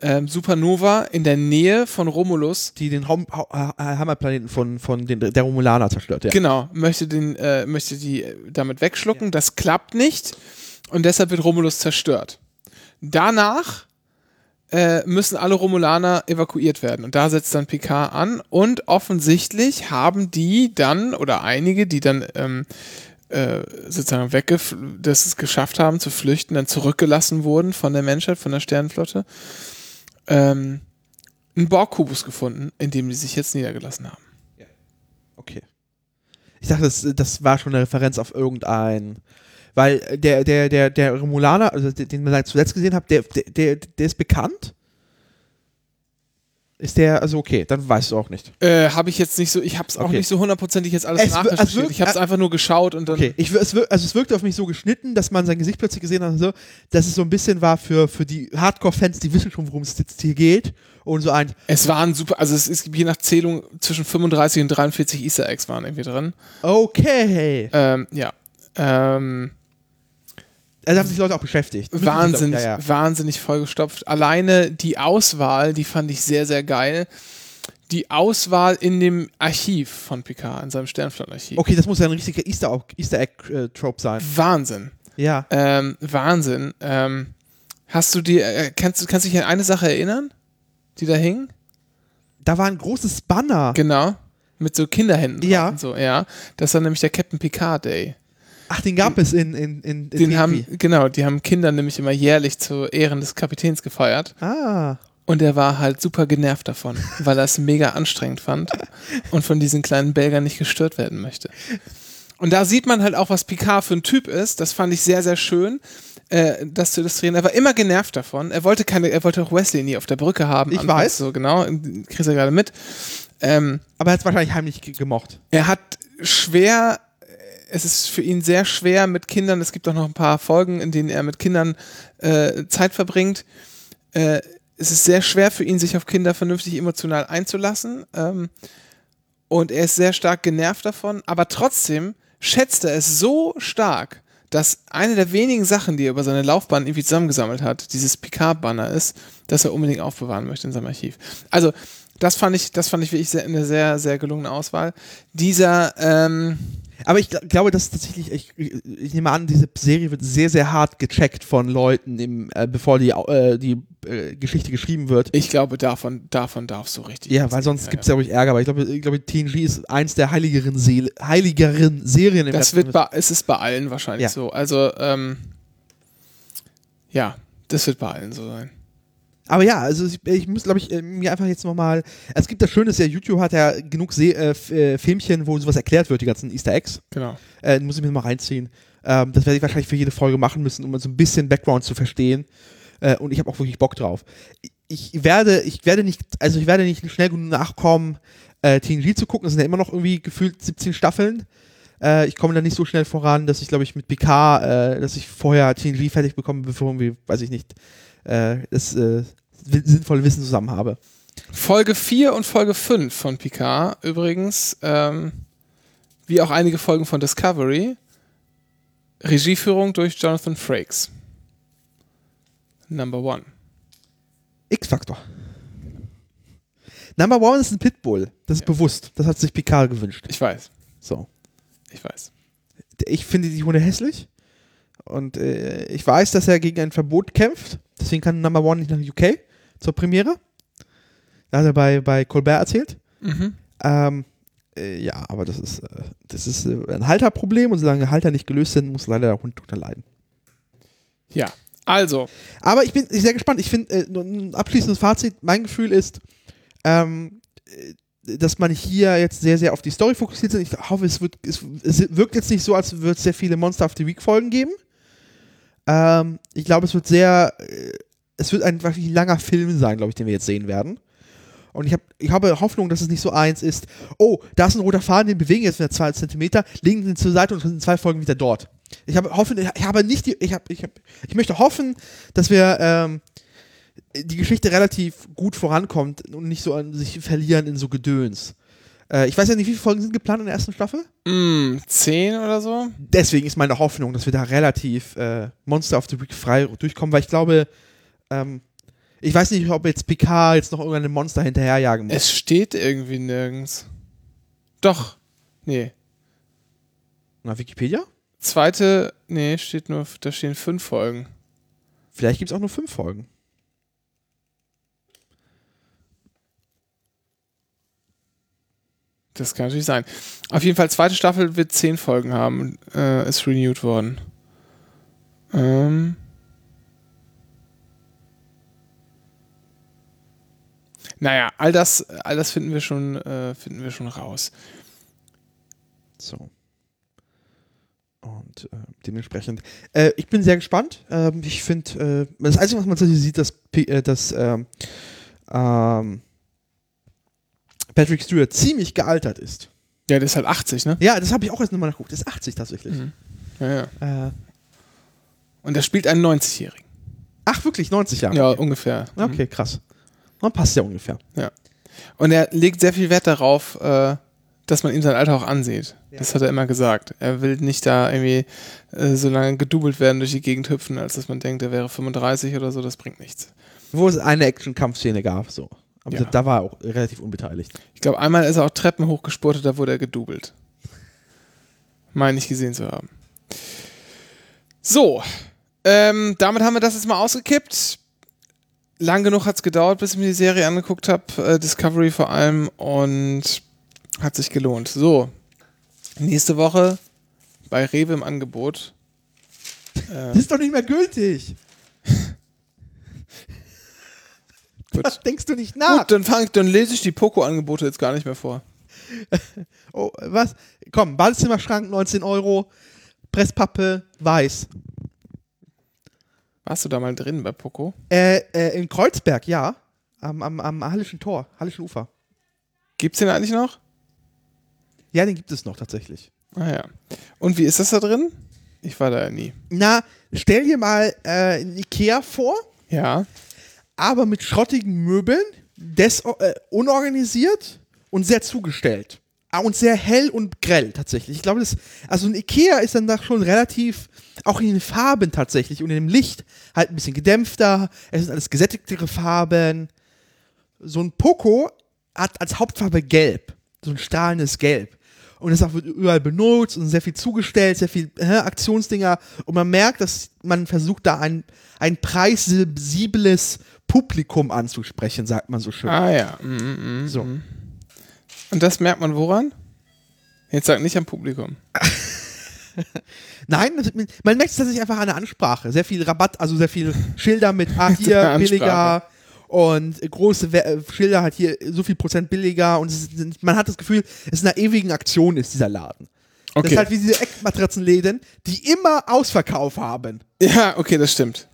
ähm, Supernova in der Nähe von Romulus. Die den Hom ha Hammerplaneten von, von den, der Romulaner zerstört, ja. Genau, möchte, den, äh, möchte die damit wegschlucken. Das klappt nicht und deshalb wird Romulus zerstört. Danach äh, müssen alle Romulaner evakuiert werden. Und da setzt dann Picard an. Und offensichtlich haben die dann, oder einige, die dann ähm, äh, sozusagen weggef das es geschafft haben zu flüchten, dann zurückgelassen wurden von der Menschheit, von der Sternenflotte, ähm, einen Borg-Kubus gefunden, in dem die sich jetzt niedergelassen haben. Okay. Ich dachte, das, das war schon eine Referenz auf irgendein. Weil der, der, der, der Romulaner, also den man zuletzt gesehen hat, der, der, der ist bekannt. Ist der, also okay, dann weißt du auch nicht. Äh, habe ich jetzt nicht so, ich habe es auch Okay. nicht so hundertprozentig jetzt alles Es es wirkt- Ich habe es äh, einfach nur geschaut und dann. Okay, ich, es, wir- also es wirkte auf mich so geschnitten, dass man sein Gesicht plötzlich gesehen hat und so, dass es so ein bisschen war für, für die Hardcore-Fans, die wissen schon, worum es jetzt hier geht. Und so ein, Es waren super, also es ist je nach Zählung zwischen 35 und 43 Easter Eggs waren irgendwie drin. okay. Ähm, ja. Ähm, Also haben sich Leute auch beschäftigt. wahnsinnig, Ja, ja. wahnsinnig vollgestopft. Alleine die Auswahl, die fand ich sehr, sehr geil. Die Auswahl in dem Archiv von Picard, in seinem Sternflottenarchiv. Okay, das muss ja ein richtiger Easter, Easter Egg-Trope sein. Wahnsinn. Ja. Ähm, Wahnsinn. Ähm, hast du dir, äh, kannst, du- kannst du dich an eine Sache erinnern, die da hing? Da war ein großes Banner. Genau. Mit so Kinderhänden. Ja. so, ja. Das war nämlich der Captain Picard Day. Ach, den gab es in, in, in, in Den Levi. haben, genau, die haben Kinder nämlich immer jährlich zu Ehren des Kapitäns gefeiert. Ah. Und er war halt super genervt davon, weil er es mega anstrengend fand *laughs* und von diesen kleinen Belgern nicht gestört werden möchte. Und da sieht man halt auch, was Picard für ein Typ ist. Das fand ich sehr, sehr schön, äh, das zu illustrieren. Er war immer genervt davon. Er wollte keine, er wollte auch Wesley nie auf der Brücke haben. Ich anfangs weiß. So genau, kriegst du gerade mit. Ähm, Aber er hat es wahrscheinlich heimlich ge- gemocht. er hat schwer, es ist für ihn sehr schwer mit Kindern, es gibt auch noch ein paar Folgen, in denen er mit Kindern äh, Zeit verbringt. Äh, es ist sehr schwer für ihn, sich auf Kinder vernünftig emotional einzulassen. Ähm, und er ist sehr stark genervt davon, aber trotzdem schätzt er es so stark, dass eine der wenigen Sachen, die er über seine Laufbahn irgendwie zusammengesammelt hat, dieses Picard-Banner ist, das er unbedingt aufbewahren möchte in seinem Archiv. Also, das fand ich, das fand ich wirklich sehr, eine sehr, sehr gelungene Auswahl. Dieser, ähm, Aber ich gl- glaube, dass tatsächlich, ich, ich nehme an, diese Serie wird sehr, sehr hart gecheckt von Leuten, im, äh, bevor die, äh, die äh, Geschichte geschrieben wird. ich glaube, davon, davon darfst du richtig. Ja, weil sonst Ja, gibt es ja ruhig Ärger. Aber ich glaube, ich glaube, TNG ist eins der heiligeren, Seele, heiligeren Serien im Das wird bei, es ist bei allen wahrscheinlich Ja. so. Also, ähm, ja, das wird bei allen so sein. Aber ja, also ich, ich muss, glaube ich, äh, mir einfach jetzt nochmal. Es gibt das Schöne, ist ja, YouTube hat ja genug Se äh, äh, Filmchen, wo sowas erklärt wird, die ganzen Easter Eggs. Genau. Äh, muss ich mir mal reinziehen. Ähm, das werde ich wahrscheinlich für jede Folge machen müssen, um so ein bisschen Background zu verstehen. Äh, und ich habe auch wirklich Bock drauf. Ich, ich werde, ich werde nicht, also ich werde nicht schnell genug nachkommen, äh, TNG zu gucken. Das sind ja immer noch irgendwie gefühlt 17 Staffeln. Äh, ich komme da nicht so schnell voran, dass ich, glaube ich, mit PK, äh, dass ich vorher TNG fertig bekomme, bevor irgendwie, weiß ich nicht, äh, das äh, sinnvolle Wissen zusammen habe. Folge 4 und Folge 5 von Picard übrigens, ähm, wie auch einige Folgen von Discovery, Regieführung durch Jonathan Frakes. Number one. X-Faktor. Number One ist ein Pitbull. Das ist bewusst. Das hat sich Picard gewünscht. Ich weiß, So. ich weiß. ich finde die Hunde hässlich. Und äh, ich weiß, dass er gegen ein Verbot kämpft. Deswegen kann Number One nicht nach UK zur Premiere. Da hat er bei, bei Colbert erzählt. Mhm. Ähm, äh, ja, aber das ist, äh, das ist äh, ein Halterproblem und solange Halter nicht gelöst sind, muss leider der Hund drunter leiden. Ja, also, Aber ich bin sehr gespannt. Ich finde, äh, ein abschließendes Fazit, mein Gefühl ist, ähm, äh, dass man hier jetzt sehr, sehr auf die Story fokussiert ist. Ich hoffe, es, wird, es, es wirkt jetzt nicht so, als würde es sehr viele Monster of the Week Folgen geben. Ähm, ich glaube, es wird sehr, äh, es wird ein wirklich langer Film sein, glaube ich, den wir jetzt sehen werden. Und ich, hab, ich habe Hoffnung, dass es nicht so eins ist, oh, da ist ein roter Faden, den bewegen wir jetzt wieder zwei Zentimeter, legen den zur Seite und sind in zwei Folgen wieder dort. Ich habe hoffen, ich habe nicht die, ich habe, ich habe, ich möchte hoffen, dass wir ähm, die Geschichte relativ gut vorankommt und nicht so an sich verlieren in so Gedöns. Äh, ich weiß ja nicht, wie viele Folgen sind geplant in der ersten Staffel? Mm, zehn oder so? Deswegen ist meine Hoffnung, dass wir da relativ äh, Monster of the Week frei durchkommen, weil ich glaube, ähm, ich weiß nicht, ob jetzt Picard jetzt noch irgendeine Monster hinterherjagen muss. Es steht irgendwie nirgends. Doch. Nee. Na, Wikipedia? Zweite, nee, steht nur, da stehen fünf Folgen. Vielleicht gibt es auch nur fünf Folgen. Das kann natürlich sein. Auf jeden Fall, zweite Staffel wird zehn Folgen haben, äh, ist renewed worden. Ähm. Naja, all das, all das finden wir schon, äh, finden wir schon raus. So. Und äh, dementsprechend. Äh, ich bin sehr gespannt. Ähm, ich finde, äh, das Einzige, was man tatsächlich sieht, dass, äh, dass ähm, ähm, Patrick Stewart ziemlich gealtert ist. Ja, der ist halt 80, ne? Ja, das habe ich auch erst nochmal nachgeguckt. Das ist 80 tatsächlich. Mhm. Ja, ja. Äh, Und der spielt einen 90-Jährigen. ach, wirklich, 90 Jahre. Ja, ungefähr. Mhm. Okay, krass. Dann passt ja ungefähr. Und er legt sehr viel Wert darauf, äh, dass man ihm sein Alter auch ansieht. Ja. Das hat er immer gesagt. Er will nicht da irgendwie äh, so lange gedoubelt werden durch die Gegend hüpfen, als dass man denkt, er wäre 35 oder so. Das bringt nichts. Wo es eine Action-Kampfszene gab, so. Aber Ja. da, war er auch relativ unbeteiligt. Ich glaube, einmal ist er auch Treppen hochgespurtet, da wurde er gedoubelt. Meine ich gesehen zu haben. So, ähm, damit haben wir das jetzt mal ausgekippt. Lang genug hat es gedauert, bis ich mir die Serie angeguckt habe, äh, Discovery vor allem, und hat sich gelohnt. So, nächste Woche bei Rewe im Angebot. Äh, Das ist doch nicht mehr gültig. Gut. Was *laughs* denkst du nicht nach? Gut, dann, fang, dann lese ich die Poco-Angebote jetzt gar nicht mehr vor. *laughs* Oh, was? Komm, Badezimmerschrank 19 Euro, Presspappe weiß. Warst du da mal drin bei Poco? Äh, äh, in Kreuzberg, ja. Am, am, am Hallischen Tor, Hallischen Ufer. Gibt's den eigentlich noch? Ja, den gibt es noch tatsächlich. Ah ja. Und wie ist das da drin? Ich war da ja nie. Na, stell dir mal äh, ein Ikea vor, Ja. Aber mit schrottigen Möbeln, des, äh, unorganisiert und sehr zugestellt. Ah, Und sehr hell und grell tatsächlich. Ich glaube, das, also ein Ikea ist dann da schon relativ, auch in den Farben tatsächlich und in dem Licht halt ein bisschen gedämpfter. Es sind alles gesättigtere Farben. So ein Poco hat als Hauptfarbe gelb. So ein strahlendes Gelb. Und auch wird überall benutzt und sehr viel zugestellt, sehr viel äh, Aktionsdinger. Und man merkt, dass man versucht, da ein, ein preissensibles Publikum anzusprechen, sagt man so schön. Ah ja. Mm, mm, So. mm. Und das merkt man woran? Jetzt sag nicht am Publikum. *laughs* Nein, man merkt es tatsächlich einfach an der Ansprache. Sehr viel Rabatt, also sehr viel Schilder mit, ah, *laughs* hier billiger und große We äh, Schilder halt hier so viel Prozent billiger und ist, man hat das Gefühl, es in einer ewigen Aktion ist, dieser Laden. Das Okay. ist halt wie diese Eckmatratzenläden, die immer Ausverkauf haben. ja, okay, das stimmt.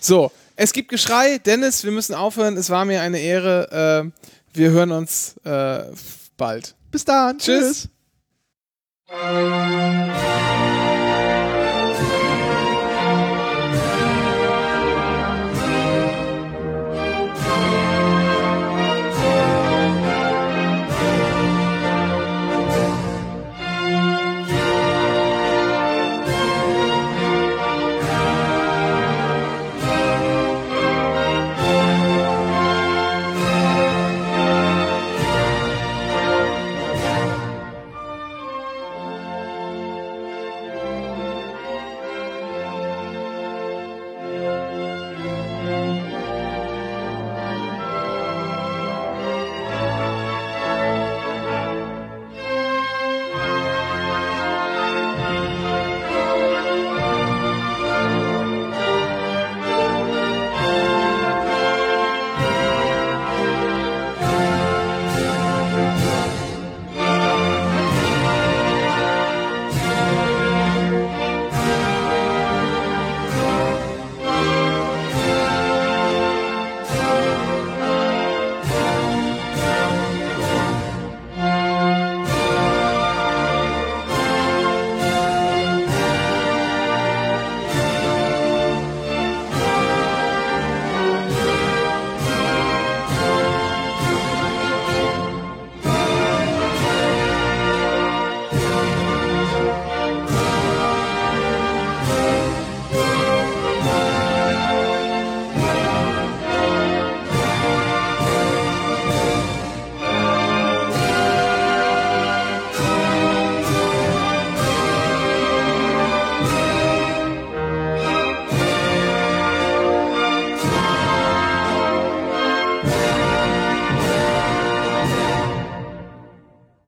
So, es gibt Geschrei. Dennis, wir müssen aufhören. Es war mir eine Ehre. Äh, wir hören uns äh, bald. Bis dann. Tschüss. Tschüss.